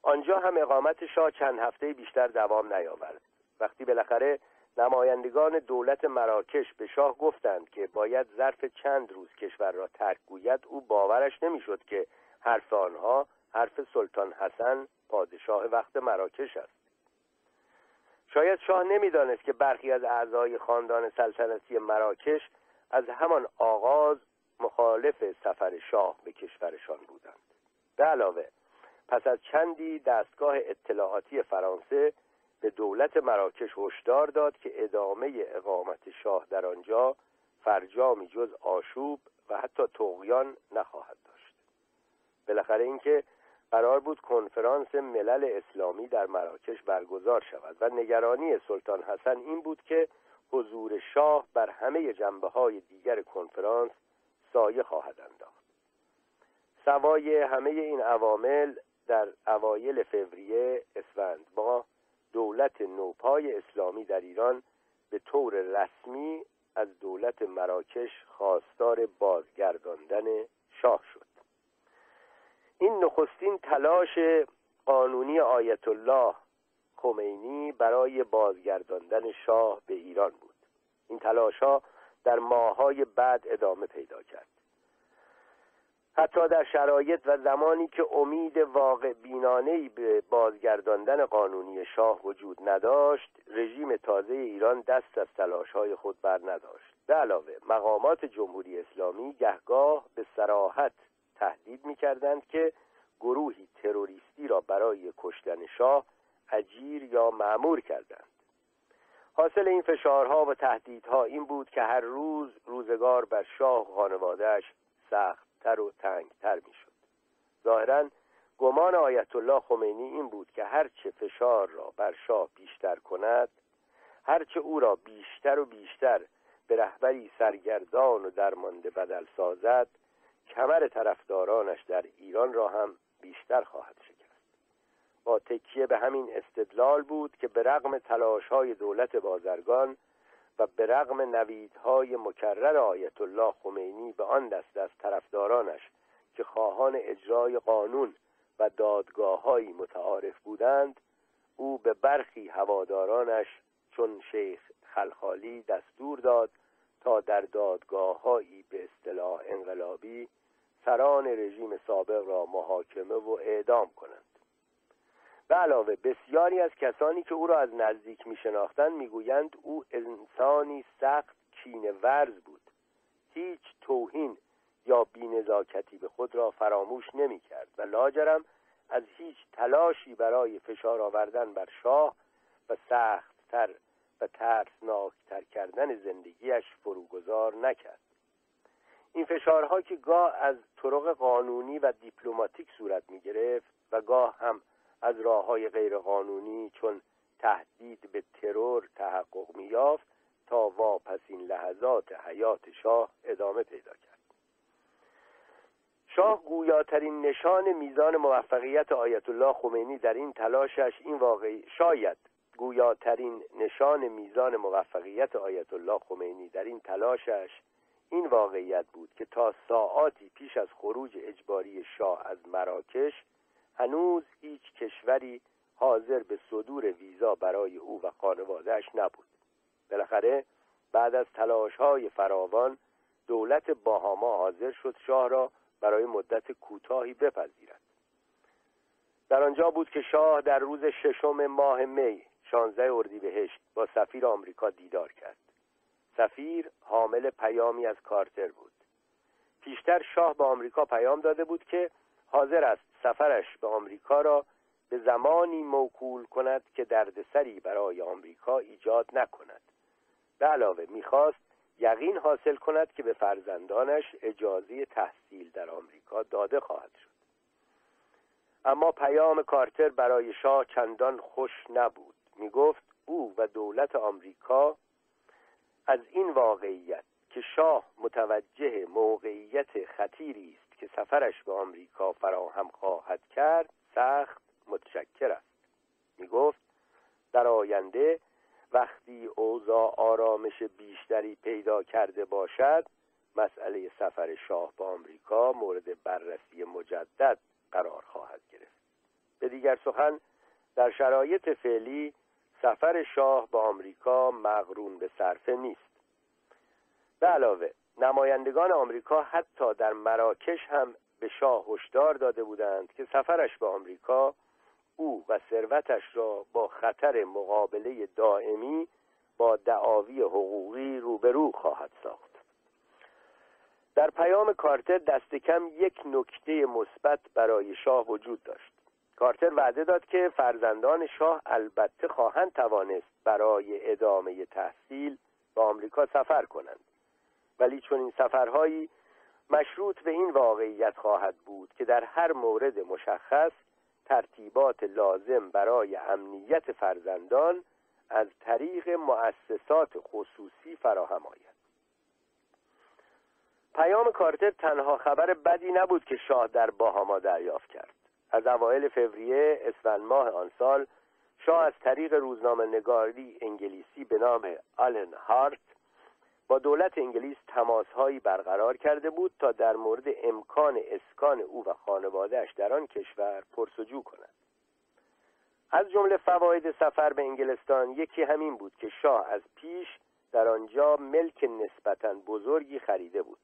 آنجا هم اقامت شاه چند هفته بیشتر دوام نیاورد. وقتی بالاخره نمایندگان دولت مراکش به شاه گفتند که باید ظرف چند روز کشور را ترک گوید او باورش نمی‌شد که حرف آنها حرف سلطان حسن پادشاه وقت مراکش است. شاید شاه نمی‌دانست که برخی از اعضای خاندان سلطنتی مراکش از همان آغاز مخالف سفر شاه به کشورشان بودند. به علاوه پس از چندی دستگاه اطلاعاتی فرانسه به دولت مراکش هشدار داد که ادامه اقامت شاه در آنجا فرجامی جز آشوب و حتی تقیان نخواهد داشت. بالاخره اینکه قرار بود کنفرانس ملل اسلامی در مراکش برگزار شود و نگرانی سلطان حسن این بود که حضور شاه بر همه جنبه های دیگر کنفرانس سایه خواهد انداخت. سوای همه این عوامل در اوایل فوریه اسفند ما دولت نوپای اسلامی در ایران به طور رسمی از دولت مراکش خواستار بازگرداندن شاه شد. این نخستین تلاش قانونی آیت الله خمینی برای بازگرداندن شاه به ایران بود. این تلاش ها در ماهای بعد ادامه پیدا کرد. حتی در شرایط و زمانی که امید واقع بینانهی به بازگرداندن قانونی شاه وجود نداشت رژیم تازه ایران دست از تلاشهای خود بر نداشت. به علاوه مقامات جمهوری اسلامی گهگاه به سراحت تهدید می کردند که گروهی تروریستی را برای کشتن شاه اجیر یا معمور کردند. حاصل این فشارها و تهدیدها این بود که هر روز روزگار بر شاه و خانوادهش سختتر و تنگتر می‌شد. ظاهرا گمان آیت الله خمینی این بود که هرچه فشار را بر شاه بیشتر کند هرچه او را بیشتر و بیشتر به رهبری سرگردان و درمانده بدل سازد کمر طرفدارانش در ایران را هم بیشتر خواهد شکست. با تکیه به همین استدلال بود که به رغم تلاش های دولت بازرگان و به رغم نویدهای مکرر آیت الله خمینی به آن دست از طرفدارانش که خواهان اجرای قانون و دادگاههایی متعارف بودند او به برخی هوادارانش چون شیخ خلخالی دستور داد تا در دادگاههایی به اصطلاح انقلابی سران رژیم سابق را محاکمه و اعدام کنند. به علاوه بسیاری از کسانی که او را از نزدیک می شناختند می‌گویند او انسانی سخت کین ورز بود. هیچ توهین یا بینزاکتی به خود را فراموش نمی کرد و لاجرم از هیچ تلاشی برای فشار آوردن بر شاه و سختتر و ترسناکتر کردن زندگیش فروگذار نکرد. این فشارها که گاه از طرق قانونی و دیپلماتیک صورت می گرفت و گاه هم از راه های غیرقانونی چون تهدید به ترور تحقق می یافت تا واپسین لحظات حیات شاه ادامه پیدا کرد. شاه گویاترین نشان میزان موفقیت آیت الله خمینی در این تلاشش این واقعی شاید گویاترین نشان میزان موفقیت آیت الله خمینی در این تلاشش این واقعیت بود که تا ساعاتی پیش از خروج اجباری شاه از مراکش هنوز هیچ کشوری حاضر به صدور ویزا برای او و خانوادهش نبود. بالاخره بعد از تلاش های فراوان دولت باهاما حاضر شد شاه را برای مدت کوتاهی بپذیرد. در آنجا بود که شاه در روز ششم ماه می 16 اردیبهشت با سفیر آمریکا دیدار کرد. سفیر حامل پیامی از کارتر بود. پیشتر شاه به آمریکا پیام داده بود که حاضر است سفرش به آمریکا را به زمانی موکول کند که دردسری برای آمریکا ایجاد نکند. به علاوه می‌خواست یقین حاصل کند که به فرزندانش اجازه تحصیل در آمریکا داده خواهد شد. اما پیام کارتر برای شاه چندان خوش نبود. می گفت او و دولت آمریکا از این واقعیت که شاه متوجه موقعیت خطیری است که سفرش به آمریکا فراهم خواهد کرد سخت متشکر است. می گفت در آینده وقتی اوضاع آرامش بیشتری پیدا کرده باشد مسئله سفر شاه به آمریکا مورد بررسی مجدد قرار خواهد گرفت. به دیگر سخن در شرایط فعلی سفر شاه به آمریکا مغرون به صرفه نیست. به علاوه نمایندگان آمریکا حتی در مراکش هم به شاه هشدار داده بودند که سفرش به آمریکا او و ثروتش را با خطر مقابله دائمی با دعاوی حقوقی روبرو خواهد ساخت. در پیام کارتر دست کم یک نکته مثبت برای شاه وجود داشت. کارتر وعده داد که فرزندان شاه البته خواهند توانست برای ادامه تحصیل به آمریکا سفر کنند. ولی چون این سفرهایی مشروط به این واقعیت خواهد بود که در هر مورد مشخص ترتیبات لازم برای امنیت فرزندان از طریق مؤسسات خصوصی فراهم آید. پیام کارتر تنها خبر بدی نبود که شاه در باهاما دریافت کرد. از اوایل فوریه اسفند ماه آن سال شاه از طریق روزنامه نگاری انگلیسی به نام آلن هارت با دولت انگلیس تماسهایی برقرار کرده بود تا در مورد امکان اسکان او و خانوادهش در آن کشور پرسجو کند. از جمله فواید سفر به انگلستان یکی همین بود که شاه از پیش در آنجا ملک نسبتا بزرگی خریده بود.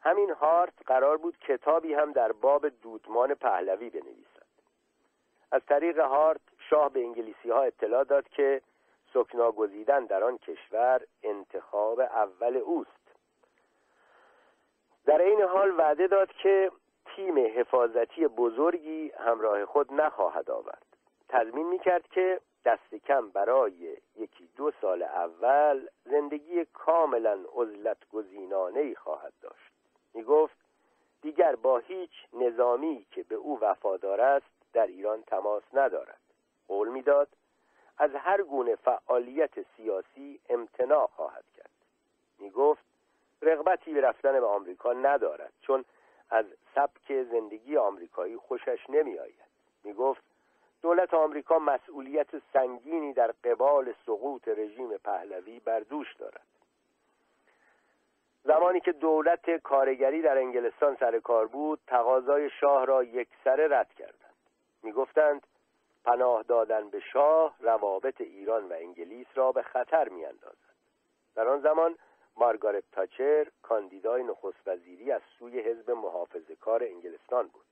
همین هارت قرار بود کتابی هم در باب دودمان پهلوی بنویسد. از طریق هارت شاه به انگلیسی ها اطلاع داد که سکنا گزیدن در آن کشور انتخاب اول اوست. در این حال وعده داد که تیم حفاظتی بزرگی همراه خود نخواهد آورد. تضمین می‌کرد که دست کم برای یکی دو سال اول زندگی کاملا عزلت گزینانه ای خواهد داشت. می گفت دیگر با هیچ نظامی که به او وفادار است در ایران تماس ندارد. قول می‌داد از هر گونه فعالیت سیاسی امتناع خواهد کرد. می گفت رغبتی به رفتن به آمریکا ندارد چون از سبک زندگی آمریکایی خوشش نمی آید می گفت دولت آمریکا مسئولیت سنگینی در قبال سقوط رژیم پهلوی بر دوش دارد. زمانی که دولت کارگری در انگلستان سر کار بود تقاضای شاه را یکسره رد کردند. می‌گفتند پناه دادن به شاه روابط ایران و انگلیس را به خطر میاندازد. در آن زمان مارگارت تاچر کاندیدای نخست وزیری از سوی حزب محافظه کار انگلستان بود.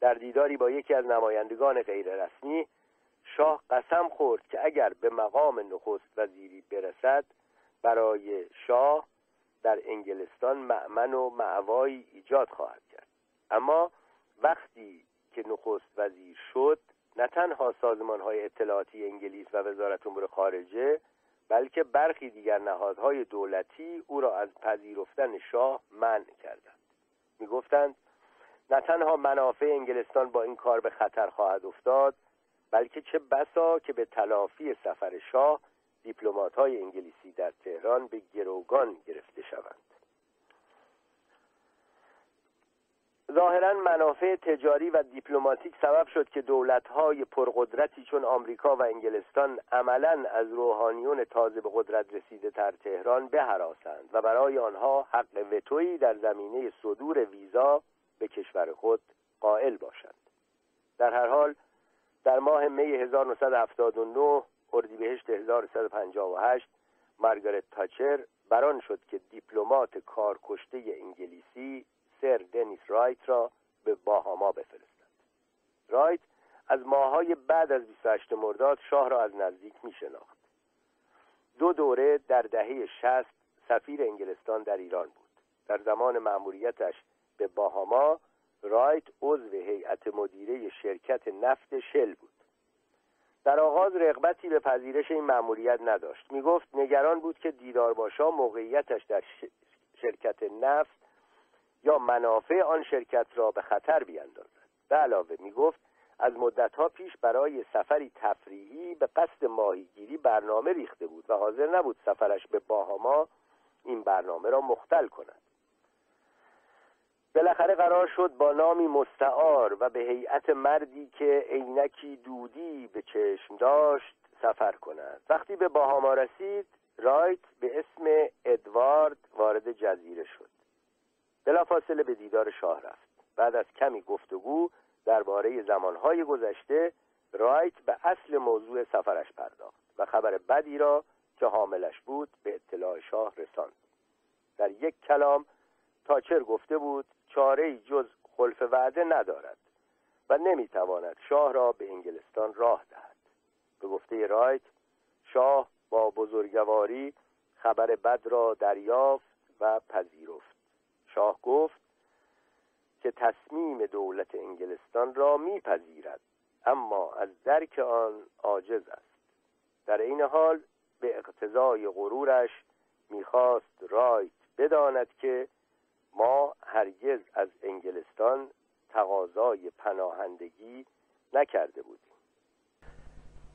در دیداری با یکی از نمایندگان غیررسمی شاه قسم خورد که اگر به مقام نخست وزیری برسد برای شاه در انگلستان معمن و معوایی ایجاد خواهد کرد. اما وقتی که نخست وزیر شد نه تنها سازمان های اطلاعاتی انگلیس و وزارت امور خارجه بلکه برخی دیگر نهادهای دولتی او را از پذیرفتن شاه منع کردند. می‌گفتند نه تنها منافع انگلستان با این کار به خطر خواهد افتاد بلکه چه بسا که به تلافی سفر شاه دیپلمات های انگلیسی در تهران به گروگان گرفته شوند. ظاهرا منافع تجاری و دیپلماتیک سبب شد که دولت‌های پرقدرتی چون آمریکا و انگلستان عملا از روحانیون تازه به قدرت رسیده تر تهران بهراسند و برای آنها حق وتویی در زمینه صدور ویزا به کشور خود قائل باشند. در هر حال در ماه می 1979 اردیبهشت 1158 مارگارت تاچر بران شد که دیپلمات کارکشته انگلیسی سر دنیس رایت را به باهاما بفرستد. رایت از ماهای بعد از 28 مرداد شاه را از نزدیک می شناخت دو دوره در دهه 60 سفیر انگلستان در ایران بود. در زمان مأموریتش به باهاما رایت عضو هیئت مدیره شرکت نفت شل بود. در آغاز رغبتی به پذیرش این مأموریت نداشت. می گفت نگران بود که دیدار باشا موقعیتش در شرکت نفت یا منافع آن شرکت را به خطر بیاندازد. به علاوه می گفت از مدتها پیش برای سفری تفریحی به قصد ماهیگیری برنامه ریخته بود و حاضر نبود سفرش به باهاما این برنامه را مختل کند. بالاخره قرار شد با نامی مستعار و به هیئت مردی که عینکی دودی به چشم داشت سفر کند. وقتی به باهاما رسید رایت به اسم ادوارد وارد جزیره شد. بلافاصله به دیدار شاه رفت. بعد از کمی گفتگو درباره زمانهای گذشته رایت به اصل موضوع سفرش پرداخت و خبر بدی را که حاملش بود به اطلاع شاه رساند. در یک کلام تاچر گفته بود چاره جز خلف وعده ندارد و نمی‌تواند شاه را به انگلستان راه دهد. به گفته رایت شاه با بزرگواری خبر بد را دریافت و پذیرفت. شاه گفت که تصمیم دولت انگلستان را میپذیرد اما از درک آن عاجز است. در این حال به اقتضای غرورش می‌خواست رایت بداند که ما هرگز از انگلستان تقاضای پناهندگی نکرده بودیم.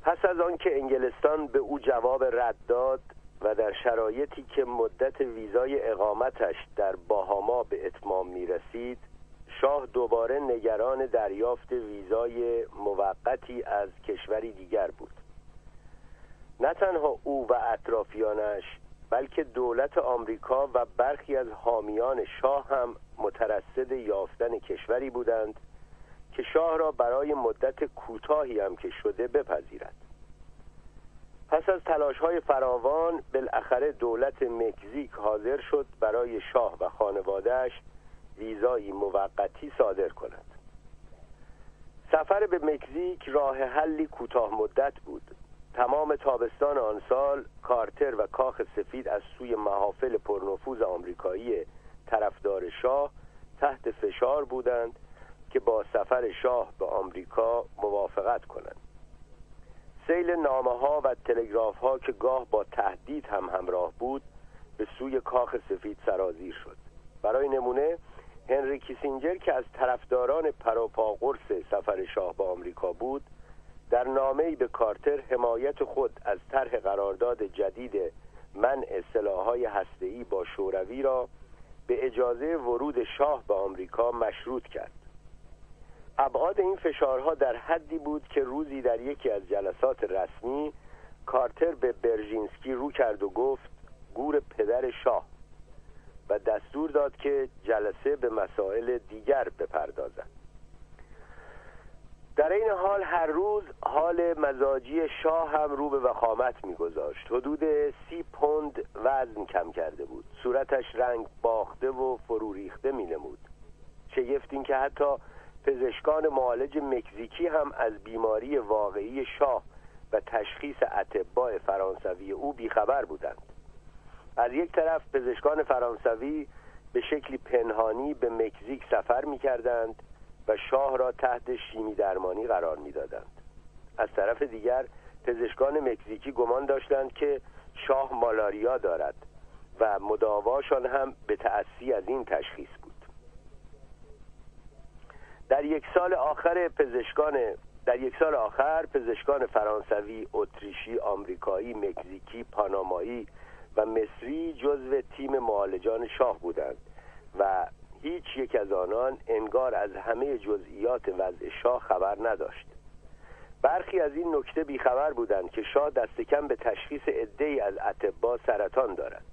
پس از آنکه انگلستان به او جواب رد داد و در شرایطی که مدت ویزای اقامتش در باهاما به اتمام می رسید شاه دوباره نگران دریافت ویزای موقتی از کشوری دیگر بود. نه تنها او و اطرافیانش بلکه دولت آمریکا و برخی از حامیان شاه هم مترصد یافتن کشوری بودند که شاه را برای مدت کوتاهی هم که شده بپذیرد. پس از تلاش های فراوان بالاخره دولت مکزیک حاضر شد برای شاه و خانوادهش ویزایی موقتی صادر کند. سفر به مکزیک راه حلی کوتاه مدت بود. تمام تابستان آن سال کارتر و کاخ سفید از سوی محافل پرنفوذ آمریکایی طرفدار شاه تحت فشار بودند که با سفر شاه به آمریکا موافقت کنند. سیل نامه ها و تلگراف ها که گاه با تهدید هم همراه بود به سوی کاخ سفید سرازیر شد. برای نمونه هنری کیسینجر که از طرفداران پروپاقرس سفر شاه به آمریکا بود در نامه‌ای به کارتر حمایت خود از طرح قرارداد جدید منع سلاح‌های هسته‌ای با شوروی را به اجازه ورود شاه به آمریکا مشروط کرد. ابعاد این فشارها در حدی بود که روزی در یکی از جلسات رسمی کارتر به برژینسکی رو کرد و گفت گور پدر شاه. و دستور داد که جلسه به مسائل دیگر بپردازد. در این حال هر روز حال مزاجی شاه هم رو به وخامت میگذاشت. حدود سی پوند وزن کم کرده بود. صورتش رنگ باخته و فرو ریخته می نمود شگفت این که حتی پزشکان معالج مکزیکی هم از بیماری واقعی شاه و تشخیص اتباع فرانسوی او بیخبر بودند. از یک طرف پزشکان فرانسوی به شکلی پنهانی به مکزیک سفر می کردند و شاه را تحت شیمی درمانی قرار می‌دادند. از طرف دیگر پزشکان مکزیکی گمان داشتند که شاه مالاریا دارد و مداواشان هم به تأسی از این تشخیص بود. در یک سال آخر پزشکان در یک سال آخر پزشکان فرانسوی، اتریشی، آمریکایی، مکزیکی، پانامایی و مصری جزو تیم معالجان شاه بودند و هیچ یک از آنان انگار از همه جزئیات وضع شاه خبر نداشت. برخی از این نکته بیخبر بودند که شاه دست کم به تشخیص عدهای از اتبا سرطان دارد.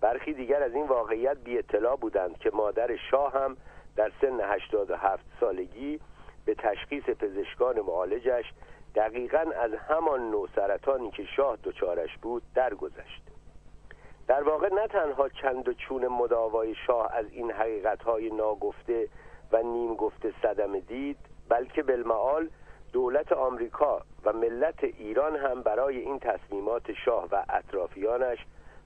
برخی دیگر از این واقعیت بی اطلاع بودند که مادر شاه هم در سن 87 سالگی به تشخیص پزشکان معالجش دقیقا از همان نوع سرطانی که شاه دچارش بود درگذشت. در واقع نه تنها چند و چون مداوای شاه از این حقیقتهای ناگفته و نیم گفته صدمه دید بلکه بالمعال دولت آمریکا و ملت ایران هم برای این تصمیمات شاه و اطرافیانش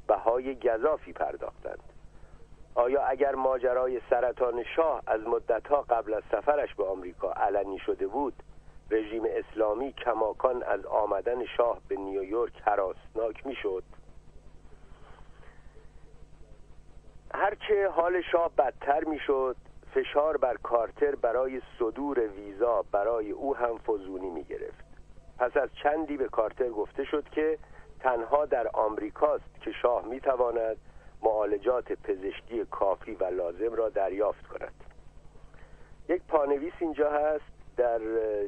بهای گذافی پرداختند. آیا اگر ماجرای سرطان شاه از مدتها قبل از سفرش به آمریکا علنی شده بود رژیم اسلامی کماکان از آمدن شاه به نیویورک حراسناک می‌شد؟ هرچه حال شاه بدتر می‌شد فشار بر کارتر برای صدور ویزا برای او هم فزونی می گرفت پس از چندی به کارتر گفته شد که تنها در آمریکاست که شاه می تواند معالجات پزشکی کافی و لازم را دریافت کند. یک پانویس اینجا هست در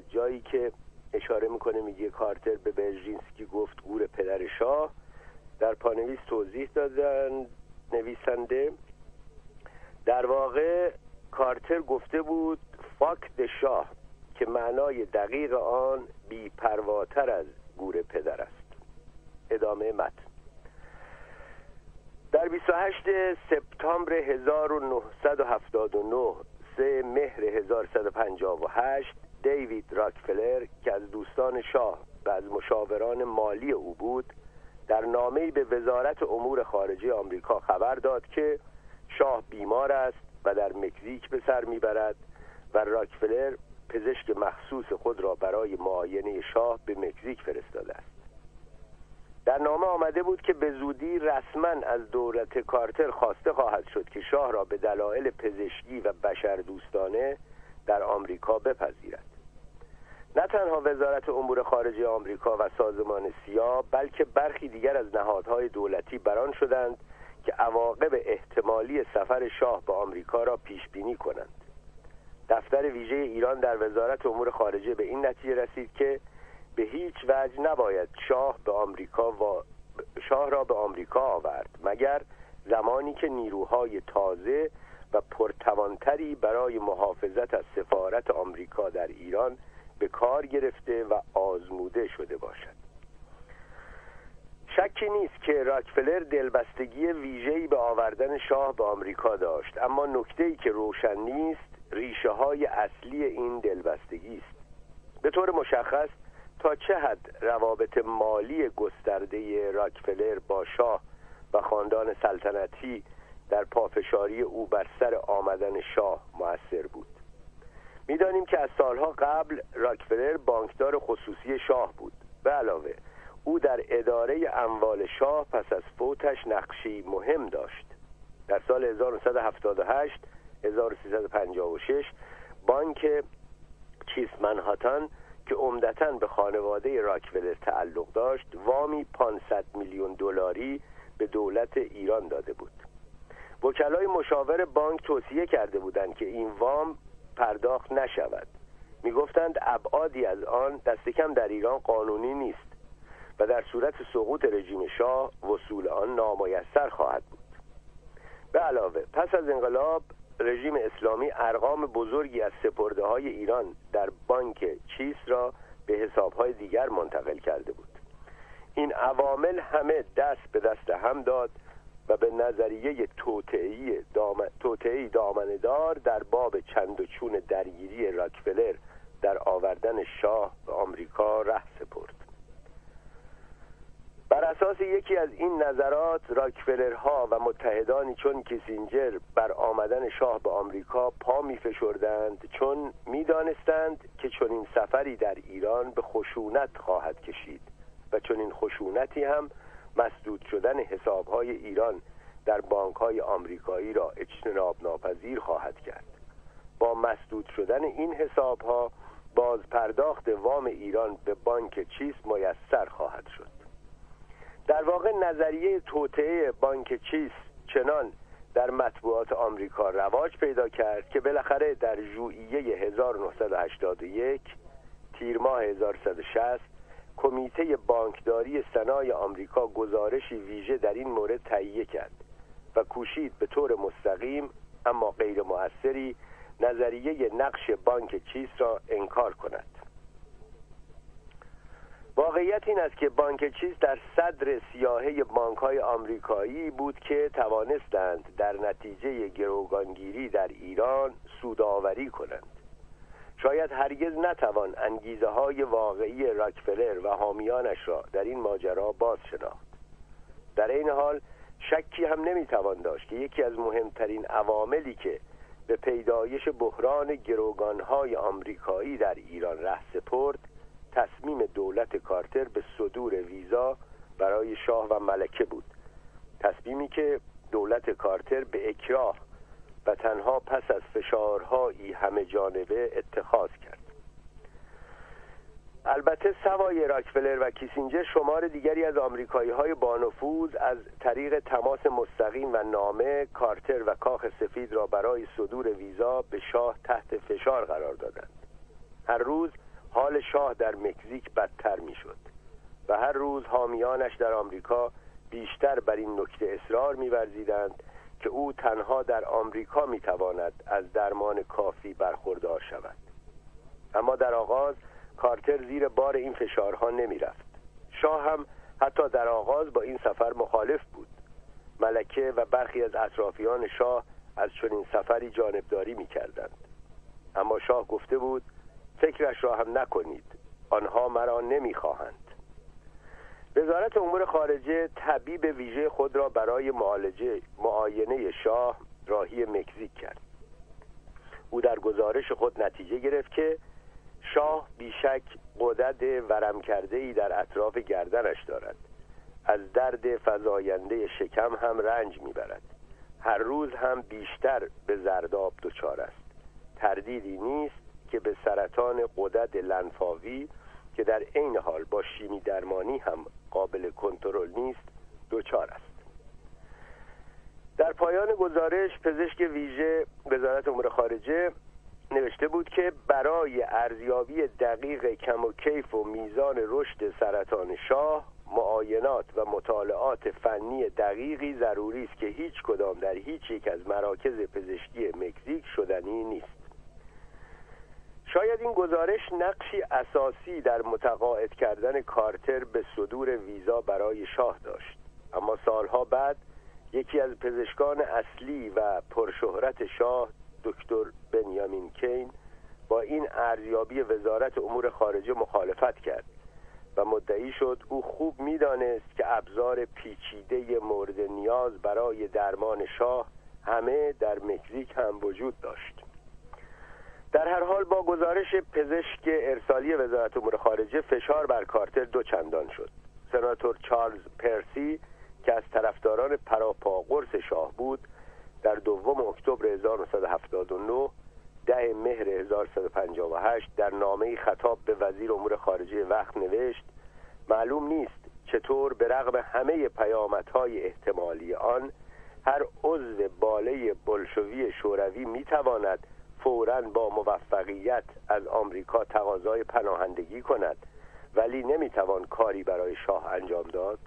جایی که اشاره می‌کنه میگه کارتر به برژینسکی گفت گور پدر شاه. در پانویس توضیح دادن نویسنده. در واقع کارتر گفته بود fuck the شاه که معنای دقیق آن بیپرواتر از گور پدر است. ادامه متن. در 28 سپتامبر 1979 سه مهر 1158 دیوید راکفلر که از دوستان شاه و از مشاوران مالی او بود در نامه‌ای به وزارت امور خارجه آمریکا خبر داد که شاه بیمار است و در مکزیک به سر می‌برد و راکفلر پزشک مخصوص خود را برای معاینه شاه به مکزیک فرستاده است. در نامه آمده بود که به زودی رسما از دولت کارتر خواسته خواهد شد که شاه را به دلایل پزشکی و بشر دوستانه در آمریکا بپذیرد. نه تنها وزارت امور خارجه آمریکا و سازمان سیا بلکه برخی دیگر از نهادهای دولتی بران شدند که عواقب احتمالی سفر شاه به آمریکا را پیش بینی کنند. دفتر ویژه ایران در وزارت امور خارجه به این نتیجه رسید که به هیچ وجه نباید شاه به آمریکا و شاه را به آمریکا آورد مگر زمانی که نیروهای تازه و پرتوانتری برای محافظت از سفارت آمریکا در ایران به کار گرفته و آزموده شده باشد. شکی نیست که راکفلر دلبستگی ویژه‌ای به آوردن شاه به آمریکا داشت اما نکته‌ای که روشن نیست ریشه های اصلی این دلبستگی است. به طور مشخص تا چه حد روابط مالی گسترده راکفلر با شاه و خاندان سلطنتی در پافشاری او بر سر آمدن شاه موثر بود؟ می‌دانیم که از سالها قبل راکفلر بانکدار خصوصی شاه بود به علاوه او در اداره اموال شاه پس از فوتش نقشی مهم داشت. در سال 1978 1356 بانک چیس منهاتن که عمدتا به خانواده راکفلر تعلق داشت وامی 500 میلیون دلاری به دولت ایران داده بود. وکلای مشاور بانک توصیه کرده بودند که این وام پرداخت نشود. می‌گفتند ابعادی از آن دست کم در ایران قانونی نیست و در صورت سقوط رژیم شاه وصول آن نامایسر خواهد بود. به علاوه پس از انقلاب رژیم اسلامی ارقام بزرگی از سپرده های ایران در بانک چیس را به حساب های دیگر منتقل کرده بود. این عوامل همه دست به دست هم داد و به نظریه توتعی دامن دار در باب چند و چون درگیری راکفلر در آوردن شاه به آمریکا ره سپرد. بر اساس یکی از این نظرات راکفلرها و متحدانی چون کیسینجر بر آمدن شاه به آمریکا پا می فشردند چون می‌دانستند که چون این سفری در ایران به خشونت خواهد کشید و چون این خشونتی هم مسدود شدن حسابهای ایران در بانک های آمریکایی را اجتناب ناپذیر خواهد کرد. با مسدود شدن این حسابها باز پرداخت وام ایران به بانک چیس میسر خواهد شد. در واقع نظریه توطعه بانک چیس چنان در مطبوعات آمریکا رواج پیدا کرد که بالاخره در ژوئیه 1981 تیر ماه 1160 کمیته بانکداری سنای آمریکا گزارشی ویژه در این مورد تهیه کرد و کوشید به طور مستقیم اما غیر موثری نظریه نقش بانک چیس را انکار کند. واقعیت این است که بانک چیز در صدر سیاهه بانک های آمریکایی بود که توانستند در نتیجه گروگانگیری در ایران سوداوری کنند. شاید هرگز نتوان انگیزه های واقعی راکفلر و حامیانش را در این ماجرا باز شناخت در این حال شکی هم نمی‌توان داشت که یکی از مهمترین عواملی که به پیدایش بحران گروگانهای آمریکایی در ایران ره سپرد تصمیم دولت کارتر به صدور ویزا برای شاه و ملکه بود. تصمیمی که دولت کارتر به اکراه و تنها پس از فشارهایی همه جانبه اتخاذ کرد. البته سوای راکفلر و کیسینجر شمار دیگری از آمریکایی های بانفوذ از طریق تماس مستقیم و نامه کارتر و کاخ سفید را برای صدور ویزا به شاه تحت فشار قرار دادند. هر روز حال شاه در مکزیک بدتر می‌شد و هر روز حامیانش در آمریکا بیشتر بر این نکته اصرار میورزیدند که او تنها در آمریکا می‌تواند از درمان کافی برخوردار شود. اما در آغاز کارتر زیر بار این فشارها نمی‌رفت. شاه هم حتی در آغاز با این سفر مخالف بود. ملکه و برخی از اطرافیان شاه از چنین سفری جانبداری می‌کردند. اما شاه گفته بود فکرش را هم نکنید. آنها مرا نمی‌خواهند. وزارت امور خارجه طبیب ویژه خود را برای معالجه معاینه شاه راهی مکزیک کرد. او در گزارش خود نتیجه گرفت که شاه بیشک قدرت ورم کرده ای در اطراف گردنش دارد. از درد فضاینده شکم هم رنج می‌برد. هر روز هم بیشتر به زرداب دچار است. تردیدی نیست که به سرطان قدرت لنفاوی که در عین حال با شیمی درمانی هم قابل کنترل نیست دچار است. در پایان گزارش پزشک ویژه وزارت امور خارجه نوشته بود که برای ارزیابی دقیق کم و کیف و میزان رشد سرطان شاه معاینات و مطالعات فنی دقیقی ضروری است که هیچ کدام در هیچ یک از مراکز پزشکی مکزیک شدنی نیست. شاید این گزارش نقشی اساسی در متقاعد کردن کارتر به صدور ویزا برای شاه داشت. اما سالها بعد یکی از پزشکان اصلی و پرشهرت شاه دکتر بنیامین کین با این ارزیابی وزارت امور خارجه مخالفت کرد و مدعی شد او خوب می‌دانست که ابزار پیچیده مورد نیاز برای درمان شاه همه در مکزیک هم وجود داشت. در هر حال با گزارش پزشک ارسالی وزارت امور خارجه فشار بر کارتر دو چندان شد. سناتور چارلز پرسی که از طرفداران پراپا قرص شاه بود در دوم اکتبر 1979 ده مهر 1158 در نامه خطاب به وزیر امور خارجه وقت نوشت معلوم نیست چطور به رغم همه پیامدهای احتمالی آن هر عضو باله بلشوی شوروی می‌تواند فورا با موفقیت از آمریکا تقاضای پناهندگی کند ولی نمی‌توان کاری برای شاه انجام داد.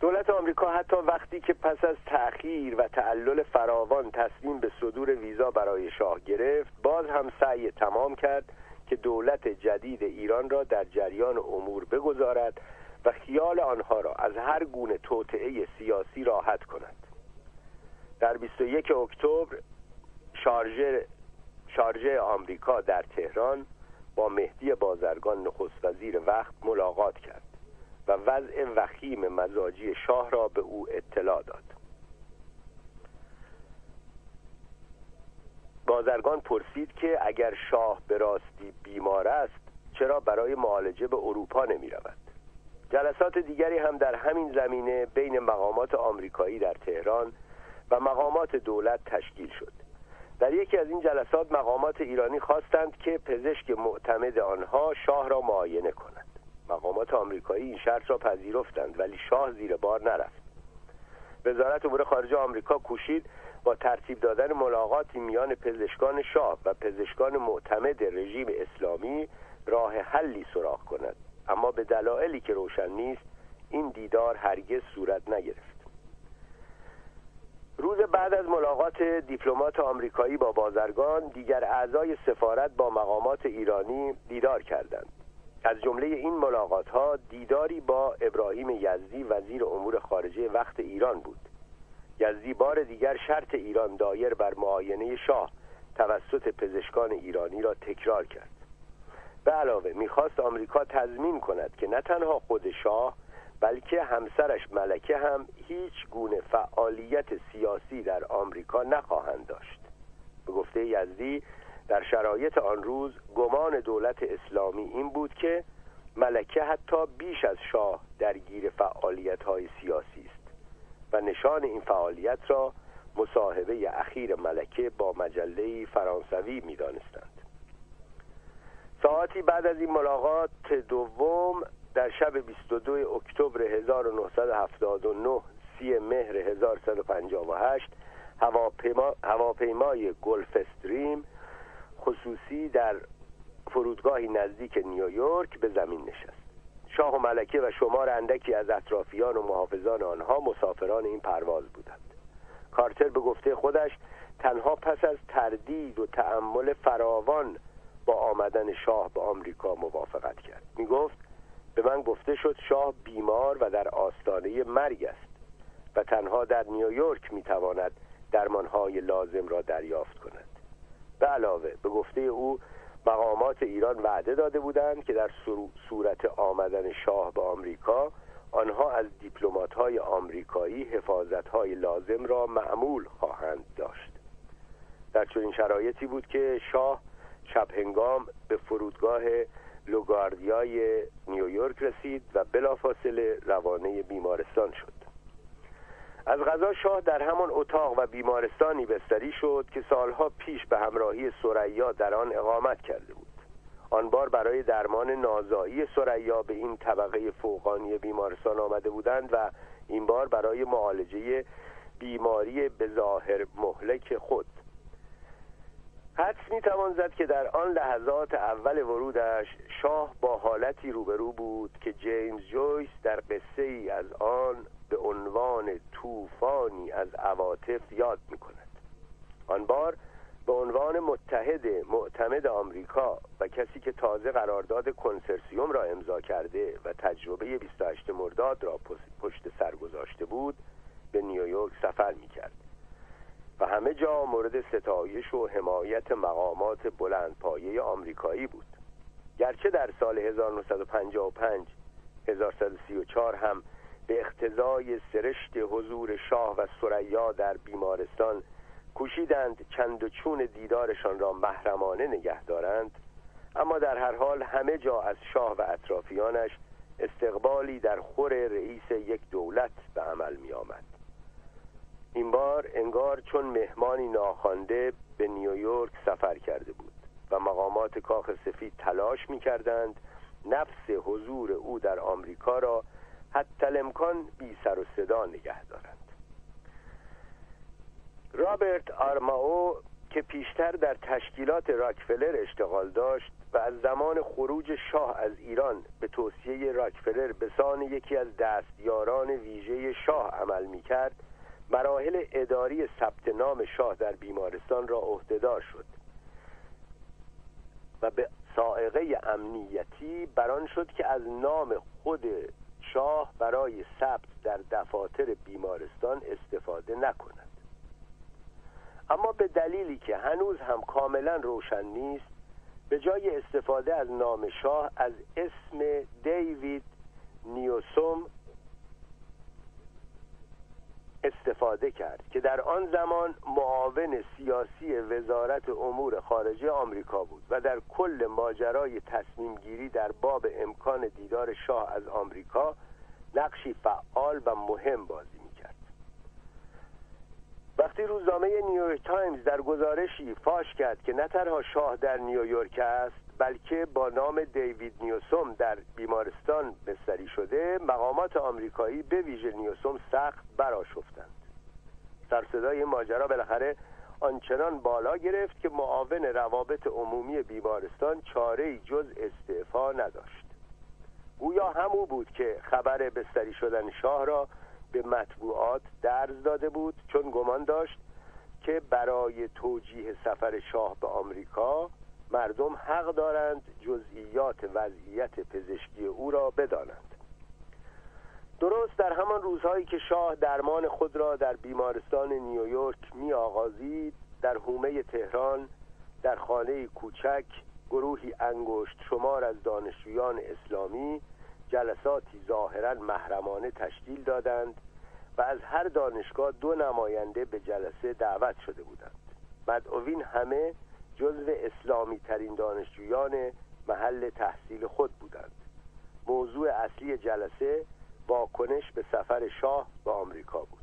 دولت آمریکا حتی وقتی که پس از تأخیر و تعلل فراوان تصمیم به صدور ویزا برای شاه گرفت باز هم سعی تمام کرد که دولت جدید ایران را در جریان امور بگذارد و خیال آنها را از هر گونه توطعه سیاسی راحت کند. در 21 اکتبر شارژه شارژه آمریکا در تهران با مهدی بازرگان نخست وزیر وقت ملاقات کرد و وضع وخیم مزاجی شاه را به او اطلاع داد. بازرگان پرسید که اگر شاه به راستی بیمار است چرا برای معالجه به اروپا نمی رود جلسات دیگری هم در همین زمینه بین مقامات آمریکایی در تهران و مقامات دولت تشکیل شد. در یکی از این جلسات مقامات ایرانی خواستند که پزشک معتمد آنها شاه را معاینه کند. مقامات آمریکایی این شرط را پذیرفتند ولی شاه زیر بار نرفت. وزارت امور خارجه آمریکا کوشید با ترتیب دادن ملاقاتی میان پزشکان شاه و پزشکان معتمد رژیم اسلامی راه حلی سراغ کند. اما به دلایلی که روشن نیست این دیدار هرگز صورت نگرفت. روز بعد از ملاقات دیپلمات آمریکایی با بازرگان دیگر اعضای سفارت با مقامات ایرانی دیدار کردند. از جمله این ملاقات ها دیداری با ابراهیم یزدی وزیر امور خارجه وقت ایران بود. یزدی بار دیگر شرط ایران دایر بر معاینه شاه توسط پزشکان ایرانی را تکرار کرد. به علاوه می‌خواست آمریکا تضمین کند که نه تنها خود شاه بلکه همسرش ملکه هم هیچ گونه فعالیت سیاسی در آمریکا نخواهند داشت به گفته یزدی در شرایط آن روز گمان دولت اسلامی این بود که ملکه حتی بیش از شاه درگیر فعالیت های سیاسی است و نشان این فعالیت را مصاحبه اخیر ملکه با مجله فرانسوی می دانستند. ساعتی بعد از این ملاقات دوم در شب 22 اکتبر 1979 سی مهر 1158 هواپیما، هواپیمای گلف استریم خصوصی در فرودگاهی نزدیک نیویورک به زمین نشست. شاه و ملکه و شمار اندکی از اطرافیان و محافظان آنها مسافران این پرواز بودند. کارتر به گفته خودش تنها پس از تردید و تأمل فراوان با آمدن شاه به آمریکا موافقت کرد. می گفت به من گفته شد شاه بیمار و در آستانه مرگ است و تنها در نیویورک می تواند درمانهای لازم را دریافت کند. به علاوه به گفته او مقامات ایران وعده داده بودند که در صورت آمدن شاه به آمریکا آنها از دیپلمات های آمریکایی حفاظت های لازم را معمول خواهند داشت. در چنین شرایطی بود که شاه شب هنگام به فرودگاه لوگاردیای نیویورک رسید و بلافاصله روانه بیمارستان شد. از غذا شاه در همان اتاق و بیمارستانی بستری شد که سالها پیش به همراهی سریا در آن اقامت کرده بود. آن بار برای درمان نازایی سریا به این طبقه فوقانی بیمارستان آمده بودند و این بار برای معالجه بیماری به ظاهر مهلک خود حدس می توان زد که در آن لحظات اول ورودش شاه با حالتی روبرو بود که جیمز جویس در قصه ای از آن به عنوان طوفانی از عواطف یاد می کند آن بار به عنوان متحد معتمد آمریکا و کسی که تازه قرارداد کنسرسیوم را امضا کرده و تجربه 28 مرداد را پشت سر گذاشته بود به نیویورک سفر می کرد و همه جا مورد ستایش و حمایت مقامات بلندپایه آمریکایی بود. گرچه در سال 1955 1134 هم به اقتضای سرشت حضور شاه و سریا در بیمارستان کوشیدند چند و چون دیدارشان را محرمانه نگه دارند اما در هر حال همه جا از شاه و اطرافیانش استقبالی در خور رئیس یک دولت به عمل می آمد این بار انگار چون مهمانی ناخوانده به نیویورک سفر کرده بود و مقامات کاخ سفید تلاش می کردند نفس حضور او در آمریکا را حتی امکان بی سر و صدا نگه دارند. رابرت آرماو که پیشتر در تشکیلات راکفلر اشتغال داشت و از زمان خروج شاه از ایران به توصیه راکفلر به سان یکی از دستیاران ویژه شاه عمل می کرد مراحل اداری ثبت نام شاه در بیمارستان را عهدهدار شد و به سائقه امنیتی بران شد که از نام خود شاه برای ثبت در دفاتر بیمارستان استفاده نکند. اما به دلیلی که هنوز هم کاملا روشن نیست به جای استفاده از نام شاه از اسم دیوید نیوسوم استفاده کرد که در آن زمان معاون سیاسی وزارت امور خارجه آمریکا بود و در کل ماجرای تصمیم گیری در باب امکان دیدار شاه از آمریکا نقشی فعال و مهم بازی می‌کرد. وقتی روزنامه نیویورک تایمز در گزارشی فاش کرد که نه تنها شاه در نیویورک است بلکه با نام دیوید نیوسوم در بیمارستان بستری شده مقامات آمریکایی به ویژه نیوسوم سخت برآشفتند سرصدای ماجرا بالاخره آنچنان بالا گرفت که معاون روابط عمومی بیمارستان چاره جز استعفا نداشت. گویا همو بود که خبر بستری شدن شاه را به مطبوعات درز داده بود چون گمان داشت که برای توجیه سفر شاه به آمریکا مردم حق دارند جزئیات وضعیت پزشکی او را بدانند. درست در همان روزهایی که شاه درمان خود را در بیمارستان نیویورک می آغازید در حومه تهران در خانه کوچک گروهی انگشت شمار از دانشجویان اسلامی جلساتی ظاهرا محرمانه تشکیل دادند و از هر دانشگاه دو نماینده به جلسه دعوت شده بودند. مدعوین همه جزو اسلامی ترین دانشجویان محل تحصیل خود بودند. موضوع اصلی جلسه واکنش به سفر شاه به آمریکا بود.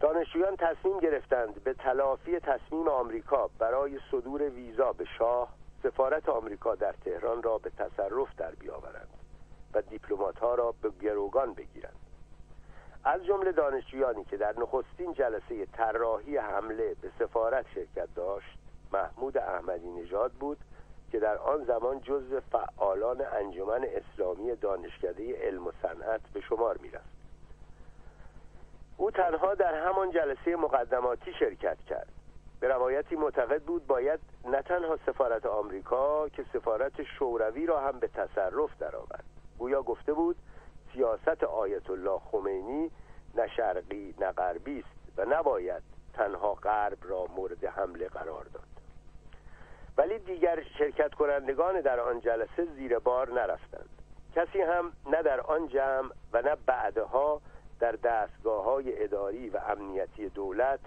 دانشجویان تصمیم گرفتند به تلافی تصمیم آمریکا برای صدور ویزا به شاه سفارت آمریکا در تهران را به تصرف در بیاورند و دیپلمات ها را به گروگان بگیرند. از جمله دانشجویانی که در نخستین جلسه طراحی حمله به سفارت شرکت داشت محمود احمدی نژاد بود که در آن زمان جزو فعالان انجمن اسلامی دانشکده علم و صنعت به شمار می‌رفت. او تنها در همان جلسه مقدماتی شرکت کرد. به روایتی معتقد بود باید نه تنها سفارت آمریکا که سفارت شوروی را هم به تصرف درآورد. گویا گفته بود سیاست آیت الله خمینی نه شرقی نه غربی است و نباید تنها غرب را مورد حمله قرار داد. ولی دیگر شرکت کنندگان در آن جلسه زیر بار نرفتند. کسی هم نه در آن جمع و نه بعدها در دستگاه های اداری و امنیتی دولت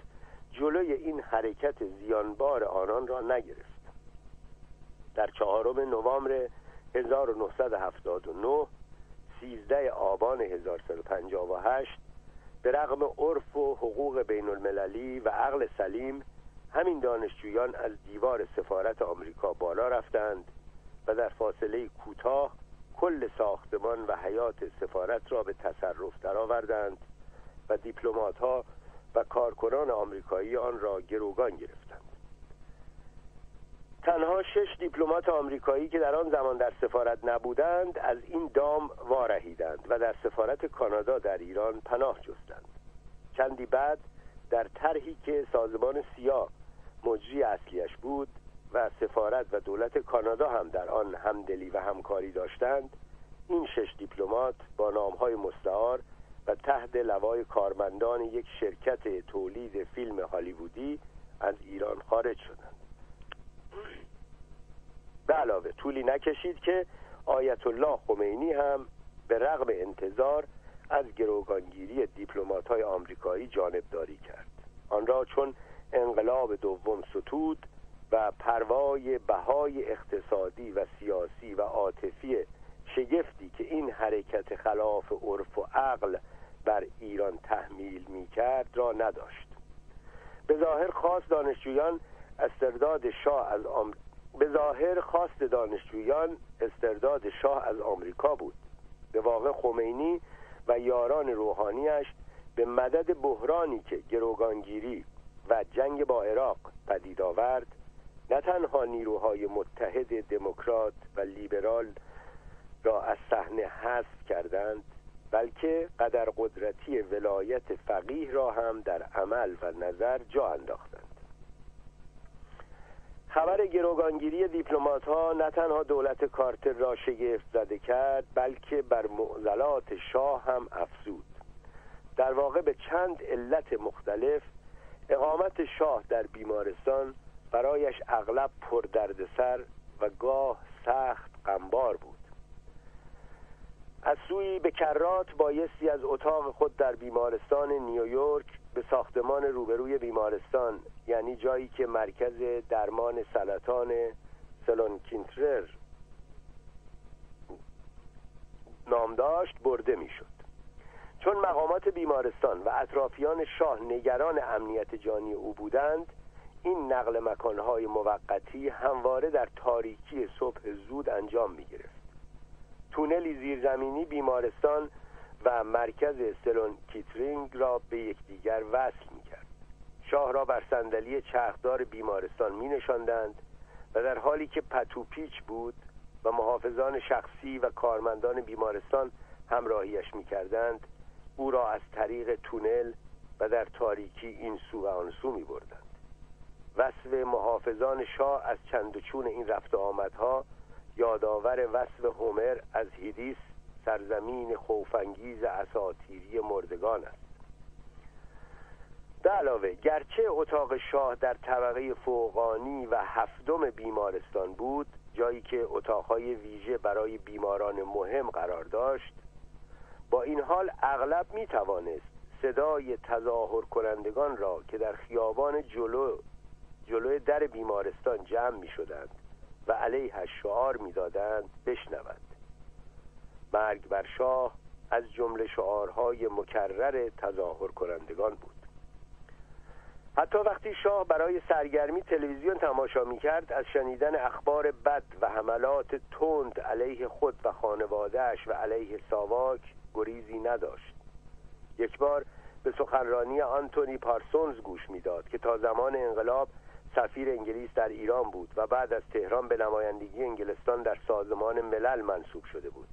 جلوی این حرکت زیانبار آنان را نگرفت. در چهارم نوامبر 1979 13 آبان 1158 به رغم عرف و حقوق بین المللی و عقل سلیم همین دانشجویان از دیوار سفارت آمریکا بالا رفتند و در فاصله کوتاه کل ساختمان و حیات سفارت را به تصرف درآوردند و دیپلمات ها و کارکنان آمریکایی آن را گروگان گرفتند. تنها شش دیپلمات آمریکایی که در آن زمان در سفارت نبودند از این دام وارهیدند و در سفارت کانادا در ایران پناه جستند. چندی بعد در طرحی که سازمان سیا مجری اصلیش بود و سفارت و دولت کانادا هم در آن همدلی و همکاری داشتند. این شش دیپلمات با نامهای مستعار و تحت لوای کارمندان یک شرکت تولید فیلم هالیوودی از ایران خارج شدند. به علاوه طولی نکشید که آیت الله خمینی هم به رغم انتظار از گروگانگیری دیپلمات های آمریکایی جانبداری کرد. آن را چون انقلاب دوم ستود و پروای بهای اقتصادی و سیاسی و عاطفی شگفتی که این حرکت خلاف عرف و عقل بر ایران تحمیل می کرد را نداشت. به ظاهر خواست دانشجویان استرداد شاه از آم... به ظاهر خواست دانشجویان استرداد شاه از آمریکا بود. به واقع خمینی و یاران روحانیش به مدد بحرانی که گروگانگیری و جنگ با عراق پدید آورد. نه تنها نیروهای متحد دموکرات و لیبرال را از صحنه حذف کردند بلکه قدر قدرتی ولایت فقیه را هم در عمل و نظر جا انداختند. خبر گروگانگیری دیپلمات ها نه تنها دولت کارتر را شگفت زده کرد بلکه بر معضلات شاه هم افزود. در واقع به چند علت مختلف اقامت شاه در بیمارستان برایش اغلب پر دردسر و گاه سخت غمبار بود. از سوی به کرات بایستی از اتاق خود در بیمارستان نیویورک به ساختمان روبروی بیمارستان یعنی جایی که مرکز درمان سرطان سلون کینترر نام داشت برده می‌شد. چون مقامات بیمارستان و اطرافیان شاه نگران امنیت جانی او بودند این نقل مکانهای موقتی همواره در تاریکی صبح زود انجام می گرفت تونلی زیرزمینی بیمارستان و مرکز سلون کیترینگ را به یکدیگر وصل می کرد شاه را بر صندلی چرخدار بیمارستان می نشاندند و در حالی که پتو پیچ بود و محافظان شخصی و کارمندان بیمارستان همراهیش می کردند او را از طریق تونل و در تاریکی این سو و آن سو می بردند وصف محافظان شاه از چند چون این رفت آمدها یادآور وصف هومر از هیدیس سرزمین خوفانگیز اساتیری مردگان است. به علاوه گرچه اتاق شاه در طبقه فوقانی و هفتم بیمارستان بود جایی که اتاقهای ویژه برای بیماران مهم قرار داشت با این حال اغلب می توانست صدای تظاهر کنندگان را که در خیابان جلو جلوی در بیمارستان جمع می شدند و علیه شعار می‌دادند بشنود مرگ بر شاه از جمله شعارهای مکرر تظاهر کنندگان بود. حتی وقتی شاه برای سرگرمی تلویزیون تماشا می کرد از شنیدن اخبار بد و حملات تند علیه خود و خانوادهش و علیه ساواک گریزی نداشت. یک بار به سخنرانی آنتونی پارسونز گوش می‌داد که تا زمان انقلاب سفیر انگلیس در ایران بود و بعد از تهران به نمایندگی انگلستان در سازمان ملل منصوب شده بود.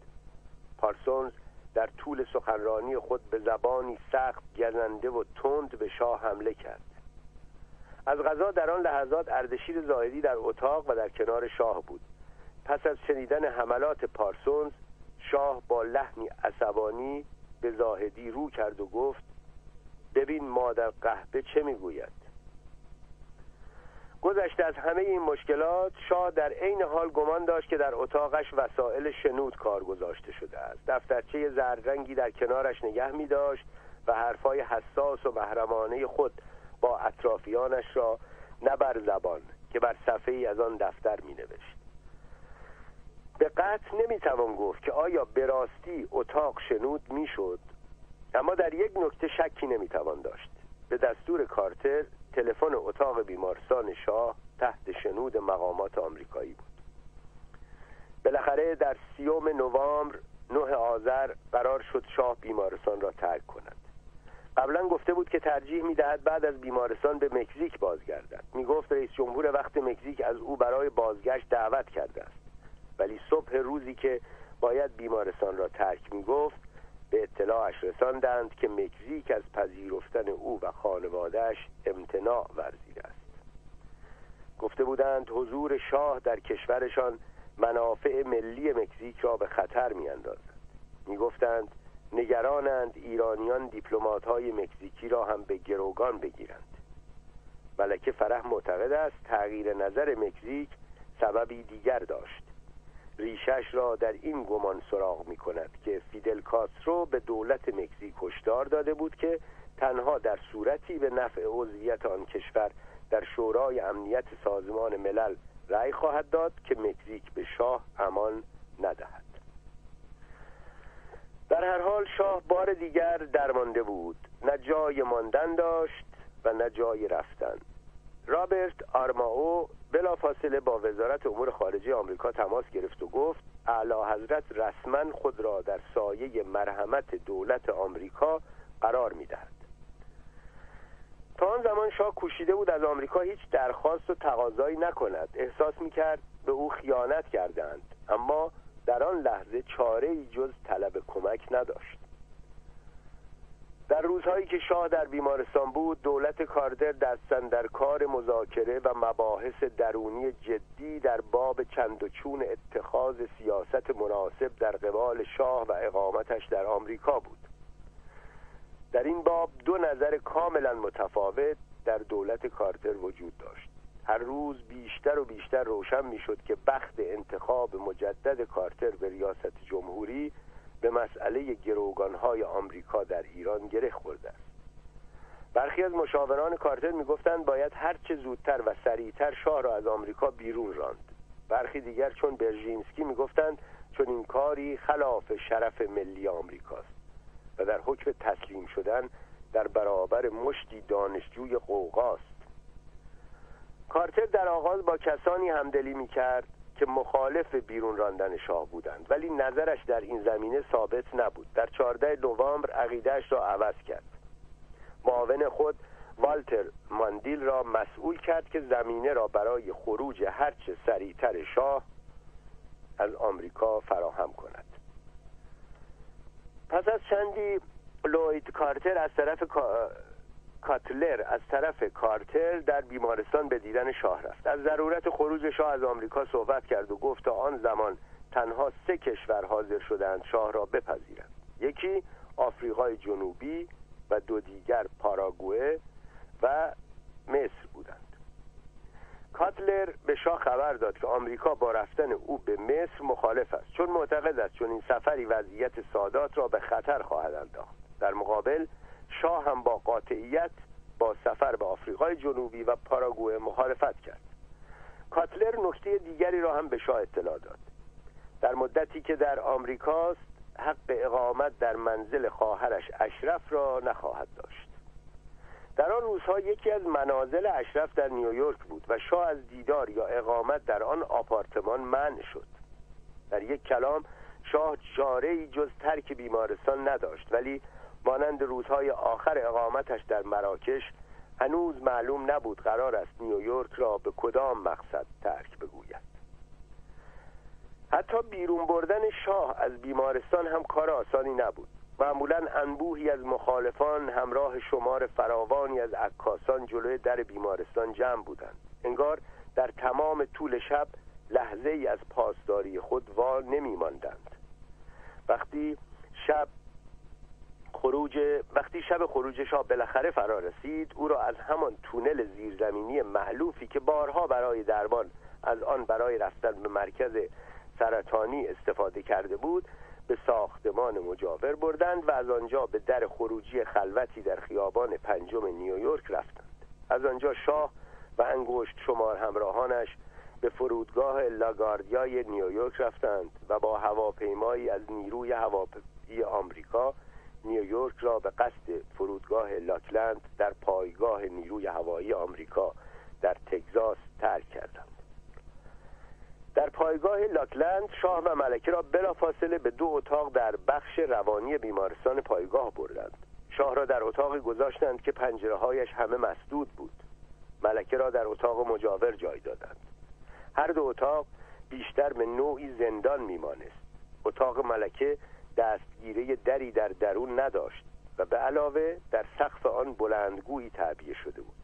پارسونز در طول سخنرانی خود به زبانی سخت گزنده و تند به شاه حمله کرد. از غذا در آن لحظات اردشیر زاهدی در اتاق و در کنار شاه بود. پس از شنیدن حملات پارسونز شاه با لحنی عصبانی به زاهدی رو کرد و گفت ببین مادر قهبه چه می‌گوید. گذشته از همه این مشکلات شاه در عین حال گمان داشت که در اتاقش وسایل شنود کار گذاشته شده است. دفترچه زرد در کنارش نگه می داشت و حرفای حساس و محرمانه خود با اطرافیانش را نه بر زبان که بر صفحه ای از آن دفتر می نوشت به قطع نمی توان گفت که آیا به راستی اتاق شنود می شد اما در یک نکته شکی نمی توان داشت. به دستور کارتر تلفن اتاق بیمارستان شاه تحت شنود مقامات آمریکایی بود. بالاخره در سیوم نوامبر نه آذر قرار شد شاه بیمارستان را ترک کند. قبلا گفته بود که ترجیح می‌دهد بعد از بیمارستان به مکزیک بازگردد. می‌گفت رئیس جمهور وقت مکزیک از او برای بازگشت دعوت کرده است. ولی صبح روزی که باید بیمارستان را ترک می‌گفت به اطلاعش رساندند که مکزیک از پذیرفتن او و خانوادهش امتناع ورزیده است. گفته بودند حضور شاه در کشورشان منافع ملی مکزیک را به خطر میاندازد. می‌گفتند نگرانند ایرانیان دیپلمات های مکزیکی را هم به گروگان بگیرند. ملکه فرح معتقد است تغییر نظر مکزیک سببی دیگر داشت. ریشش را در این گمان سراغ می کند که فیدل کاسترو به دولت مکزیک هشدار داده بود که تنها در صورتی به نفع عضویت آن کشور در شورای امنیت سازمان ملل رأی خواهد داد که مکزیک به شاه امان ندهد. در هر حال شاه بار دیگر درمانده بود. نه جای ماندن داشت و نه جای رفتن. رابرت آرماو بلافاصله با وزارت امور خارجه آمریکا تماس گرفت و گفت اعلی حضرت رسما خود را در سایه مرحمت دولت آمریکا قرار می‌دهد. تا آن زمان شاه کوشیده بود از آمریکا هیچ درخواست و تقاضایی نکند. احساس می‌کرد به او خیانت کردند اما در آن لحظه چاره ای جز طلب کمک نداشت. در روزهایی که شاه در بیمارستان بود دولت کاردر دستن در کار مذاکره و مباحث درونی جدی در باب چند و چون اتخاذ سیاست مناسب در قبال شاه و اقامتش در آمریکا بود. در این باب دو نظر کاملا متفاوت در دولت کارتر وجود داشت. هر روز بیشتر و بیشتر روشن می‌شد که بخت انتخاب مجدد کارتر به ریاست جمهوری به مسئله گروگانهای آمریکا در ایران گره خورده است. برخی از مشاوران کارتر می‌گفتند باید هرچه زودتر و سریعتر شاه را از آمریکا بیرون راند. برخی دیگر چون برژینسکی می‌گفتند چون این کاری خلاف شرف ملی آمریکاست و در حکم تسلیم شدن در برابر مشتی دانشجوی قوقاست. کارتر در آغاز با کسانی همدلی می کرد که مخالف بیرون راندن شاه بودند. ولی نظرش در این زمینه ثابت نبود. در 14 نوامبر عقیدهش را عوض کرد. معاون خود والتر ماندیل را مسئول کرد که زمینه را برای خروج هرچه سریعتر شاه از آمریکا فراهم کند. پس از چندی لوید کارتر از طرف کاتلر از طرف کارتر در بیمارستان به دیدن شاه رفت. از ضرورت خروج شاه از آمریکا صحبت کرد و گفت تا آن زمان تنها سه کشور حاضر شدند شاه را بپذیرند. یکی آفریقای جنوبی و دو دیگر پاراگوئه و مصر بودند. کاتلر به شاه خبر داد که آمریکا با رفتن او به مصر مخالف است. چون معتقد است چون این سفری وضعیت سادات را به خطر خواهد انداخت. در مقابل شاه هم با قاطعیت با سفر به آفریقای جنوبی و پاراگوئه مخالفت کرد. کاتلر نکته دیگری را هم به شاه اطلاع داد. در مدتی که در آمریکاست حق اقامت در منزل خواهرش اشرف را نخواهد داشت. در آن روزها یکی از منازل اشرف در نیویورک بود و شاه از دیدار یا اقامت در آن آپارتمان منع شد. در یک کلام شاه چاره جز ترک بیمارستان نداشت ولی مانند روزهای آخر اقامتش در مراکش هنوز معلوم نبود قرار است نیویورک را به کدام مقصد ترک بگوید. حتی بیرون بردن شاه از بیمارستان هم کار آسانی نبود. معمولا انبوهی از مخالفان همراه شمار فراوانی از عکاسان جلوی در بیمارستان جمع بودند. انگار در تمام طول شب لحظه ای از پاسداری خود وا نمی ماندند. وقتی شب خروج وقتی شب خروج شاه بالاخره فرا رسید او را از همان تونل زیرزمینی معلوفی که بارها برای درمان از آن برای رفتن به مرکز سرطانی استفاده کرده بود به ساختمان مجاور بردند و از آنجا به در خروجی خلوتی در خیابان پنجم نیویورک رفتند. از آنجا شاه و انگشت شمار همراهانش به فرودگاه لاگاردیای نیویورک رفتند و با هواپیمایی از نیروی هواپیمایی آمریکا نیویورک را به قصد فرودگاه لاکلند در پایگاه نیروی هوایی آمریکا در تگزاس ترک کردند. در پایگاه لاکلند شاه و ملکه را بلافاصله به دو اتاق در بخش روانی بیمارستان پایگاه بردند. شاه را در اتاق گذاشتند که پنجره هایش همه مسدود بود. ملکه را در اتاق مجاور جای دادند. هر دو اتاق بیشتر به نوعی زندان میمانست. اتاق ملکه دستگیره دری در درون نداشت و به علاوه در سقف آن بلندگویی تعبیه شده بود.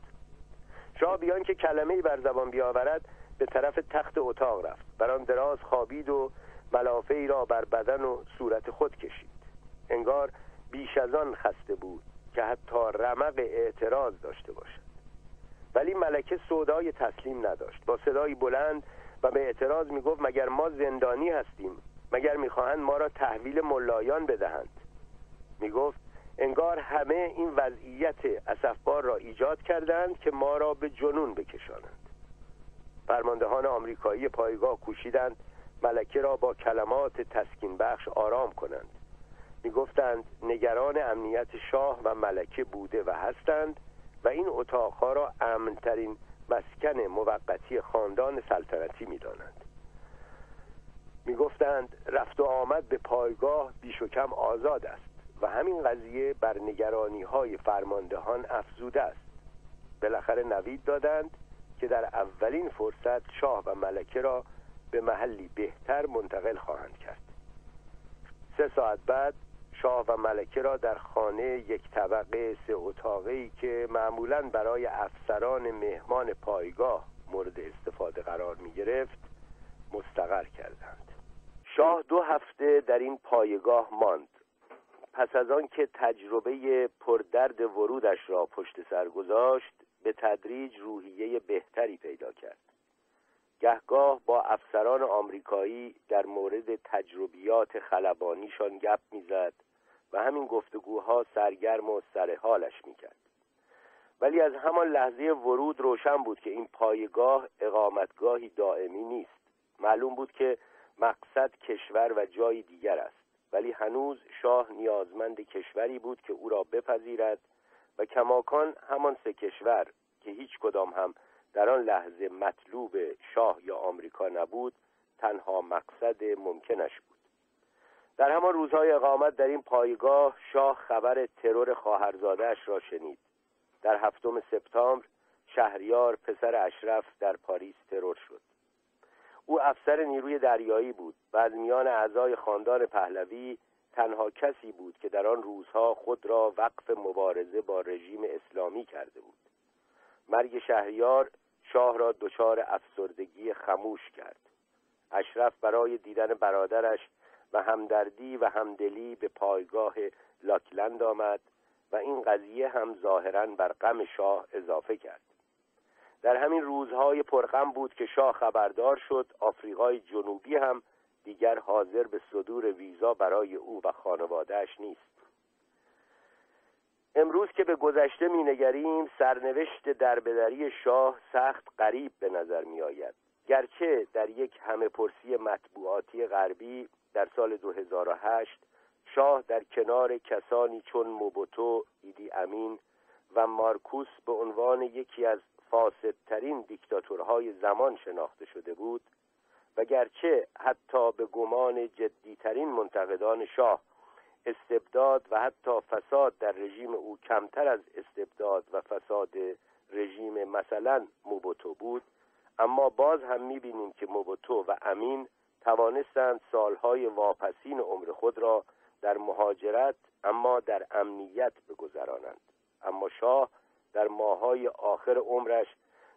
شاه بیان که کلمه ای بر زبان بیاورد به طرف تخت اتاق رفت. بر آن دراز خوابید و ملافه را بر بدن و صورت خود کشید. انگار بیش از آن خسته بود که حتی رمق اعتراض داشته باشد. ولی ملکه سودای تسلیم نداشت. با صدایی بلند و به اعتراض می‌گفت مگر ما زندانی هستیم؟ مگر می‌خواهند ما را تحویل ملایان بدهند؟ می‌گفت انگار همه این وضعیت اسفبار را ایجاد کردند که ما را به جنون بکشانند. فرماندهان آمریکایی پایگاه کوشیدند ملکه را با کلمات تسکین بخش آرام کنند. می‌گفتند نگران امنیت شاه و ملکه بوده و هستند و این اتاقها را امنترین مسکن موقتی خاندان سلطنتی می‌دانند. می‌گفتند رفت و آمد به پایگاه بیش و کم آزاد است و همین قضیه بر نگرانی های فرماندهان افزوده است. بالاخره نوید دادند که در اولین فرصت شاه و ملکه را به محلی بهتر منتقل خواهند کرد. سه ساعت بعد شاه و ملکه را در خانه یک طبقه سه اتاقی که معمولا برای افسران مهمان پایگاه مورد استفاده قرار می گرفت مستقر کردند. شاه دو هفته در این پایگاه ماند. پس از آن که تجربه پردرد ورودش را پشت سر گذاشت به تدریج روحیه بهتری پیدا کرد. گهگاه با افسران آمریکایی در مورد تجربیات خلبانیشان گپ می‌زد و همین گفتگوها سرگرم و سر حالش می‌کرد. ولی از همان لحظه ورود روشن بود که این پایگاه اقامتگاهی دائمی نیست. معلوم بود که مقصد کشور و جای دیگر است. ولی هنوز شاه نیازمند کشوری بود که او را بپذیرد و کماکان همان سه کشور که هیچ کدام هم در آن لحظه مطلوب شاه یا آمریکا نبود تنها مقصد ممکنش بود. در همان روزهای اقامت در این پایگاه شاه خبر ترور خواهرزادهاش را شنید. در هفتم سپتامبر شهریار پسر اشرف در پاریس ترور شد. او افسر نیروی دریایی بود و از میان اعضای خاندان پهلوی تنها کسی بود که در آن روزها خود را وقف مبارزه با رژیم اسلامی کرده بود. مرگ شهریار شاه را دچار افسردگی خموش کرد. اشرف برای دیدن برادرش و همدردی و همدلی به پایگاه لاکلند آمد و این قضیه هم ظاهرا بر غم شاه اضافه کرد. در همین روزهای پرغم بود که شاه خبردار شد آفریقای جنوبی هم دیگر حاضر به صدور ویزا برای او و خانوادهش نیست. امروز که به گذشته مینگریم سرنوشت دربدری شاه سخت غریب به نظر می آید گرچه در یک همه پرسی مطبوعاتی غربی در سال 2008 شاه در کنار کسانی چون موبوتو، ایدی امین و مارکوس به عنوان یکی از فاسدترین دیکتاتورهای زمان شناخته شده بود و گرچه حتی به گمان جدیترین منتقدان شاه استبداد و حتی فساد در رژیم او کمتر از استبداد و فساد رژیم مثلا موبوتو بود اما باز هم می‌بینیم که موبوتو و امین توانستند سالهای واپسین عمر خود را در مهاجرت اما در امنیت بگذرانند. اما شاه در ماهای آخر عمرش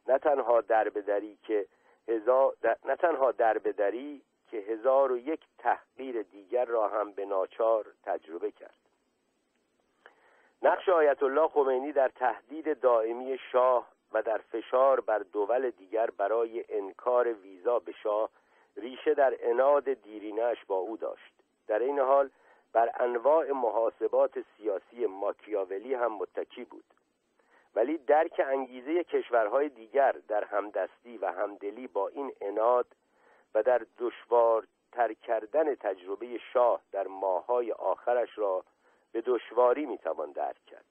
نه تنها دربدری که هزار نه تنها دربدری که هزار و یک تحقیر دیگر را هم به ناچار تجربه کرد. نقش آیت الله خمینی در تهدید دائمی شاه و در فشار بر دول دیگر برای انکار ویزا به شاه ریشه در اناد دیرینش با او داشت. در این حال بر انواع محاسبات سیاسی ماکیاولی هم متکی بود. ولی درک انگیزه کشورهای دیگر در همدستی و همدلی با این اناد و در دشوارتر کردن تجربه شاه در ماهای آخرش را به دشواری می‌توان درک کرد.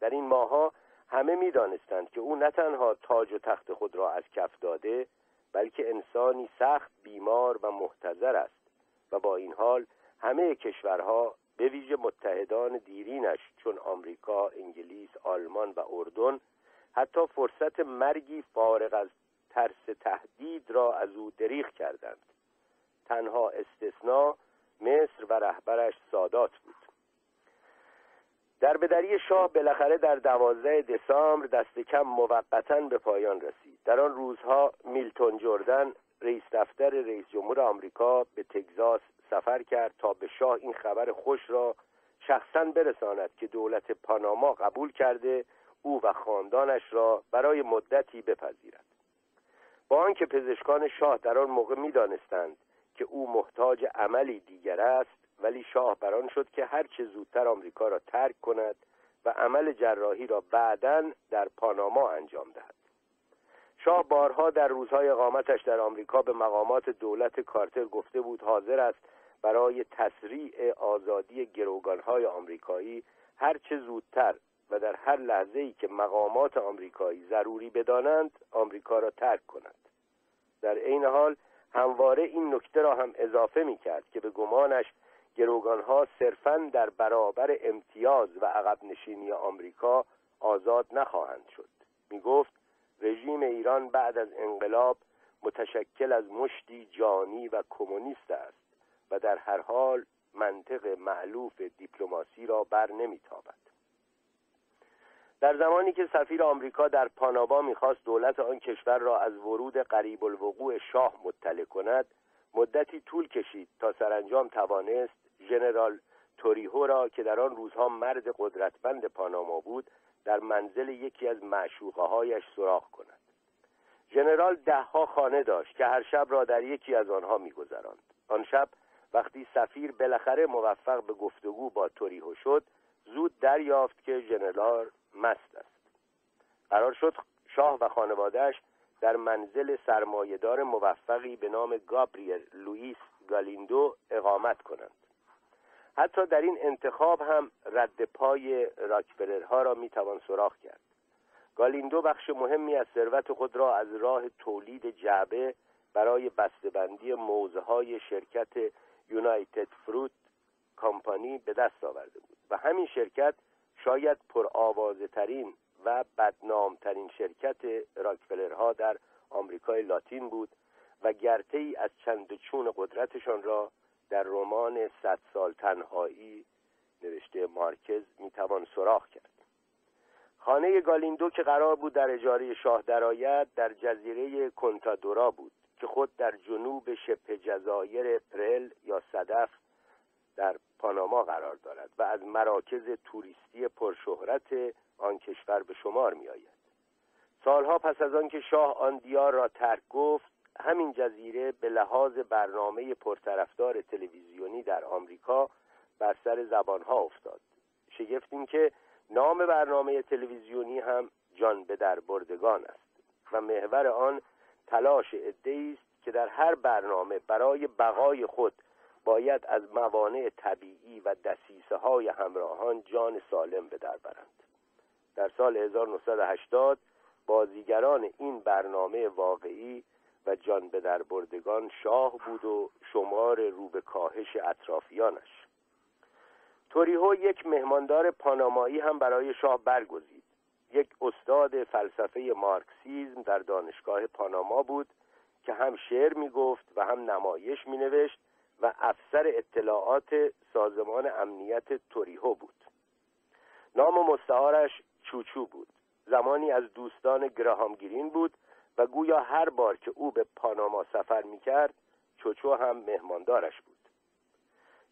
در این ماها همه می‌دانستند که او نه تنها تاج و تخت خود را از کف داده بلکه انسانی سخت بیمار و محتضر است و با این حال همه کشورها به ویژه متحدان دیرینش چون آمریکا، انگلیس، آلمان و اردن حتی فرصت مرگی فارغ از ترس تهدید را از او دریغ کردند. تنها استثناء مصر و رهبرش سادات بود. در بدری شاه بالاخره در دوازده دسامبر دست کم موقتا به پایان رسید. در آن روزها میلتون جردن رئیس دفتر رئیس جمهور آمریکا به تگزاس سفر کرد تا به شاه این خبر خوش را شخصا برساند که دولت پاناما قبول کرده او و خاندانش را برای مدتی بپذیرد. با آنکه پزشکان شاه در آن موقع می‌دانستند که او محتاج عملی دیگر است ولی شاه بران شد که هر چه زودتر آمریکا را ترک کند و عمل جراحی را بعدا در پاناما انجام دهد. شاه بارها در روزهای اقامتش در آمریکا به مقامات دولت کارتر گفته بود حاضر است برای تسریع آزادی گروگانهای آمریکایی هر چه زودتر و در هر لحظه ای که مقامات آمریکایی ضروری بدانند آمریکا را ترک کند در عین حال همواره این نکته را هم اضافه می کرد که به گمانش گروگانها صرفا در برابر امتیاز و عقب نشینی آمریکا آزاد نخواهند شد. می گفت رژیم ایران بعد از انقلاب متشکل از مشتی جانی و کمونیست است. و در هر حال منطق معلوف دیپلماسی را بر نمیتابد. در زمانی که سفیر آمریکا در پاناما می‌خواست دولت آن کشور را از ورود قریب الوقوع شاه مطلع کند مدتی طول کشید تا سرانجام توانست ژنرال توریهو را که در آن روزها مرد قدرتمند پاناما بود در منزل یکی از معشوقه هایش سراغ کند. ژنرال دهها خانه داشت که هر شب را در یکی از آنها میگذراند. آن شب وقتی سفیر بالاخره موفق به گفتگو با توریهو شد زود دریافت که ژنرال مست است. قرار شد شاه و خانوادهش در منزل سرمایهدار موفقی به نام گابریل لوئیس گالیندو اقامت کنند. حتی در این انتخاب هم رد پای راکفلرها را می‌توان سراغ کرد. گالیندو بخش مهمی از ثروت خود را از راه تولید جعبه برای بسته‌بندی موزه های شرکت یونایتد فروت کامپانی به دست آورده بود. و همین شرکت شاید پرآوازه ترین و بدنامترین شرکت راکفلرها در آمریکای لاتین بود و گرته ای از چند چون قدرتشان را در رمان صد سال تنهایی نوشته مارکز می‌توان سراغ کرد. خانه گالیندو که قرار بود در اجاره شاه درآید در جزیره کنتادورا بود. که خود در جنوب شبه جزایر پرل یا صدف در پاناما قرار دارد و از مراکز توریستی پرشهرت آن کشور به شمار می آید سالها پس از آنکه شاه آن دیار را ترک گفت همین جزیره به لحاظ برنامه پرطرفدار تلویزیونی در آمریکا بر سر زبانها افتاد. شگفت این که نام برنامه تلویزیونی هم جان به در بردگان است و محور آن تلاش ادهی است که در هر برنامه برای بقای خود باید از موانع طبیعی و دسیسه های همراهان جان سالم به در برند. در سال 1980 بازیگران این برنامه واقعی و جان به در بردگان شاه بود و شمار رو به کاهش اطرافیانش. توریهو یک مهماندار پانامایی هم برای شاه برگزید. یک استاد فلسفه مارکسیزم در دانشگاه پاناما بود که هم شعر می گفت و هم نمایش می نوشت و افسر اطلاعات سازمان امنیت توریهو بود. نام مستعارش چوچو بود. زمانی از دوستان گراهام گرین بود و گویا هر بار که او به پاناما سفر می کرد چوچو هم مهماندارش بود.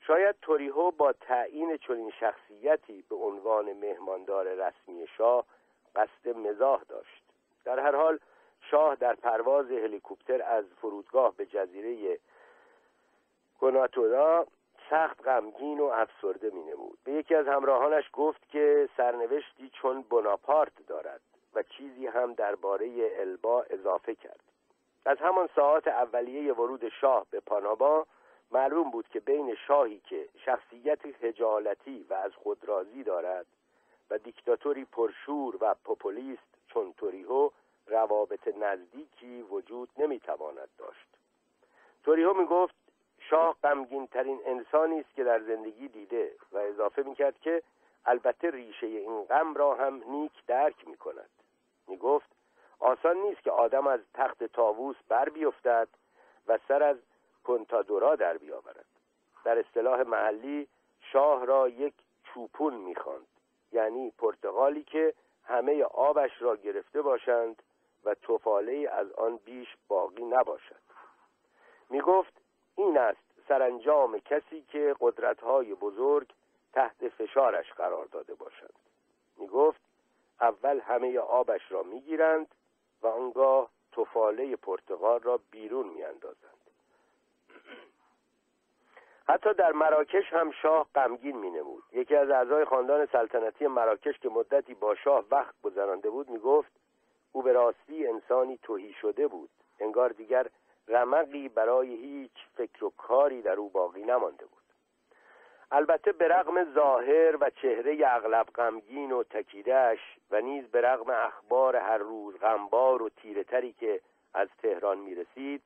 شاید توریهو با تعیین چنین شخصیتی به عنوان مهماندار رسمی شاه قصد مزاح داشت. در هر حال شاه در پرواز هلیکوپتر از فرودگاه به جزیره گناتودا سخت غمگین و افسرده می نمود به یکی از همراهانش گفت که سرنوشتی چون بناپارت دارد و چیزی هم درباره البا اضافه کرد. از همان ساعات اولیه ورود شاه به پاناما معلوم بود که بین شاهی که شخصیت خجالتی و از خودرازی دارد و دیکتاتوری پرشور و پوپولیست چون توریهو روابط نزدیکی وجود نمی‌تواند داشت. توریهو می‌گفت شاه غمگین ترین انسانی است که در زندگی دیده و اضافه می‌کرد که البته ریشه این غم را هم نیک درک می‌کند. می‌گفت آسان نیست که آدم از تخت تاووس بر بیفتد و سر از کنتادورا در بیاورد. در اصطلاح محلی شاه را یک چوپون می‌خواند. یعنی پرتغالی که همه آبش را گرفته باشند و توفاله از آن بیش باقی نباشد می گفت این است سرانجام کسی که قدرتهای بزرگ تحت فشارش قرار داده باشند می گفت اول همه آبش را می گیرند و آنگاه توفاله پرتغال را بیرون می اندازند. حتی در مراکش هم شاه غمگین می نمود یکی از اعضای خاندان سلطنتی مراکش که مدتی با شاه وقت گذرانده بود می گفت او به راستی انسانی توهی شده بود. انگار دیگر رمقی برای هیچ فکر و کاری در او باقی نمانده بود. البته به رغم ظاهر و چهره اغلب غمگین و تکیدهش و نیز به رغم اخبار هر روز غمبار و تیرهتری که از تهران می رسید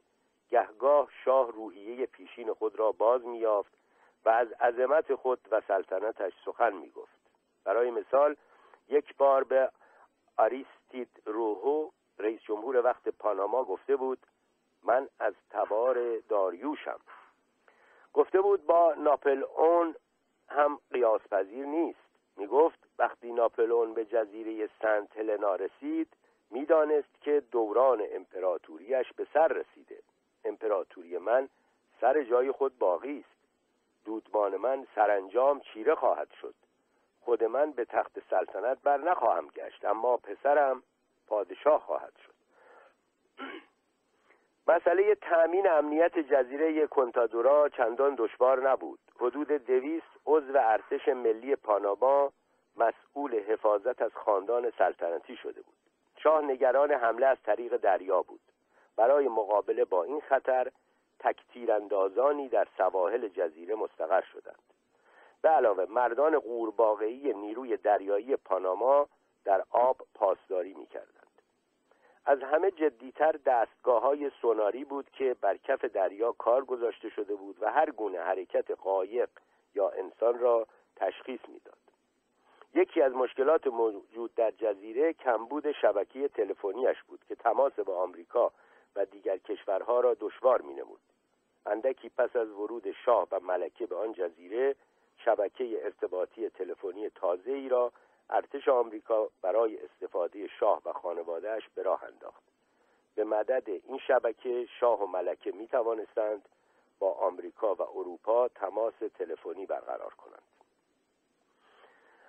گهگاه شاه روحیه پیشین خود را باز میافت و از عظمت خود و سلطنتش سخن می گفت برای مثال یک بار به آریستید روحو رئیس جمهور وقت پاناما گفته بود من از تبار داریوشم. گفته بود با ناپل اون هم قیاس پذیر نیست. می گفت وقتی ناپل اون به جزیره سنت هلنا رسید می‌دانست که دوران امپراتوریش به سر رسیده. امپراتوری من سر جای خود باقی است. دودمان من سرانجام چیره خواهد شد. خود من به تخت سلطنت بر نخواهم گشت اما پسرم پادشاه خواهد شد. [clears throat] مسئله تأمین امنیت جزیره کنتادورا چندان دشوار نبود. حدود دویست عضو ارتش ملی پاناما مسئول حفاظت از خاندان سلطنتی شده بود. شاه نگران حمله از طریق دریا بود. برای مقابله با این خطر تکتیراندازانی در سواحل جزیره مستقر شدند به علاوه مردان قورباغه‌ای نیروی دریایی پاناما در آب پاسداری می‌کردند از همه جدیتر دستگاه های سوناری بود که بر کف دریا کار گذاشته شده بود و هر گونه حرکت قایق یا انسان را تشخیص می‌داد. یکی از مشکلات موجود در جزیره کمبود شبکه تلفنیش بود که تماس با آمریکا و دیگر کشورها را دشوار می نمود. اندکی پس از ورود شاه و ملکه به آن جزیره شبکه ارتباطی تلفنی تازه ای را ارتش آمریکا برای استفاده شاه و خانوادهش به راه انداخت. به مدد این شبکه شاه و ملکه می توانستند با آمریکا و اروپا تماس تلفنی برقرار کنند.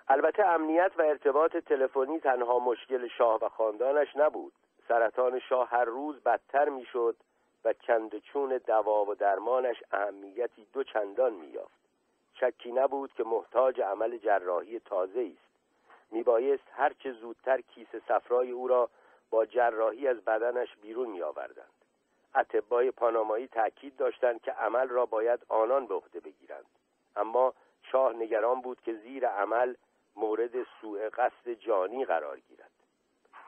البته امنیت و ارتباط تلفنی تنها مشکل شاه و خاندانش نبود. سرطان شاه هر روز بدتر می‌شد و چون دوا و درمانش اهمیتی دو چندان مییافت. شکی نبود که محتاج عمل جراحی تازه است. میبایست هرچه زودتر کیسه صفرای او را با جراحی از بدنش بیرون می آوردند اتبای پانامایی تأکید داشتند که عمل را باید آنان به عهده بگیرند. اما شاه نگران بود که زیر عمل مورد سوء قصد جانی قرار گیرد.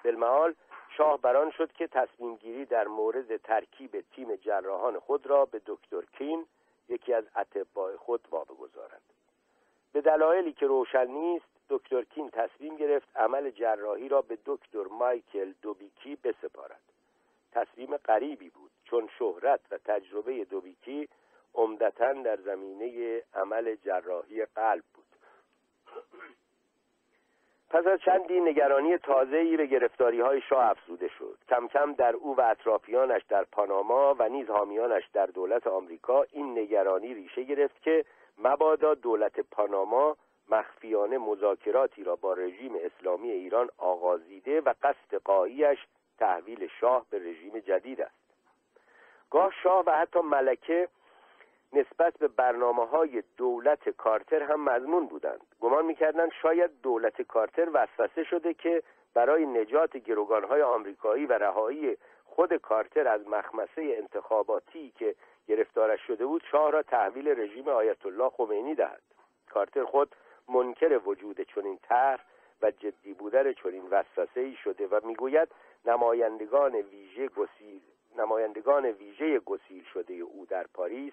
بالمعال شاه بران شد که تصمیم گیری در مورد ترکیب تیم جراحان خود را به دکتر کین یکی از اتباع خود واگذارند به دلایلی که روشن نیست دکتر کین تصمیم گرفت عمل جراحی را به دکتر مایکل دوبیکی بسپارد. تصمیم غریبی بود چون شهرت و تجربه دوبیکی عمدتا در زمینه عمل جراحی قلب بود. پس از چندی نگرانی ای به گرفتاری های شاه افزوده شد. کم کم در او و اطرافیانش در پاناما و نیز حامیانش در دولت آمریکا این نگرانی ریشه گرفت که مبادا دولت پاناما مخفیانه مذاکراتی را با رژیم اسلامی ایران آغازیده و قصد قاییش تحویل شاه به رژیم جدید است. گاه شاه و حتی ملکه نسبت به برنامه های دولت کارتر هم مضمون بودند. گمان می‌کردند شاید دولت کارتر وسوسه شده که برای نجات های آمریکایی و رهایی خود کارتر از مخمسه انتخاباتی که گرفتارش شده بود شاه را تحویل رژیم آیت الله خمینی دهد. کارتر خود منکر وجود چنین طرح و جدی بودن چنین وسوسه ای شده و می‌گوید نمایندگان ویژه گسیل نمایندگان ویژه گسیل شده او در پاریس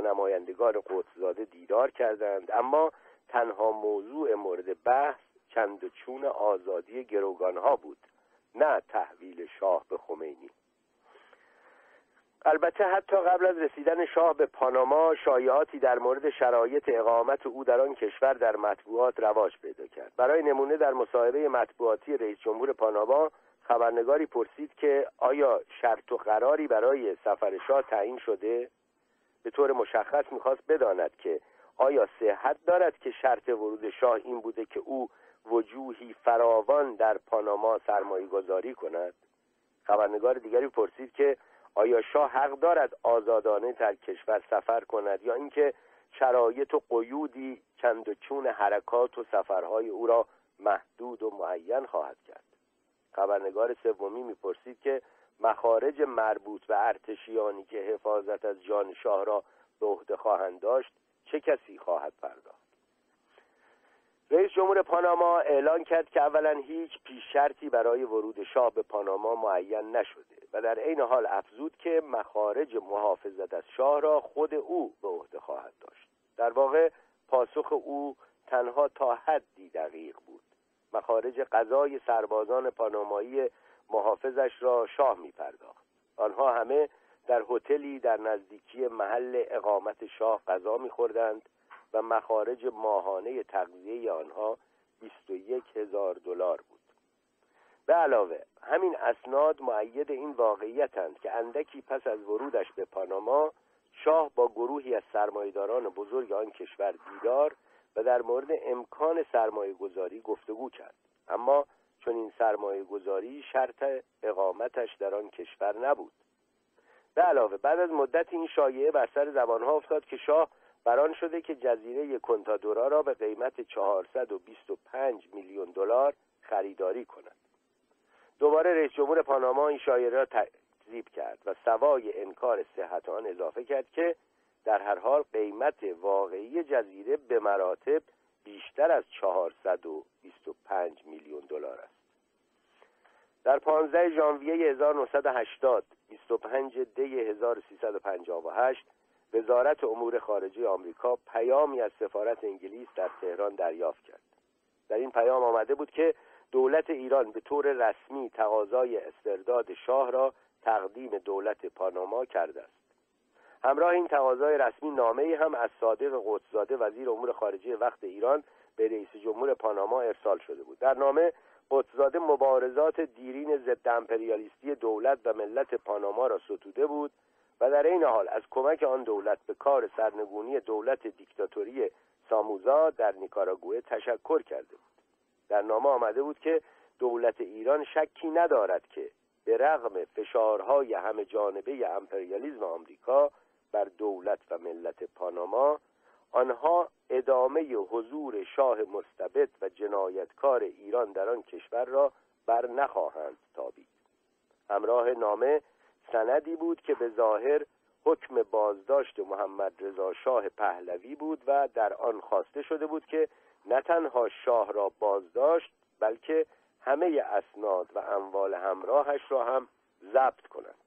نمایندگان قدسزاده دیدار کردند اما تنها موضوع مورد بحث چند چون آزادی گروگانها بود نه تحویل شاه به خمینی. البته حتی قبل از رسیدن شاه به پاناما شایعاتی در مورد شرایط اقامت او در آن کشور در مطبوعات رواج پیدا کرد. برای نمونه در مصاحبه مطبوعاتی رئیس جمهور پاناما خبرنگاری پرسید که آیا شرط و قراری برای سفر شاه تعیین شده؟ به طور مشخص می‌خواست بداند که آیا صحت دارد که شرط ورود شاه این بوده که او وجوهی فراوان در پاناما سرمایه گذاری کند؟ خبرنگار دیگری پرسید که آیا شاه حق دارد آزادانه در کشور سفر کند یا اینکه شرایط و قیودی چند و چون حرکات و سفرهای او را محدود و معین خواهد کرد؟ خبرنگار سومی می‌پرسید که مخارج مربوط به ارتشیانی که حفاظت از جان شاه را به عهده خواهند داشت چه کسی خواهد پرداخت؟ رئیس جمهور پاناما اعلان کرد که اولا هیچ پیش شرطی برای ورود شاه به پاناما معین نشده و در عین حال افزود که مخارج محافظت از شاه را خود او به عهده خواهد داشت. در واقع پاسخ او تنها تا حدی دقیق بود. مخارج قضای سربازان پانامایی محافظش را شاه می پرداخت آنها همه در هتلی در نزدیکی محل اقامت شاه غذا میخوردند و مخارج ماهانه تغذیه آنها 21 هزار دلار بود. به علاوه همین اسناد معید این واقعیتند که اندکی پس از ورودش به پاناما شاه با گروهی از سرمایداران بزرگ آن کشور دیدار و در مورد امکان سرمایه گذاری گفتگو کرد. اما چون این سرمایه گذاری شرط اقامتش در آن کشور نبود. به علاوه بعد از مدت این شایعه بر سر زبانها افتاد که شاه بران شده که جزیره کنتادورا را به قیمت 425 میلیون دلار خریداری کند. دوباره رئیس جمهور پاناما این شایعه را تکذیب کرد و سوای انکار صحت آن اضافه کرد که در هر حال قیمت واقعی جزیره به مراتب بیشتر از 425 میلیون دلار است. در 15 ژانویه 1980 25 دی 1358 وزارت امور خارجه آمریکا پیامی از سفارت انگلیس در تهران دریافت کرد. در این پیام آمده بود که دولت ایران به طور رسمی تقاضای استرداد شاه را تقدیم دولت پاناما کرده است. همراه این تقاضای رسمی نامه هم از صادق قدسزاده وزیر امور خارجه وقت ایران به رئیس جمهور پاناما ارسال شده بود. در نامه قدسزاده مبارزات دیرین ضد امپریالیستی دولت و ملت پاناما را ستوده بود و در این حال از کمک آن دولت به کار سرنگونی دولت دیکتاتوری ساموزا در نیکاراگوه تشکر کرده بود. در نامه آمده بود که دولت ایران شکی ندارد که به رغم فشارهای همه جانبه امپریالیزم آمریکا بر دولت و ملت پاناما آنها ادامه حضور شاه مستبد و جنایتکار ایران در آن کشور را بر نخواهند تابید. همراه نامه سندی بود که به ظاهر حکم بازداشت محمد رضا شاه پهلوی بود و در آن خواسته شده بود که نه تنها شاه را بازداشت بلکه همه اسناد و اموال همراهش را هم ضبط کنند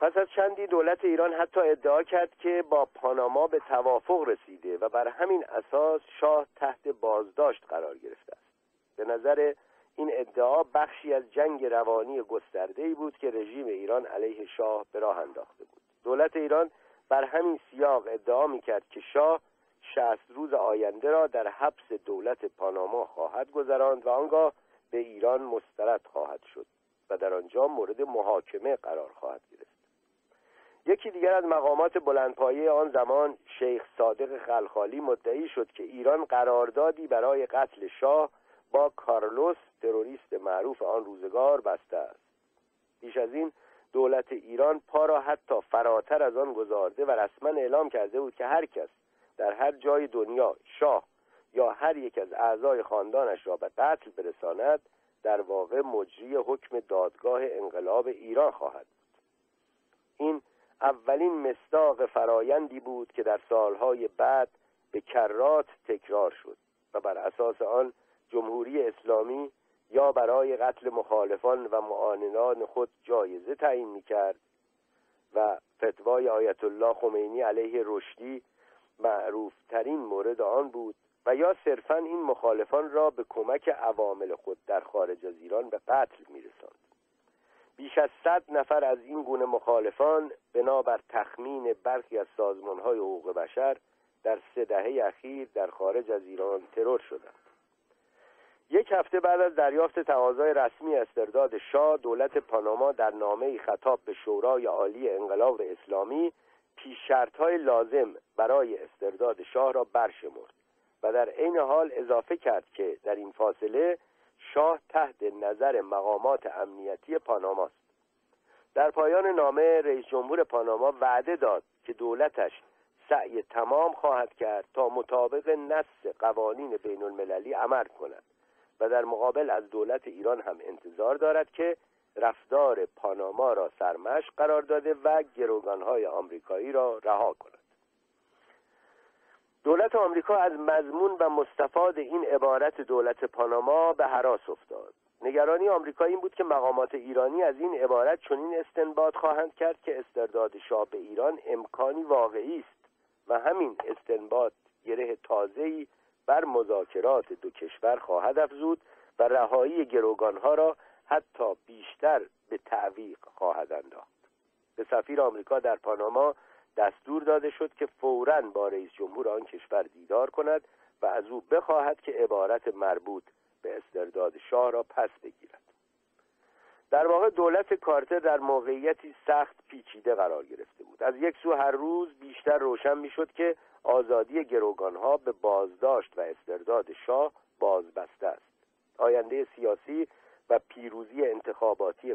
پس از چندی دولت ایران حتی ادعا کرد که با پاناما به توافق رسیده و بر همین اساس شاه تحت بازداشت قرار گرفته است. به نظر این ادعا بخشی از جنگ روانی گسترده ای بود که رژیم ایران علیه شاه به راه انداخته بود. دولت ایران بر همین سیاق ادعا می کرد که شاه شست روز آینده را در حبس دولت پاناما خواهد گذراند و آنگاه به ایران مسترد خواهد شد و در آنجا مورد محاکمه قرار خواهد گرفت. یکی دیگر از مقامات بلندپایه آن زمان شیخ صادق خلخالی مدعی شد که ایران قراردادی برای قتل شاه با کارلوس تروریست معروف آن روزگار بسته است. بیش از این دولت ایران پا را حتی فراتر از آن گذارده و رسما اعلام کرده بود که هر کس در هر جای دنیا شاه یا هر یک از اعضای خاندانش را به قتل برساند در واقع مجری حکم دادگاه انقلاب ایران خواهد بود. این اولین مصداق فرایندی بود که در سالهای بعد به کرات تکرار شد و بر اساس آن جمهوری اسلامی یا برای قتل مخالفان و معاننان خود جایزه تعیین می‌کرد و فتوای آیت الله خمینی علیه رشدی معروف ترین مورد آن بود و یا صرفا این مخالفان را به کمک عوامل خود در خارج از ایران به قتل میرساند. بیش از صد نفر از این گونه مخالفان بنابر تخمین برخی از سازمانهای حقوق بشر در سه دهه اخیر در خارج از ایران ترور شدند. یک هفته بعد از دریافت تقاضای رسمی استرداد شاه دولت پاناما در نامه خطاب به شورای عالی انقلاب اسلامی پیش های لازم برای استرداد شاه را برشمرد و در عین حال اضافه کرد که در این فاصله شاه تحت نظر مقامات امنیتی پاناماست در پایان نامه رئیس جمهور پاناما وعده داد که دولتش سعی تمام خواهد کرد تا مطابق نص قوانین بین المللی عمل کند و در مقابل از دولت ایران هم انتظار دارد که رفتار پاناما را سرمش قرار داده و گروگانهای آمریکایی را رها کند. دولت آمریکا از مضمون و مستفاد این عبارت دولت پاناما به حراس افتاد. نگرانی آمریکا این بود که مقامات ایرانی از این عبارت چنین استنباط خواهند کرد که استرداد شاه به ایران امکانی واقعی است و همین استنباط گره تازه‌ای بر مذاکرات دو کشور خواهد افزود و رهایی گروگانها را حتی بیشتر به تعویق خواهد انداخت. به سفیر آمریکا در پاناما دستور داده شد که فورا با رئیس جمهور آن کشور دیدار کند و از او بخواهد که عبارت مربوط به استرداد شاه را پس بگیرد. در واقع دولت کارتر در موقعیتی سخت پیچیده قرار گرفته بود. از یک سو هر روز بیشتر روشن می‌شد که آزادی گروگانها به بازداشت و استرداد شاه بازبسته است. آینده سیاسی و پیروزی انتخاباتی